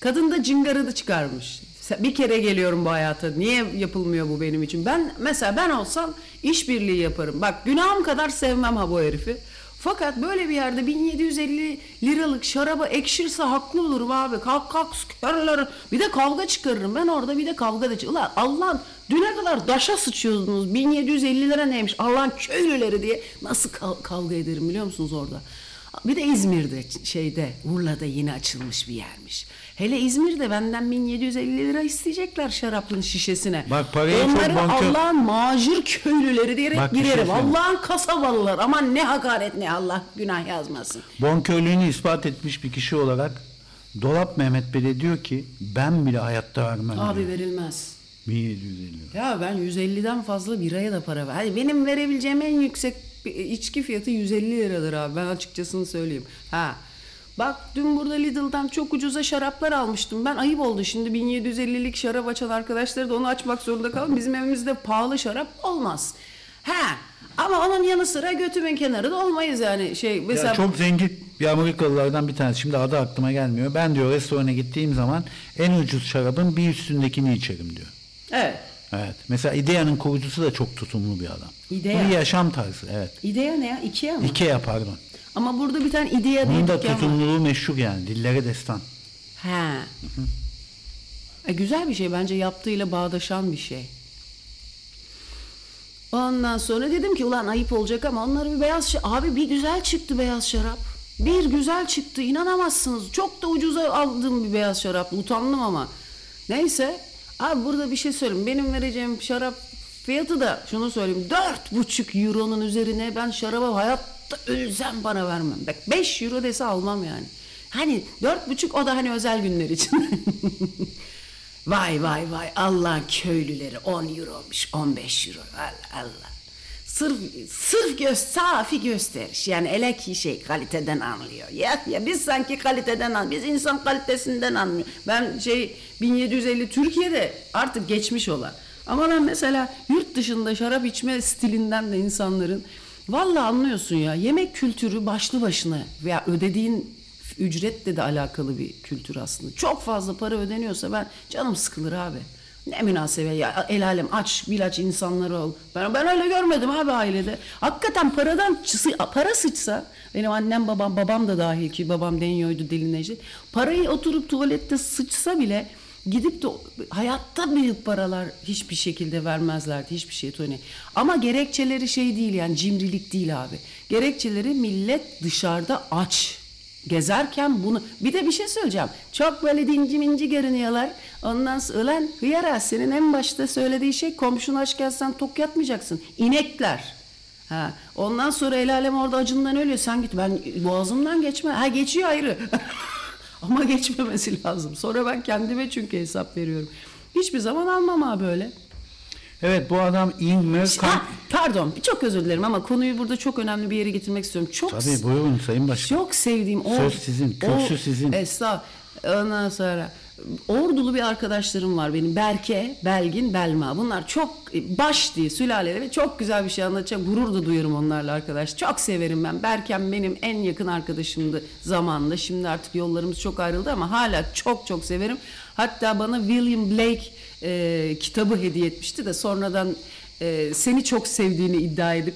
Kadın da cıngarını çıkarmış. Bir kere geliyorum bu hayata. Niye yapılmıyor bu benim için? Ben mesela ben olsam işbirliği yaparım. Bak günahım kadar sevmem ha bu herifi. Fakat böyle bir yerde 1750 liralık şaraba ekşirse haklı olurum abi. Kalk kalk sıkarlar. Bir de kavga çıkarırım. Ben orada bir de kavga da Ulan Allah'ın düne kadar daşa sıçıyordunuz. 1750 lira neymiş Allah'ın köylüleri diye. Nasıl kav- kavga ederim biliyor musunuz orada? Bir de İzmir'de şeyde Urla'da yine açılmış bir yermiş. Hele İzmir'de benden 1750 lira isteyecekler şarapın şişesine. Bak parayı çok Onları bonkör- Allah'ın macir köylüleri diyerek Bak şey girerim. söyleyeyim. Allah'ın kasabalılar. Aman ne hakaret ne Allah günah yazmasın. Bonkörlüğünü ispat etmiş bir kişi olarak Dolap Mehmet Bey diyor ki ben bile hayatta vermem. Abi diyor. verilmez. 1750 lira. Ya ben 150'den fazla biraya da para ver. Hadi benim verebileceğim en yüksek içki fiyatı 150 liradır abi. Ben açıkçasını söyleyeyim. Ha. Bak dün burada Lidl'dan çok ucuza şaraplar almıştım. Ben ayıp oldu şimdi 1750'lik şarap açan arkadaşları da onu açmak zorunda kaldım. Bizim evimizde pahalı şarap olmaz. Ha. Ama onun yanı sıra götümün kenarı da olmayız yani. Şey mesela Ya çok zengin bir Amerikalılardan bir tanesi. Şimdi adı aklıma gelmiyor. Ben diyor restorana gittiğim zaman en ucuz şarabın bir üstündekini içerim diyor. Evet. Evet. Mesela İdea'nın kurucusu da çok tutumlu bir adam. İdea. Bu bir yaşam tarzı. Evet. İdea ne ya? Ikea mı? Ikea pardon. Ama burada bir tane idea diye Bunun da tutumluluğu meşhur yani. Dillere destan. He. E, güzel bir şey bence yaptığıyla bağdaşan bir şey. Ondan sonra dedim ki ulan ayıp olacak ama onları bir beyaz şarap. Abi bir güzel çıktı beyaz şarap. Bir güzel çıktı inanamazsınız. Çok da ucuza aldığım bir beyaz şarap. Utandım ama. Neyse. Abi burada bir şey söyleyeyim. Benim vereceğim şarap fiyatı da şunu söyleyeyim. Dört buçuk euronun üzerine ben şaraba hayatta ölsem bana vermem. Bak 5 euro dese almam yani. Hani dört buçuk o da hani özel günler için. [laughs] vay vay vay Allah'ın köylüleri 10 euroymuş 15 euro Allah Allah. Sırf, sırf göz, safi gösteriş. Yani ele ki şey kaliteden anlıyor. Ya, ya biz sanki kaliteden an, biz insan kalitesinden anlıyor. Ben şey 1750 Türkiye'de artık geçmiş olan. Ama ben mesela yurt dışında şarap içme stilinden de insanların vallahi anlıyorsun ya yemek kültürü başlı başına veya ödediğin ücretle de alakalı bir kültür aslında. Çok fazla para ödeniyorsa ben canım sıkılır abi. Ne münasebet ya el alem aç bilaç insanları ol. Ben, ben öyle görmedim abi ailede. Hakikaten paradan para sıçsa benim annem babam babam da dahil ki babam deniyordu deli Necdet. Parayı oturup tuvalette sıçsa bile gidip de hayatta büyük paralar hiçbir şekilde vermezlerdi hiçbir şey Tony. Ama gerekçeleri şey değil yani cimrilik değil abi. Gerekçeleri millet dışarıda aç gezerken bunu bir de bir şey söyleyeceğim. Çok böyle dinci minci görünüyorlar. Ondan sonra ulan hıyara senin en başta söylediği şey komşun açken sen tok yatmayacaksın. İnekler. Ha, ondan sonra el alem orada acından ölüyor. Sen git ben boğazımdan geçme. Ha geçiyor ayrı. [laughs] Ama [laughs] geçmemesi lazım. Sonra ben kendime çünkü hesap veriyorum. Hiçbir zaman almam ha böyle. Evet bu adam Kamp... Ha, pardon çok özür dilerim ama konuyu burada çok önemli bir yere getirmek istiyorum. Çok Tabii buyurun Sayın Başkan. çok sevdiğim o Söz sizin, kürsü sizin. Estağ. Ondan sonra Ordulu bir arkadaşlarım var benim. Berke, Belgin, Belma. Bunlar çok e, baş diye sülalede ve çok güzel bir şey anlatacak. Gurur da duyarım onlarla arkadaş. Çok severim ben. Berkem benim en yakın arkadaşımdı zamanında. Şimdi artık yollarımız çok ayrıldı ama hala çok çok severim. Hatta bana William Blake e, kitabı hediye etmişti de sonradan e, seni çok sevdiğini iddia edip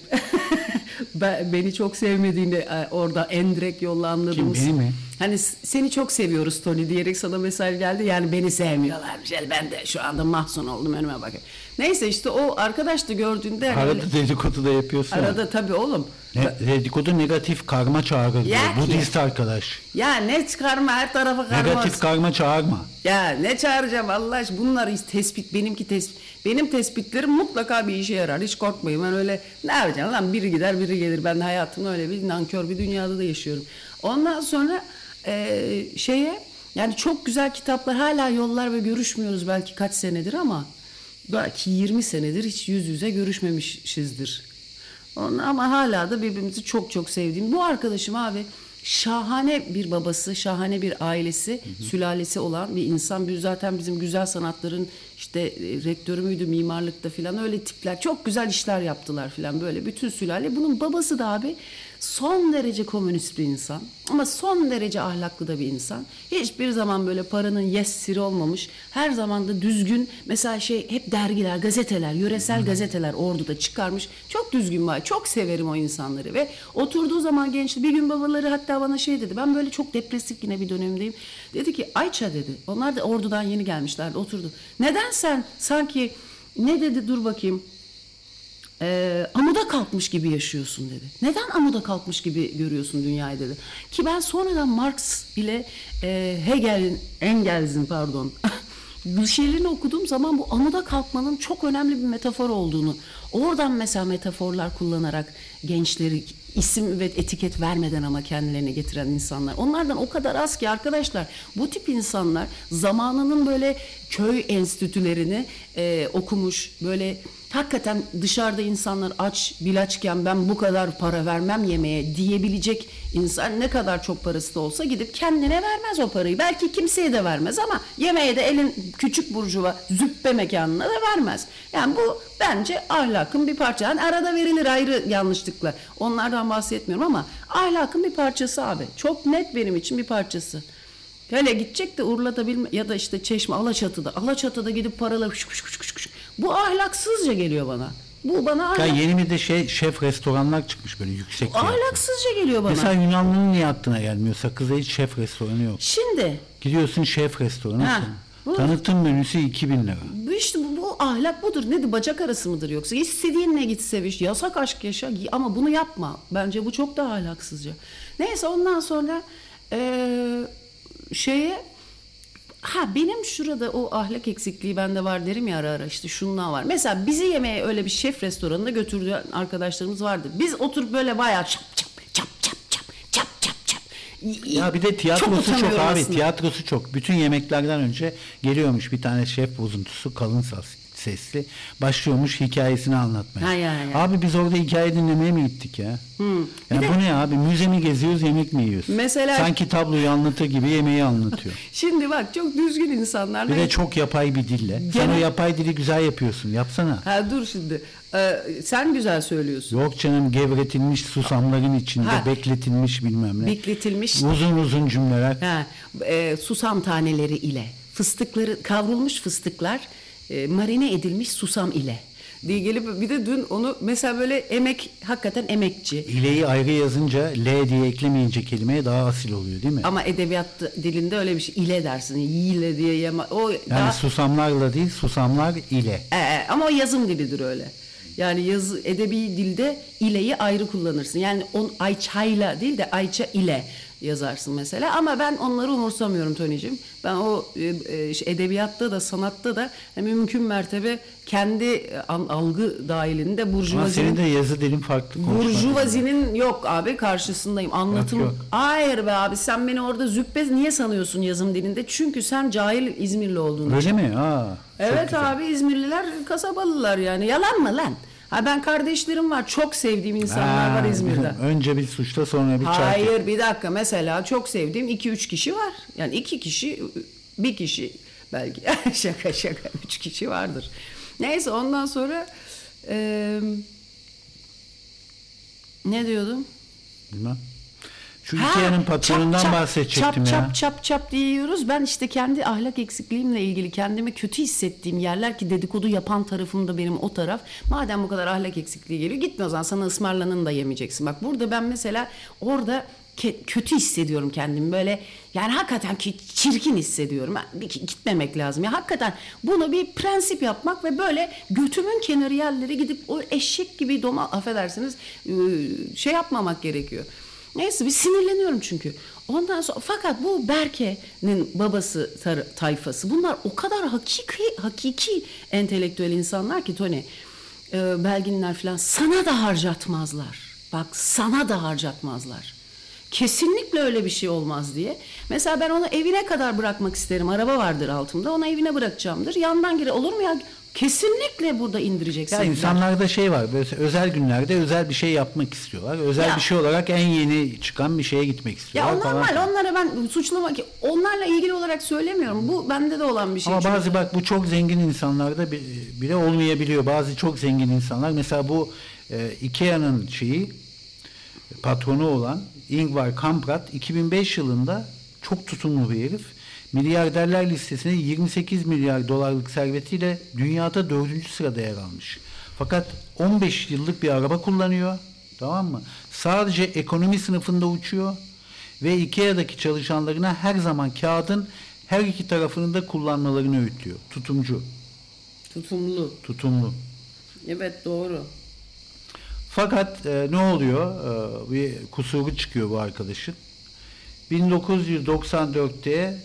[laughs] ben, beni çok sevmediğini e, orada en direkt yolla anladığımız. Kim, beni mi? Hani seni çok seviyoruz Tony diyerek sana mesaj geldi. Yani beni sevmiyorlarmış. Yani ben de şu anda mahzun oldum önüme bakın. Neyse işte o arkadaş da gördüğünde hani öyle- Arada dedikodu da yapıyorsun. arada tabii oğlum. Ne, dedikodu negatif karma çağırır diyor. Ya ki. Budist arkadaş. Ya ne çıkarma her tarafa karma. Negatif karma çağırma. Ya ne çağıracağım Allah aşkına bunlar tespit benimki tespit. Benim tespitlerim mutlaka bir işe yarar hiç korkmayın ben öyle ne yapacağım lan biri gider biri gelir ben hayatımda öyle bir nankör bir dünyada da yaşıyorum. Ondan sonra e, şeye yani çok güzel kitaplar hala yollar ve görüşmüyoruz belki kaç senedir ama belki 20 senedir hiç yüz yüze görüşmemişizdir. Onun, ama hala da birbirimizi çok çok sevdiğim. Bu arkadaşım abi şahane bir babası, şahane bir ailesi, sülalesi olan bir insan. Bir, zaten bizim güzel sanatların işte e, rektörü müydü mimarlıkta filan öyle tipler çok güzel işler yaptılar filan böyle bütün sülale. Bunun babası da abi son derece komünist bir insan ama son derece ahlaklı da bir insan. Hiçbir zaman böyle paranın yessiri olmamış. Her zaman da düzgün mesela şey hep dergiler, gazeteler, yöresel gazeteler orduda çıkarmış. Çok düzgün var. Çok severim o insanları ve oturduğu zaman gençti. Bir gün babaları hatta bana şey dedi. Ben böyle çok depresif yine bir dönemdeyim. Dedi ki Ayça dedi. Onlar da ordudan yeni gelmişlerdi. Oturdu. Neden sen sanki ne dedi dur bakayım e, amuda kalkmış gibi yaşıyorsun dedi. Neden amuda kalkmış gibi görüyorsun dünyayı dedi. Ki ben sonradan Marx ile e, Hegel'in, Engels'in pardon [laughs] bir şeylerini okuduğum zaman bu amuda kalkmanın çok önemli bir metafor olduğunu, oradan mesela metaforlar kullanarak gençleri isim ve etiket vermeden ama kendilerine getiren insanlar. Onlardan o kadar az ki arkadaşlar bu tip insanlar zamanının böyle köy enstitülerini e, okumuş böyle hakikaten dışarıda insanlar aç bilaçken ben bu kadar para vermem yemeğe diyebilecek insan ne kadar çok parası da olsa gidip kendine vermez o parayı. Belki kimseye de vermez ama yemeğe de elin küçük burjuva züppe mekanına da vermez. Yani bu bence ahlakın bir parça. Yani arada verilir ayrı yanlışlıkla. Onlardan bahsetmiyorum ama ahlakın bir parçası abi. Çok net benim için bir parçası. Hele gidecek de Urla'da bilme ya da işte Çeşme Alaçatı'da. Alaçatı'da gidip paralar kuş kuş kuş kuş kuş. Bu ahlaksızca geliyor bana. Bu bana Ya ahlak, yeni bir de şey şef restoranlar çıkmış böyle yüksek fiyatlı. ahlaksızca geliyor bana. Mesela Yunanlı'nın niye aklına gelmiyor? Sakız'da hiç şef restoranı yok. Şimdi Gidiyorsun şef restoranı. Ha, bu- Tanıtım menüsü 2000 lira. bu işte bu, bu ahlak budur. Nedir? Bacak arası mıdır yoksa? İstediğinle git seviş. Yasak aşk yaşa ama bunu yapma. Bence bu çok daha ahlaksızca. Neyse ondan sonra eee, şeye Ha benim şurada o ahlak eksikliği bende var derim ya ara ara işte şundan var. Mesela bizi yemeğe öyle bir şef restoranına götürdüğü arkadaşlarımız vardı. Biz oturup böyle bayağı çap çap çap çap çap çap çap çap. Ya bir de tiyatrosu çok, utanıyorum abi. aslında. Tiyatrosu çok. Bütün yemeklerden önce geliyormuş bir tane şef bozuntusu kalın sas- sesli. Başlıyormuş hikayesini anlatmaya. Ha, ya, ya. Abi biz orada hikaye dinlemeye mi gittik ya? Ya Bir bu ne abi? Müze mi geziyoruz, yemek mi yiyoruz? Mesela- Sanki tabloyu anlatır gibi yemeği anlatıyor. [laughs] Şimdi bak çok düzgün insanlarla Bir de çok yapay bir dille. Sen Gene- o yapay dili güzel yapıyorsun. Yapsana. Ha dur şimdi. Ee, sen güzel söylüyorsun. Yok canım gevretilmiş susamların içinde Ha. bekletilmiş bilmem ne. Bekletilmiş. Uzun uzun cümleler. Ha, e, susam taneleri ile fıstıkları kavrulmuş fıstıklar e, marine edilmiş susam ile diye gelip bir de dün onu mesela böyle emek hakikaten emekçi İleyi ayrı yazınca L diye eklemeyince kelimeye daha asil oluyor değil mi? ama edebiyat dilinde öyle bir şey ile dersin ile diye yama o yani daha- susamlarla değil susamlar ile. Ee, ama o yazım dilidir öyle. Yani yazı edebi dilde ileyi ayrı kullanırsın. Yani on ayçayla değil de ayça ile yazarsın mesela. Ama ben onları umursamıyorum Tony'cim. Ben o e, e, edebiyatta da sanatta da e, mümkün mertebe kendi algı dahilinde Ama burjuvazinin senin de yazı dilin farklı. Burjuvazinin yok abi karşısındayım. Anlatım. Yok, yok. Hayır be abi sen beni orada züppe niye sanıyorsun yazım dilinde? Çünkü sen cahil İzmirli olduğun için. Öyle mi? Aa, Evet güzel. abi İzmirliler kasabalılar yani. Yalan mı lan? Ha ben kardeşlerim var. Çok sevdiğim insanlar Ha, var İzmir'de. [laughs] Önce bir suçla sonra bir çarpı. Hayır bir dakika mesela çok sevdiğim 2-3 kişi var. Yani iki kişi, bir kişi belki [laughs] şaka şaka 3 kişi vardır. Neyse ondan sonra eee, ne diyordum? Bilmem. Şu Ha, Ikea'nın patronundan çap, bahsedecektim çap, ya. Çap çap çap diye yiyoruz. Ben işte kendi ahlak eksikliğimle ilgili kendimi kötü hissettiğim yerler ki dedikodu yapan tarafım da benim o taraf. Madem bu kadar ahlak eksikliği geliyor gitme o zaman sana ısmarlanın da yemeyeceksin. Bak burada ben mesela orada ke- kötü hissediyorum kendimi böyle yani hakikaten ki çirkin hissediyorum. Bir- Gitmemek lazım ya hakikaten bunu bir prensip yapmak ve böyle götümün kenarı yerlere gidip o eşek gibi doma affedersiniz ıı, şey yapmamak gerekiyor. Neyse bir sinirleniyorum çünkü. Ondan sonra fakat bu Berke'nin babası tar- tayfası bunlar o kadar hakiki hakiki entelektüel insanlar ki Tony. e, Belginler falan sana da harcatmazlar. Bak sana da harcatmazlar. Kesinlikle öyle bir şey olmaz diye. Mesela ben onu evine kadar bırakmak isterim. Araba vardır altımda. Ona evine bırakacağımdır. Yandan gire olur mu ya? Kesinlikle burada indireceksin. Ya insanlarda şey var. Böyle özel günlerde özel bir şey yapmak istiyorlar. Özel Ya. bir şey olarak en yeni çıkan bir şeye gitmek Ya istiyorlar. falan. normal onlara ben suçlamak onlarla ilgili olarak söylemiyorum. Bu bende de olan bir şey. Ama Çünkü- bazı bak bu çok zengin insanlarda bi- bile olmayabiliyor. Bazı çok zengin insanlar mesela bu e, Ikea'nın şeyi patronu olan Ingvar Kamprad 2005 yılında çok tutumlu bir herif. Milyarderler listesine 28 milyar dolarlık servetiyle dünyada dördüncü sırada yer almış. Fakat 15 yıllık bir araba kullanıyor. Tamam mı? Sadece ekonomi sınıfında uçuyor ve Ikea'daki çalışanlarına her zaman kağıdın her iki tarafını da kullanmalarını öğütlüyor. Tutumcu, tutumlu. tutumlu. Evet doğru. Fakat e, ne oluyor? E, bir kusuru çıkıyor bu arkadaşın. 1994'te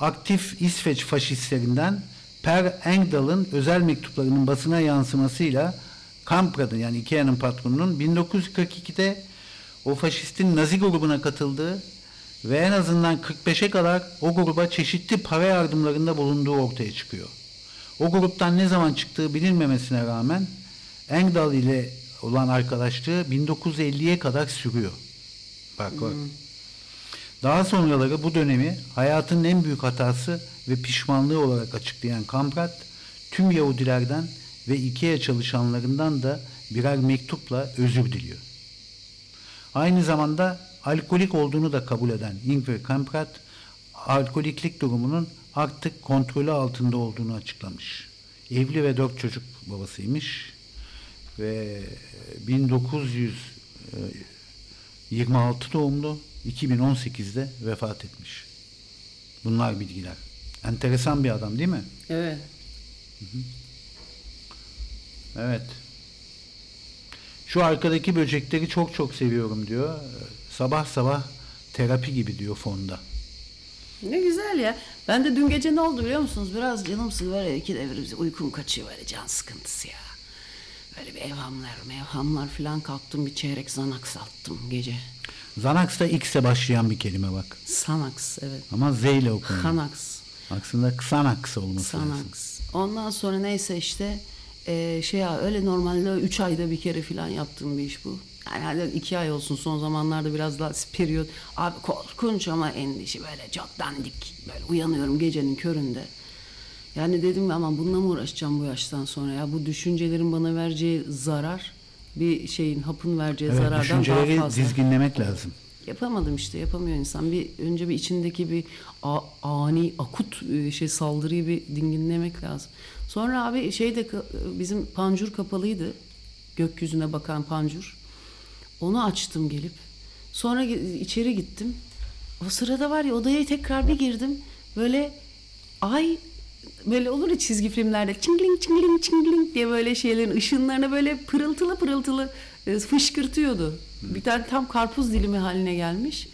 aktif İsveç faşistlerinden Per Engdahl'ın özel mektuplarının basına yansımasıyla Kamprad'ın yani Ikea'nın patronunun 1942'de o faşistin Nazi grubuna katıldığı ve en azından 45'e kadar o gruba çeşitli para yardımlarında bulunduğu ortaya çıkıyor. O gruptan ne zaman çıktığı bilinmemesine rağmen Engdahl ile olan arkadaşlığı 1950'ye kadar sürüyor. Bak bak. Daha sonraları bu dönemi hayatının en büyük hatası ve pişmanlığı olarak açıklayan Kamprad, tüm Yahudilerden ve Ikea çalışanlarından da birer mektupla özür diliyor. Aynı zamanda alkolik olduğunu da kabul eden Ingvar Kamprad, alkoliklik durumunun artık kontrolü altında olduğunu açıklamış. Evli ve dört çocuk babasıymış ve 1926 doğumlu 2018'de vefat etmiş. Bunlar bilgiler. Enteresan bir adam değil mi? Evet. Evet. Şu arkadaki böcekleri çok çok seviyorum diyor. Sabah sabah terapi gibi diyor fonda. Ne güzel ya. Ben de dün gece ne oldu biliyor musunuz? Biraz canım var ya iki devre uykum kaçıyor böyle can sıkıntısı ya. Böyle bir evhamlar mevhamlar falan kalktım bir çeyrek Xanax attım gece. Xanax da X'e başlayan bir kelime bak. Xanax evet. Ama Z ile okunuyor. Xanax. Aslında Xanax olması lazım. Xanax. Ondan sonra neyse işte e, şey ya öyle normalde 3 ayda bir kere falan yaptığım bir iş bu. Yani hadi iki ay olsun son zamanlarda biraz daha periyot. Abi korkunç ama endişe böyle çok dandik. Böyle uyanıyorum gecenin köründe. Yani dedim aman bununla mı uğraşacağım bu yaştan sonra ya bu düşüncelerin bana vereceği zarar bir şeyin hapın vereceği Evet, zarardan daha düşünceleri fazla. dizginlemek lazım. Yapamadım işte yapamıyor insan. Bir önce bir içindeki bir a- ani akut e, şey saldırıyı bir dinginlemek lazım. Sonra abi şey de bizim pancur kapalıydı. Gökyüzüne bakan pancur. Onu açtım gelip. Sonra içeri gittim. O sırada var ya odaya tekrar bir girdim. Böyle ay böyle olur ya çizgi filmlerde çingling çingling çingling diye böyle şeylerin ışınlarına böyle pırıltılı pırıltılı e, fışkırtıyordu. Bir tane tam karpuz dilimi haline gelmiş.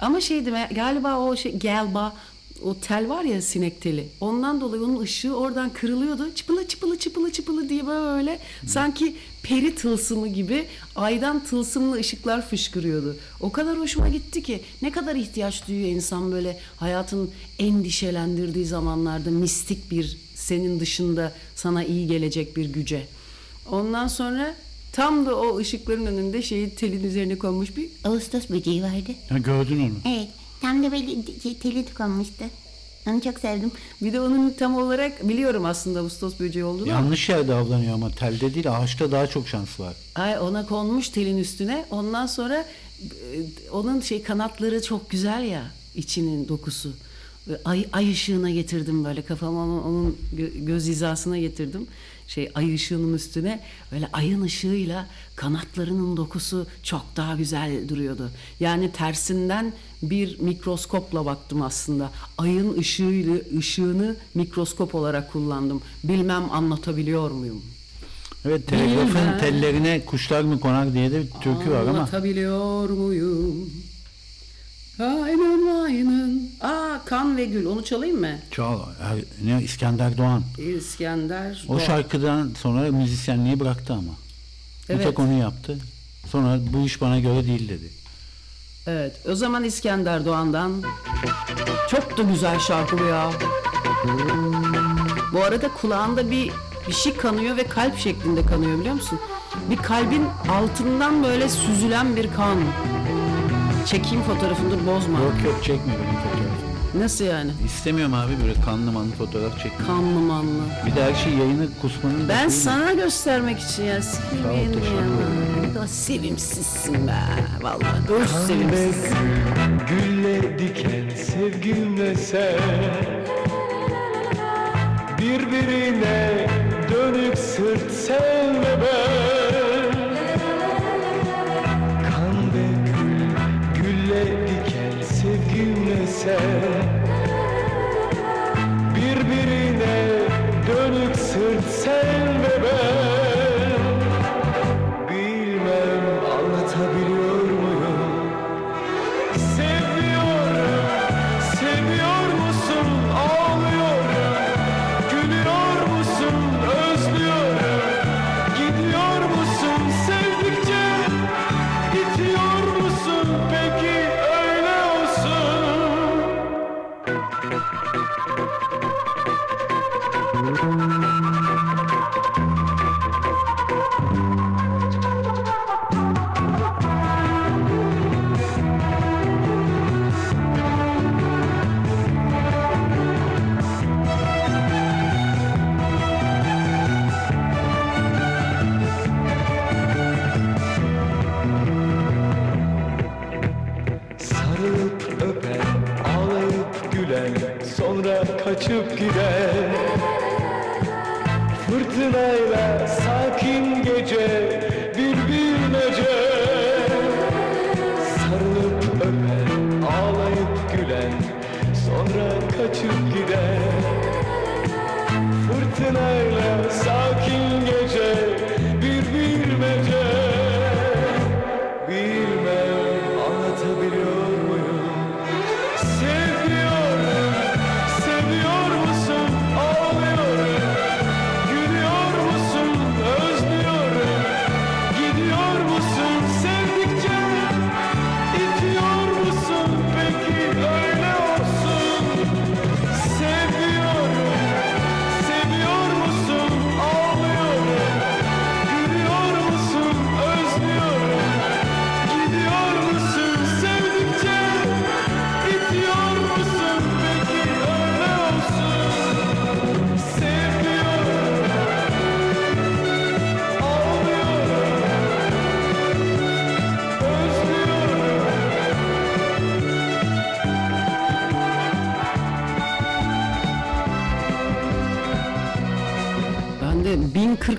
Ama şeydi galiba o şey galiba o tel var ya sinek teli. Ondan dolayı onun ışığı oradan kırılıyordu. Çıpılı çıpılı çıpılı çıpılı diye böyle sanki peri tılsımı gibi aydan tılsımlı ışıklar fışkırıyordu. O kadar hoşuma gitti ki ne kadar ihtiyaç duyuyor insan böyle hayatın endişelendirdiği zamanlarda mistik bir senin dışında sana iyi gelecek bir güce. Ondan sonra tam da o ışıkların önünde şeyi telin üzerine konmuş bir Ağustos böceği vardı. Ha, gördün onu. Evet. Tam da böyle şey, teli tıkanmıştı. Onu çok sevdim. bir de onun tam olarak biliyorum aslında Ağustos böceği olduğunu. Yanlış yerde avlanıyor ama telde değil ağaçta daha çok şans var. Ay ona konmuş telin üstüne. Ondan sonra e, onun şey kanatları çok güzel ya içinin dokusu. Ay, ay ışığına getirdim böyle kafamı onun, onun gö- göz hizasına getirdim. Şey ay ışığının üstüne böyle ayın ışığıyla kanatlarının dokusu çok daha güzel duruyordu. Yani tersinden bir mikroskopla baktım aslında. Ayın ışığıyla ışığını mikroskop olarak kullandım. Bilmem anlatabiliyor muyum? Evet telegrafın Bilmem. tellerine kuşlar mı konar diye de bir türkü var ama. Anlatabiliyor muyum? Aynen aynen. Aa kan ve gül onu çalayım mı? Çal, ne İskender Doğan. İskender. O Doğan. şarkıdan sonra müzisyenliği bıraktı ama. Bir Evet. tek onu yaptı. Sonra bu iş bana göre değil dedi. Evet o zaman İskender Doğan'dan çok da güzel şarkı bu ya. Bu arada kulağında bir Bir şey kanıyor ve kalp şeklinde kanıyor biliyor musun? Bir kalbin altından böyle süzülen bir kan. Çekeyim fotoğrafını dur bozma. Yok yok çekme benim fotoğrafımı. Nasıl yani? İstemiyorum abi böyle kanlı manlı fotoğraf çekme. Kanlı manlı. Bir de her şey yayını kusmanın da Ben şeyi- sana göstermek için ya. Sağ ol, teşekkür ederim. Ne kadar sevimsizsin be. Vallahi öz sevimsiz. Gülle diken sevgimle sen Birbirine dönük sırt sen ve ben sırt Peter.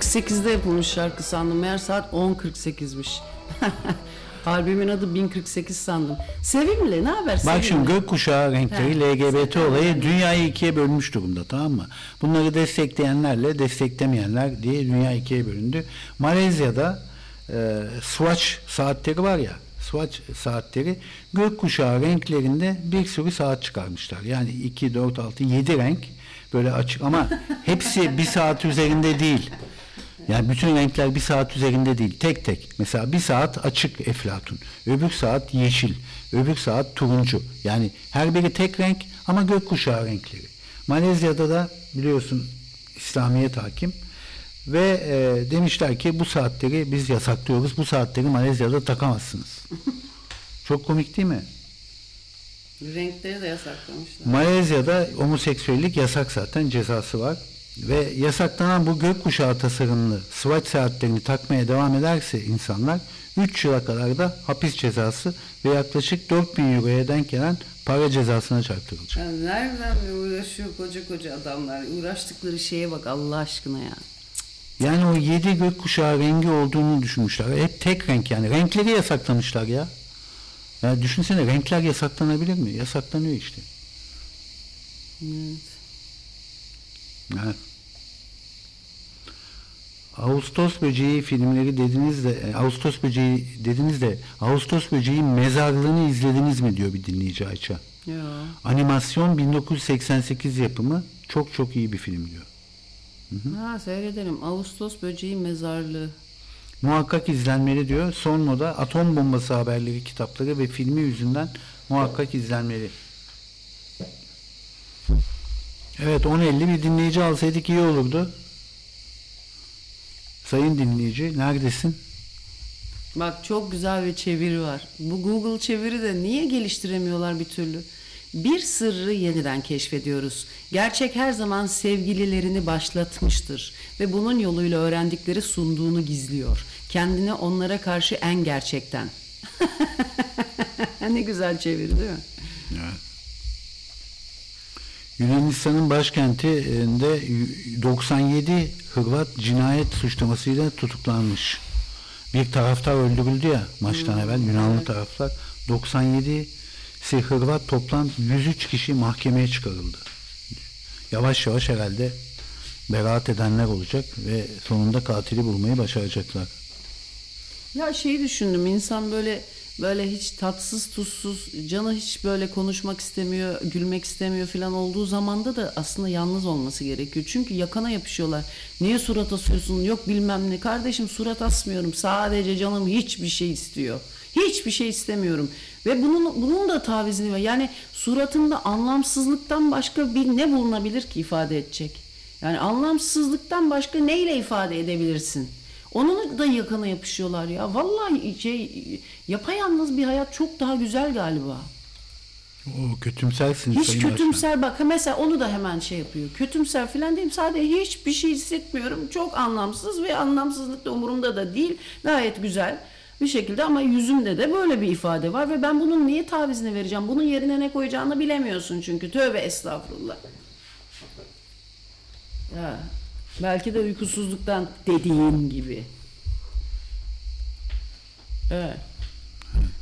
1048'de yapılmış şarkı sandım. Meğer saat 10.48'miş. [laughs] Albümün adı 1048 sandım. Sevimli ne haber Bak Sevimli? şimdi gökkuşağı renkleri Ha, LGBT olayı dünyayı ikiye bölmüş durumda tamam mı? Bunları destekleyenlerle desteklemeyenler diye dünya ikiye bölündü. Malezya'da e, Swatch saatleri var ya Swatch saatleri gökkuşağı renklerinde bir sürü saat çıkarmışlar. Yani 2, 4, 6, 7 renk böyle açık ama [laughs] hepsi bir saat üzerinde değil. Yani bütün renkler bir saat üzerinde değil. Tek tek. Mesela bir saat açık eflatun. Öbür saat yeşil. Öbür saat turuncu. Yani her biri tek renk ama gökkuşağı renkleri. Malezya'da da biliyorsun İslamiyet hakim. Ve e, demişler ki bu saatleri biz yasaklıyoruz. Bu saatleri Malezya'da takamazsınız. [laughs] Çok komik değil mi? Renkleri de yasaklamışlar. Malezya'da homoseksüellik yasak zaten cezası var. Ve yasaklanan bu gökkuşağı tasarımlı swatch saatlerini takmaya devam ederse insanlar 3 yıla kadar da hapis cezası ve yaklaşık 4000 euroya denk gelen para cezasına çarptırılacak. Ya nereden uğraşıyor koca koca adamlar? Uğraştıkları şeye bak Allah aşkına ya. Yani o 7 gökkuşağı rengi olduğunu düşünmüşler. Hep tek renk yani. Renkleri yasaklamışlar ya. Ya düşünsene renkler yasaklanabilir mi? Yasaklanıyor işte. Evet. Evet. Ağustos böceği filmleri dediniz de e, Ağustos böceği dediniz de Ağustos böceği mezarlığını izlediniz mi diyor bir dinleyici Ayça. Ya. Animasyon 1988 yapımı çok çok iyi bir film diyor. Ha seyredelim. Ağustos böceği mezarlığı. Muhakkak izlenmeli diyor. Son moda atom bombası haberleri kitapları ve filmi yüzünden muhakkak izlenmeli. Evet 10.50 bir dinleyici alsaydık iyi olurdu. sayın dinleyici neredesin? Bak çok güzel bir çeviri var. Bu Google çeviri de niye geliştiremiyorlar bir türlü? Bir sırrı yeniden keşfediyoruz. Gerçek her zaman sevgililerini başlatmıştır ve bunun yoluyla öğrendikleri sunduğunu gizliyor. Kendini onlara karşı en gerçekten. [laughs] ne güzel çeviri değil mi? Yunanistan'ın başkentinde 97 Hırvat cinayet suçlamasıyla tutuklanmış. Bir taraftar öldürüldü ya maçtan evvel Yunanlı taraftar. 97 si Hırvat toplam 103 kişi mahkemeye çıkarıldı. Yavaş yavaş herhalde beraat edenler olacak ve sonunda katili bulmayı başaracaklar. Ya şeyi düşündüm insan böyle böyle hiç tatsız tuzsuz canı hiç böyle konuşmak istemiyor gülmek istemiyor falan olduğu zamanda da aslında yalnız olması gerekiyor. Çünkü yakana yapışıyorlar. Niye surat asıyorsun yok bilmem ne. Kardeşim surat asmıyorum sadece canım hiçbir şey istiyor. Hiçbir şey istemiyorum. Ve bunun bunun da tavizini var. Yani suratında anlamsızlıktan başka bir ne bulunabilir ki ifade edecek? Yani anlamsızlıktan başka neyle ifade edebilirsin? Onun da yakana yapışıyorlar ya. Vallahi şey yapayalnız bir hayat çok daha güzel galiba. O kötümsersin Hiç Sayın Başkan. kötümser bak mesela onu da hemen şey yapıyor. Kötümser falan değil sadece hiçbir şey hissetmiyorum. Çok anlamsız ve anlamsızlık da umurumda da değil. Gayet güzel bir şekilde ama yüzümde de böyle bir ifade var ve ben bunun niye tavizini vereceğim? Bunun yerine ne koyacağını bilemiyorsun çünkü. Tövbe estağfurullah. Ya belki de uykusuzluktan dediğim gibi. Evet.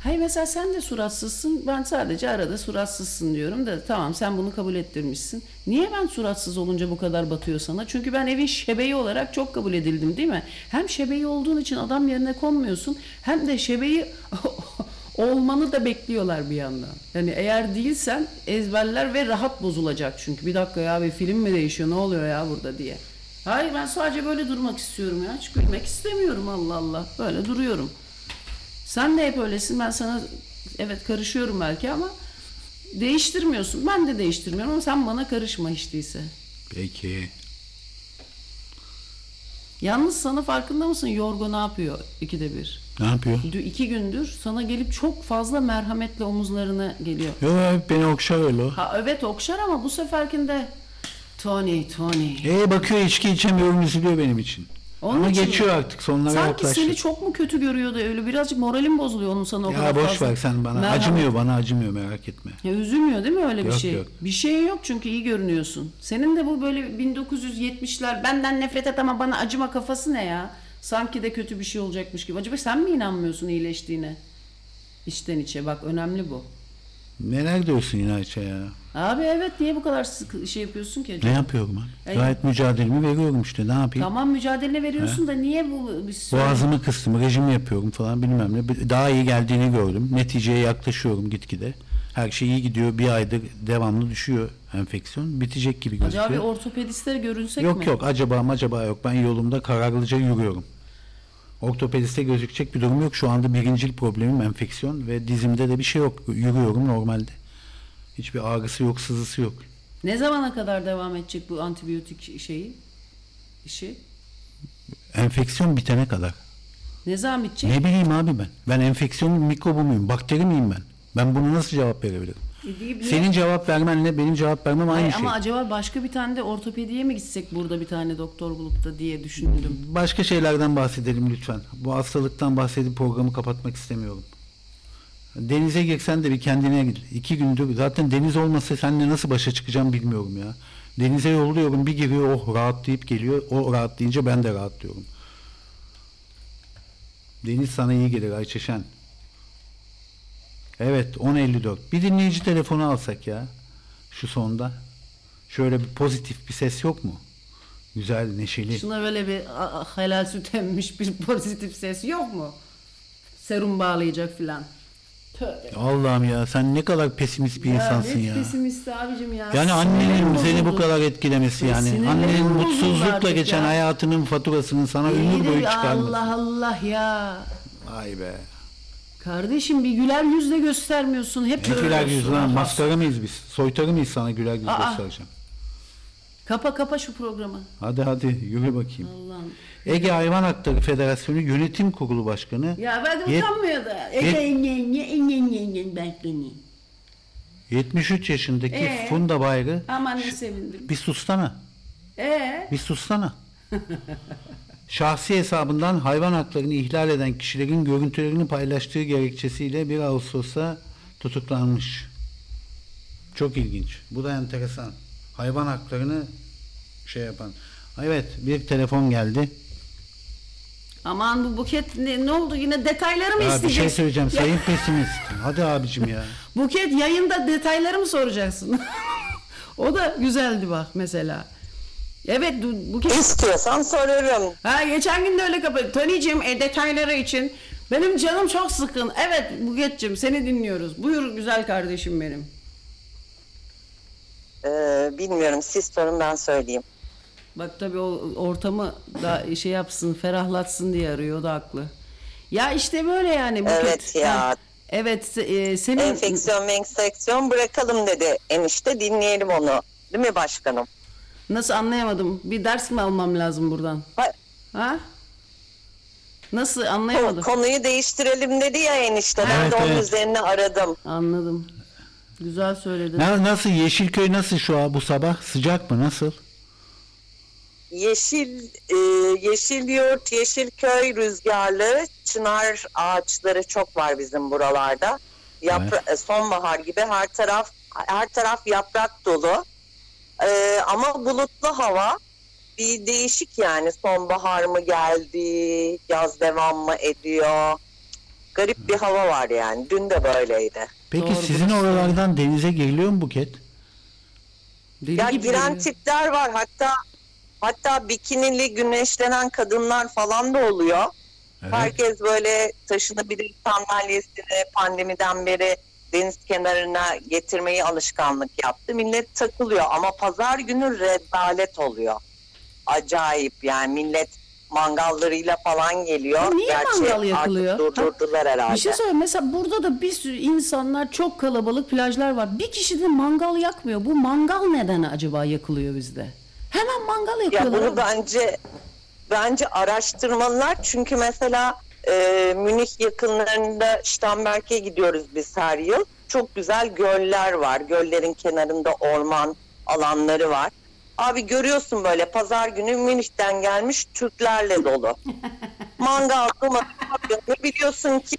Hayır mesela sen de suratsızsın. Ben sadece arada suratsızsın diyorum da tamam sen bunu kabul ettirmişsin. Niye ben suratsız olunca bu kadar batıyor sana? Çünkü ben evin şebeği olarak çok kabul edildim değil mi? Hem şebeği olduğun için adam yerine konmuyorsun hem de şebeği [laughs] olmanı da bekliyorlar bir yandan. Yani eğer değilsen ezberler ve rahat bozulacak çünkü. Bir dakika ya bir film mi değişiyor ne oluyor ya burada diye. Hayır ben sadece böyle durmak istiyorum ya. Hiç gülmek istemiyorum Allah Allah. Böyle duruyorum. Sen de hep öylesin. Ben sana evet karışıyorum belki ama değiştirmiyorsun. Ben de değiştirmiyorum ama sen bana karışma hiç değilse. Peki. Yalnız sana farkında mısın Yorgo ne yapıyor ikide bir? Ne yapıyor? Dü- iki gündür sana gelip çok fazla merhametle omuzlarına geliyor. Yok beni okşar öyle o. Ha evet okşar ama bu seferkinde Tony Tony. E bakıyor içki içemiyorum üzülüyor benim için. Onun Ama için geçiyor mi? artık sonlara Sanki yaklaştı. seni çok mu kötü görüyordu öyle birazcık moralim bozuluyor onun sana o Ya kadar boş fazla. ver sen bana. merhamet- Acımıyor bana acımıyor merak etme. Ya üzülmüyor değil mi öyle bir Yok, şey? yok. Bir şey yok çünkü iyi görünüyorsun. Senin de bu böyle 1970'ler benden nefret et ama bana acıma kafası ne ya? Sanki de kötü bir şey olacakmış gibi. Acaba sen mi inanmıyorsun iyileştiğine? İçten içe bak önemli bu. Neler diyorsun İnayça ya? Abi evet niye bu kadar sık şey yapıyorsun ki? Ne yapıyorum ben? Ey- Gayet mücadelemi veriyorum işte ne yapayım? Tamam mücadele veriyorsun da niye bu bir söyle- Boğazımı kıstım, rejim yapıyorum falan bilmem ne. Daha iyi geldiğini gördüm. Neticeye yaklaşıyorum gitgide. Her şey iyi gidiyor. Bir aydır devamlı düşüyor enfeksiyon. Bitecek gibi gözüküyor. Acaba bir ortopedistlere görünsek Yok mi? yok acaba mı acaba yok. Ben yolumda kararlıca yürüyorum. Ortopediste gözükecek bir durum yok. Şu anda birincil problemim enfeksiyon ve dizimde de bir şey yok. Yürüyorum normalde. Hiçbir ağrısı yok, sızısı yok. Ne zamana kadar devam edecek bu antibiyotik şeyi? işi? Enfeksiyon bitene kadar. Ne zaman bitecek? Ne bileyim abi ben. Ben enfeksiyon mikrobu muyum? Bakteri miyim ben? Ben bunu nasıl cevap verebilirim? E, Senin cevap vermenle benim cevap vermem aynı Hayır, şey. Ama acaba başka bir tane de ortopediye mi gitsek burada bir tane doktor bulup da diye düşündüm. Başka şeylerden bahsedelim lütfen. Bu hastalıktan bahsedip programı kapatmak istemiyorum. Denize girsen de bir kendine git. İki gündür zaten deniz olmasa seninle nasıl başa çıkacağım bilmiyorum ya. Denize yolluyorum bir giriyor oh rahatlayıp geliyor. O rahatlayınca ben de rahatlıyorum. Deniz sana iyi gelir Ayçeşen. Evet 10.54. Bir dinleyici telefonu alsak ya. Şu sonda. Şöyle bir pozitif bir ses yok mu? Güzel, neşeli. Şuna böyle bir a- a- helal süt emmiş bir [laughs] pozitif ses yok mu? Serum bağlayacak filan. Allah'ım ya sen ne kadar pesimist bir insansın ne ya. pesimist abicim ya. Yani annenin seni bu kadar etkilemesi yani. Annenin mutsuzlukla geçen ya. hayatının faturasının sana ömür boyu çıkarması. Allah Allah ya. Vay be. Kardeşim bir güler yüzle göstermiyorsun. Hep Ne böyle güler yüz surat lan as- maskara mıyız biz? Soytarı mıyız sana güler yüz Aa. göstereceğim? Kapa kapa şu programı. Hadi hadi yürü bakayım. Allah'ım. Ege Hayvan Hakları Federasyonu Yönetim Kurulu Başkanı Ya ben de Yet- utanmıyor da. Yet- Ege enge enge enge enge enge başkanı. 73 yaşındaki Ee? Funda Bayrı Aman ne sevindim. bir sustana. Ee? Bir sussana. [laughs] Şahsi hesabından hayvan haklarını ihlal eden kişilerin görüntülerini paylaştığı gerekçesiyle 1 Ağustos'ta tutuklanmış. Çok ilginç. Bu da enteresan. Hayvan haklarını şey yapan. Evet bir telefon geldi. Aman bu buket ne, ne oldu yine detayları mı Ya bir isteyeceksin? şey söyleyeceğim sayın pesimist. Hadi abicim ya. [laughs] buket yayında detayları mı soracaksın? [laughs] o da güzeldi bak mesela. Evet du- buket. İstiyorsan sorarım. Ha geçen gün de öyle kapat. Tony'cim e, detayları için benim canım çok sıkın. Evet Buket'cim seni dinliyoruz. Buyur güzel kardeşim benim. Ee, bilmiyorum siz sorun ben söyleyeyim. Bak tabii o ortamı da şey yapsın, ferahlatsın diye arıyor. O da haklı. Ya işte böyle yani Buket. Evet ya. Ha, Evet e, senin Enfeksiyon menseksiyon bırakalım dedi enişte dinleyelim onu. Değil mi başkanım? Nasıl anlayamadım. Bir ders mi almam lazım buradan? Ha, Ha? Nasıl anlayamadım. konuyu değiştirelim dedi ya enişte. Ben Evet, de onun evet. üzerine aradım. Anladım. Güzel söyledin. Na- nasıl Yeşilköy nasıl şu an bu sabah? Sıcak mı nasıl? Yeşil e, yeşil yurt, yeşil köy rüzgarlı, çınar ağaçları çok var bizim buralarda. Yapra e, sonbahar gibi her taraf her taraf yaprak dolu. E, ama bulutlu hava bir değişik yani sonbahar mı geldi, yaz devam mı ediyor? Garip bir hava var yani. Dün de böyleydi. Peki Doğru, sizin burası. oralardan denize giriliyor mu Buket? Deli Ya gibi giren geliyor. tipler var. Hatta hatta bikinili güneşlenen kadınlar falan da oluyor. Evet. Herkes böyle taşınabilir sandalyesini pandemiden beri deniz kenarına getirmeyi alışkanlık yaptı. Millet takılıyor ama pazar günü rezalet oluyor. Acayip yani millet mangallarıyla falan geliyor. Ya niye mangal yakılıyor? Artık durdurdular herhalde. Bir şey söyleyeyim. Mesela burada da bir sürü insanlar çok kalabalık plajlar var. Bir kişi de mangal yakmıyor. Bu mangal neden acaba yakılıyor bizde? Hemen mangal Ya yakıyorlar. bunu bence bence araştırmalılar çünkü mesela e, Münih yakınlarında Stamberg'e gidiyoruz biz her yıl. Çok güzel göller var. Göllerin kenarında orman alanları var. Abi görüyorsun böyle pazar günü Münih'ten gelmiş Türklerle dolu. [laughs] mangal, ne biliyorsun ki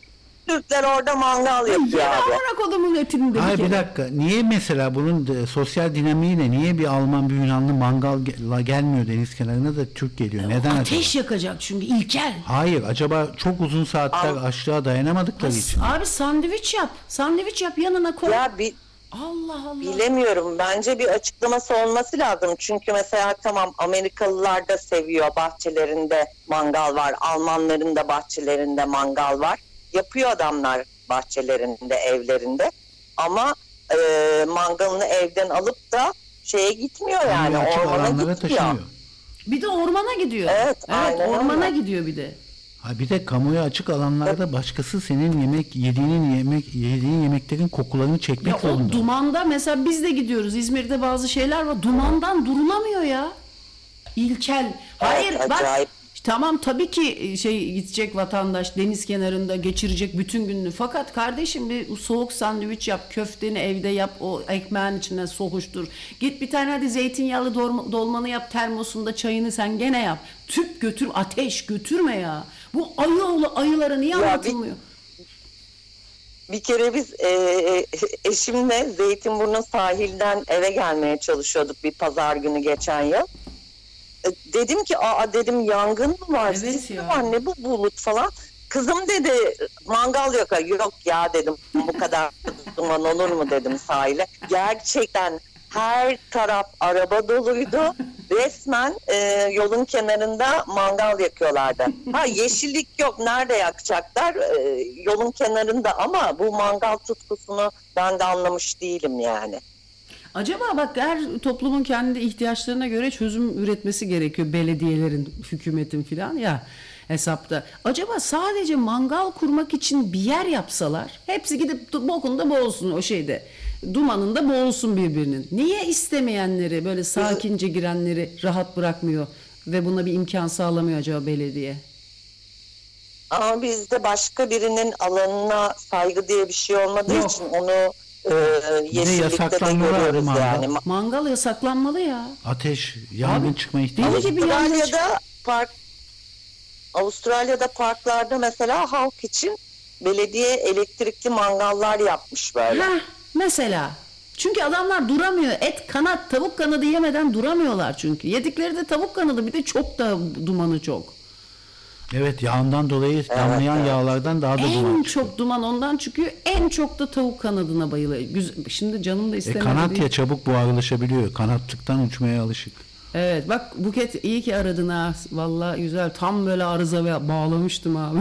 Türkler orada mangal yapıyor Ya abi. amına kodumun etini de Hayır bir kere. dakika. Niye mesela bunun de, sosyal dinamiğiyle niye bir Alman bir Yunanlı mangalla gelmiyor deniz kenarına da Türk geliyor? Neden acaba? Ateş yakacak çünkü İlker. Hayır acaba çok uzun saatler açlığa dayanamadıkları için. Abi sandviç yap. Sandviç yap yanına koy. Ya bir Allah Allah. Bilemiyorum. Bence bir açıklaması olması lazım. Çünkü mesela tamam Amerikalılar da seviyor bahçelerinde mangal var. Almanların da bahçelerinde mangal var. Yapıyor adamlar bahçelerinde, evlerinde. Ama e, mangalını evden alıp da şeye gitmiyor yani. Açık Ormana alanlara gitmiyor. taşınıyor. Bir de ormana gidiyor. Evet, aynen ormana öyle. gidiyor bir de. Ha bir de kamuya açık alanlarda başkası senin yemek yediğinin yemek yediğin yemeklerin kokularını çekmek Ya o zorunda. dumanda mesela biz de gidiyoruz. İzmir'de bazı şeyler var. Dumandan durulamıyor ya. İlkel. Hayır Evet, bak. acayip. Tamam tabii ki şey gidecek vatandaş deniz kenarında geçirecek bütün gününü. Fakat kardeşim bir soğuk sandviç yap, köfteni evde yap, o ekmeğin içine soğuştur. Git bir tane hadi zeytinyağlı dolma- dolmanı yap, termosunda çayını sen gene yap. Tüp götür, ateş götürme ya. Bu ayı oğlu ayılara niye bir- anlatılmıyor? Bir kere biz e, eşimle Zeytinburnu sahilden eve gelmeye çalışıyorduk bir pazar günü geçen yıl. E, dedim ki aa dedim yangın mı var? Evet Sis ya. var? Ne bu bulut falan? Kızım dedi mangal yok. Yok ya dedim bu [laughs] kadar duman olur mu dedim sahile. Gerçekten her taraf araba doluydu. [laughs] Resmen e, yolun kenarında mangal yakıyorlardı. Ha yeşillik yok. Nerede yakacaklar? E, yolun kenarında ama bu mangal tutkusunu ben de anlamış değilim yani. Acaba bak her toplumun kendi ihtiyaçlarına göre çözüm üretmesi gerekiyor belediyelerin, hükümetin filan ya hesapta. Acaba sadece mangal kurmak için bir yer yapsalar hepsi gidip bokunda boğulsun o şeyde. dumanında boğulsun birbirinin. Niye istemeyenleri böyle sakince girenleri rahat bırakmıyor ve buna bir imkan sağlamıyor acaba belediye? Ama bizde başka birinin alanına saygı diye bir şey olmadığı Yok. için onu e, yeşillikte de yasaklanmalı görüyoruz mangal. yani. Mangal yasaklanmalı ya. Ateş, yangın çıkma ihtimali. Deli gibi yangın çık- Avustralya'da park Avustralya'da parklarda mesela halk için belediye elektrikli mangallar yapmış böyle. Heh, mesela. Çünkü adamlar duramıyor. Et, kanat, tavuk kanadı yemeden duramıyorlar çünkü. Yedikleri de tavuk kanadı bir de çok da dumanı çok. Evet yağından dolayı damlayan yağlardan daha da en duman. çok duman ondan çıkıyor. En çok da tavuk kanadına bayılıyor. Şimdi canım da E, istemedi. kanat değil. ya çabuk buharlaşabiliyor. Kanatlıktan uçmaya alışık. Evet bak Buket iyi ki aradın ha. Vallahi güzel. Tam böyle arıza ve bağlamıştım abi.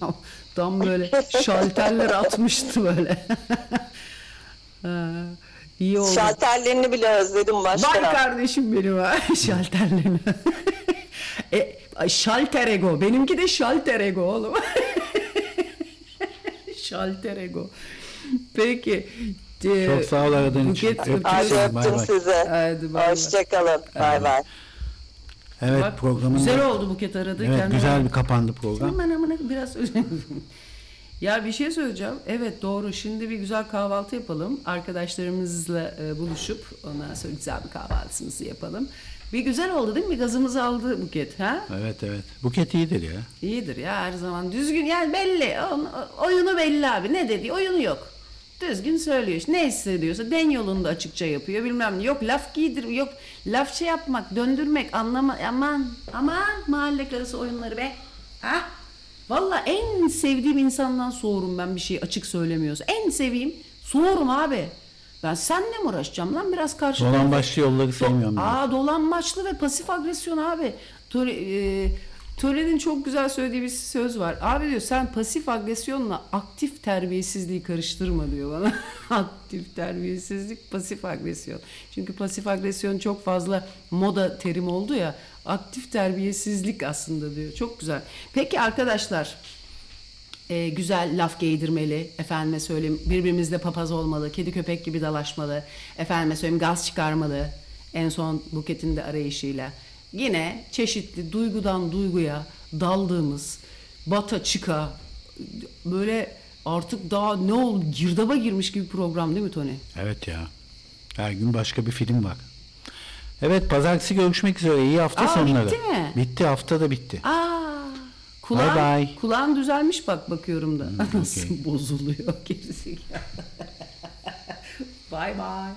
tam, [laughs] tam böyle şalterler atmıştı böyle. [laughs] İyi oldu. Şalterlerini bile özledim başka. Vay kardeşim benim ha [laughs] şalterlerini. E, şalter ego. Benimki de şalter ego oğlum. [laughs] şalter ego. Peki. e, Çok sağ ol aradığın için. Hadi öptüm bay. Hoşçakalın. Bay bay. Evet Bak, programın Güzel oldu Buket aradı. Evet Kendine- güzel bir kapandı program. Aman aman biraz [laughs] Ya bir şey söyleyeceğim. Evet doğru. Şimdi bir güzel kahvaltı yapalım. Arkadaşlarımızla e, buluşup ondan sonra güzel bir kahvaltımızı yapalım. Bir güzel oldu değil mi? Bir gazımızı aldı Buket. Ha? Evet evet. Buket iyidir ya. İyidir ya her zaman. Düzgün yani belli. Oyunu belli abi. Ne dedi? Oyunu yok. Düzgün söylüyor. işte. Ne hissediyorsa den yolunda açıkça yapıyor. Bilmem ne. Yok laf giydir. Yok laf şey yapmak, döndürmek, anlama. Aman aman mahalle karısı oyunları be. Ha? Valla en sevdiğim insandan soğurum ben bir şey açık söylemiyorsa. En seveyim soğurum abi. Ben seninle mi uğraşacağım lan biraz karşı Dolan başlı yolları sevmiyorum ben. Aa dolanmaçlı ve pasif agresyon abi. Töre, e, Töre'nin çok güzel söylediği bir söz var. Abi diyor sen pasif agresyonla aktif terbiyesizliği karıştırma diyor bana. [laughs] aktif terbiyesizlik, pasif agresyon. Çünkü pasif agresyon çok fazla moda terim oldu ya. Aktif terbiyesizlik aslında diyor. Çok güzel. Peki arkadaşlar e, güzel laf giydirmeli, efendime söyleyeyim birbirimizle papaz olmalı, kedi köpek gibi dalaşmalı, efendime söyleyeyim gaz çıkarmalı en son Buket'in de arayışıyla. Yine çeşitli duygudan duyguya daldığımız bata çıka böyle artık daha ne oldu girdaba girmiş gibi program değil mi Tony? Evet ya. Her gün başka bir film var. Evet pazartesi görüşmek üzere. İyi hafta Aa, sonları. bitti mi? Bitti hafta da bitti. Aa, kulağın, Bye bye. kulağın düzelmiş bak bakıyorum da. [laughs] Nasıl okey. bozuluyor [laughs] gerisi. bye bye.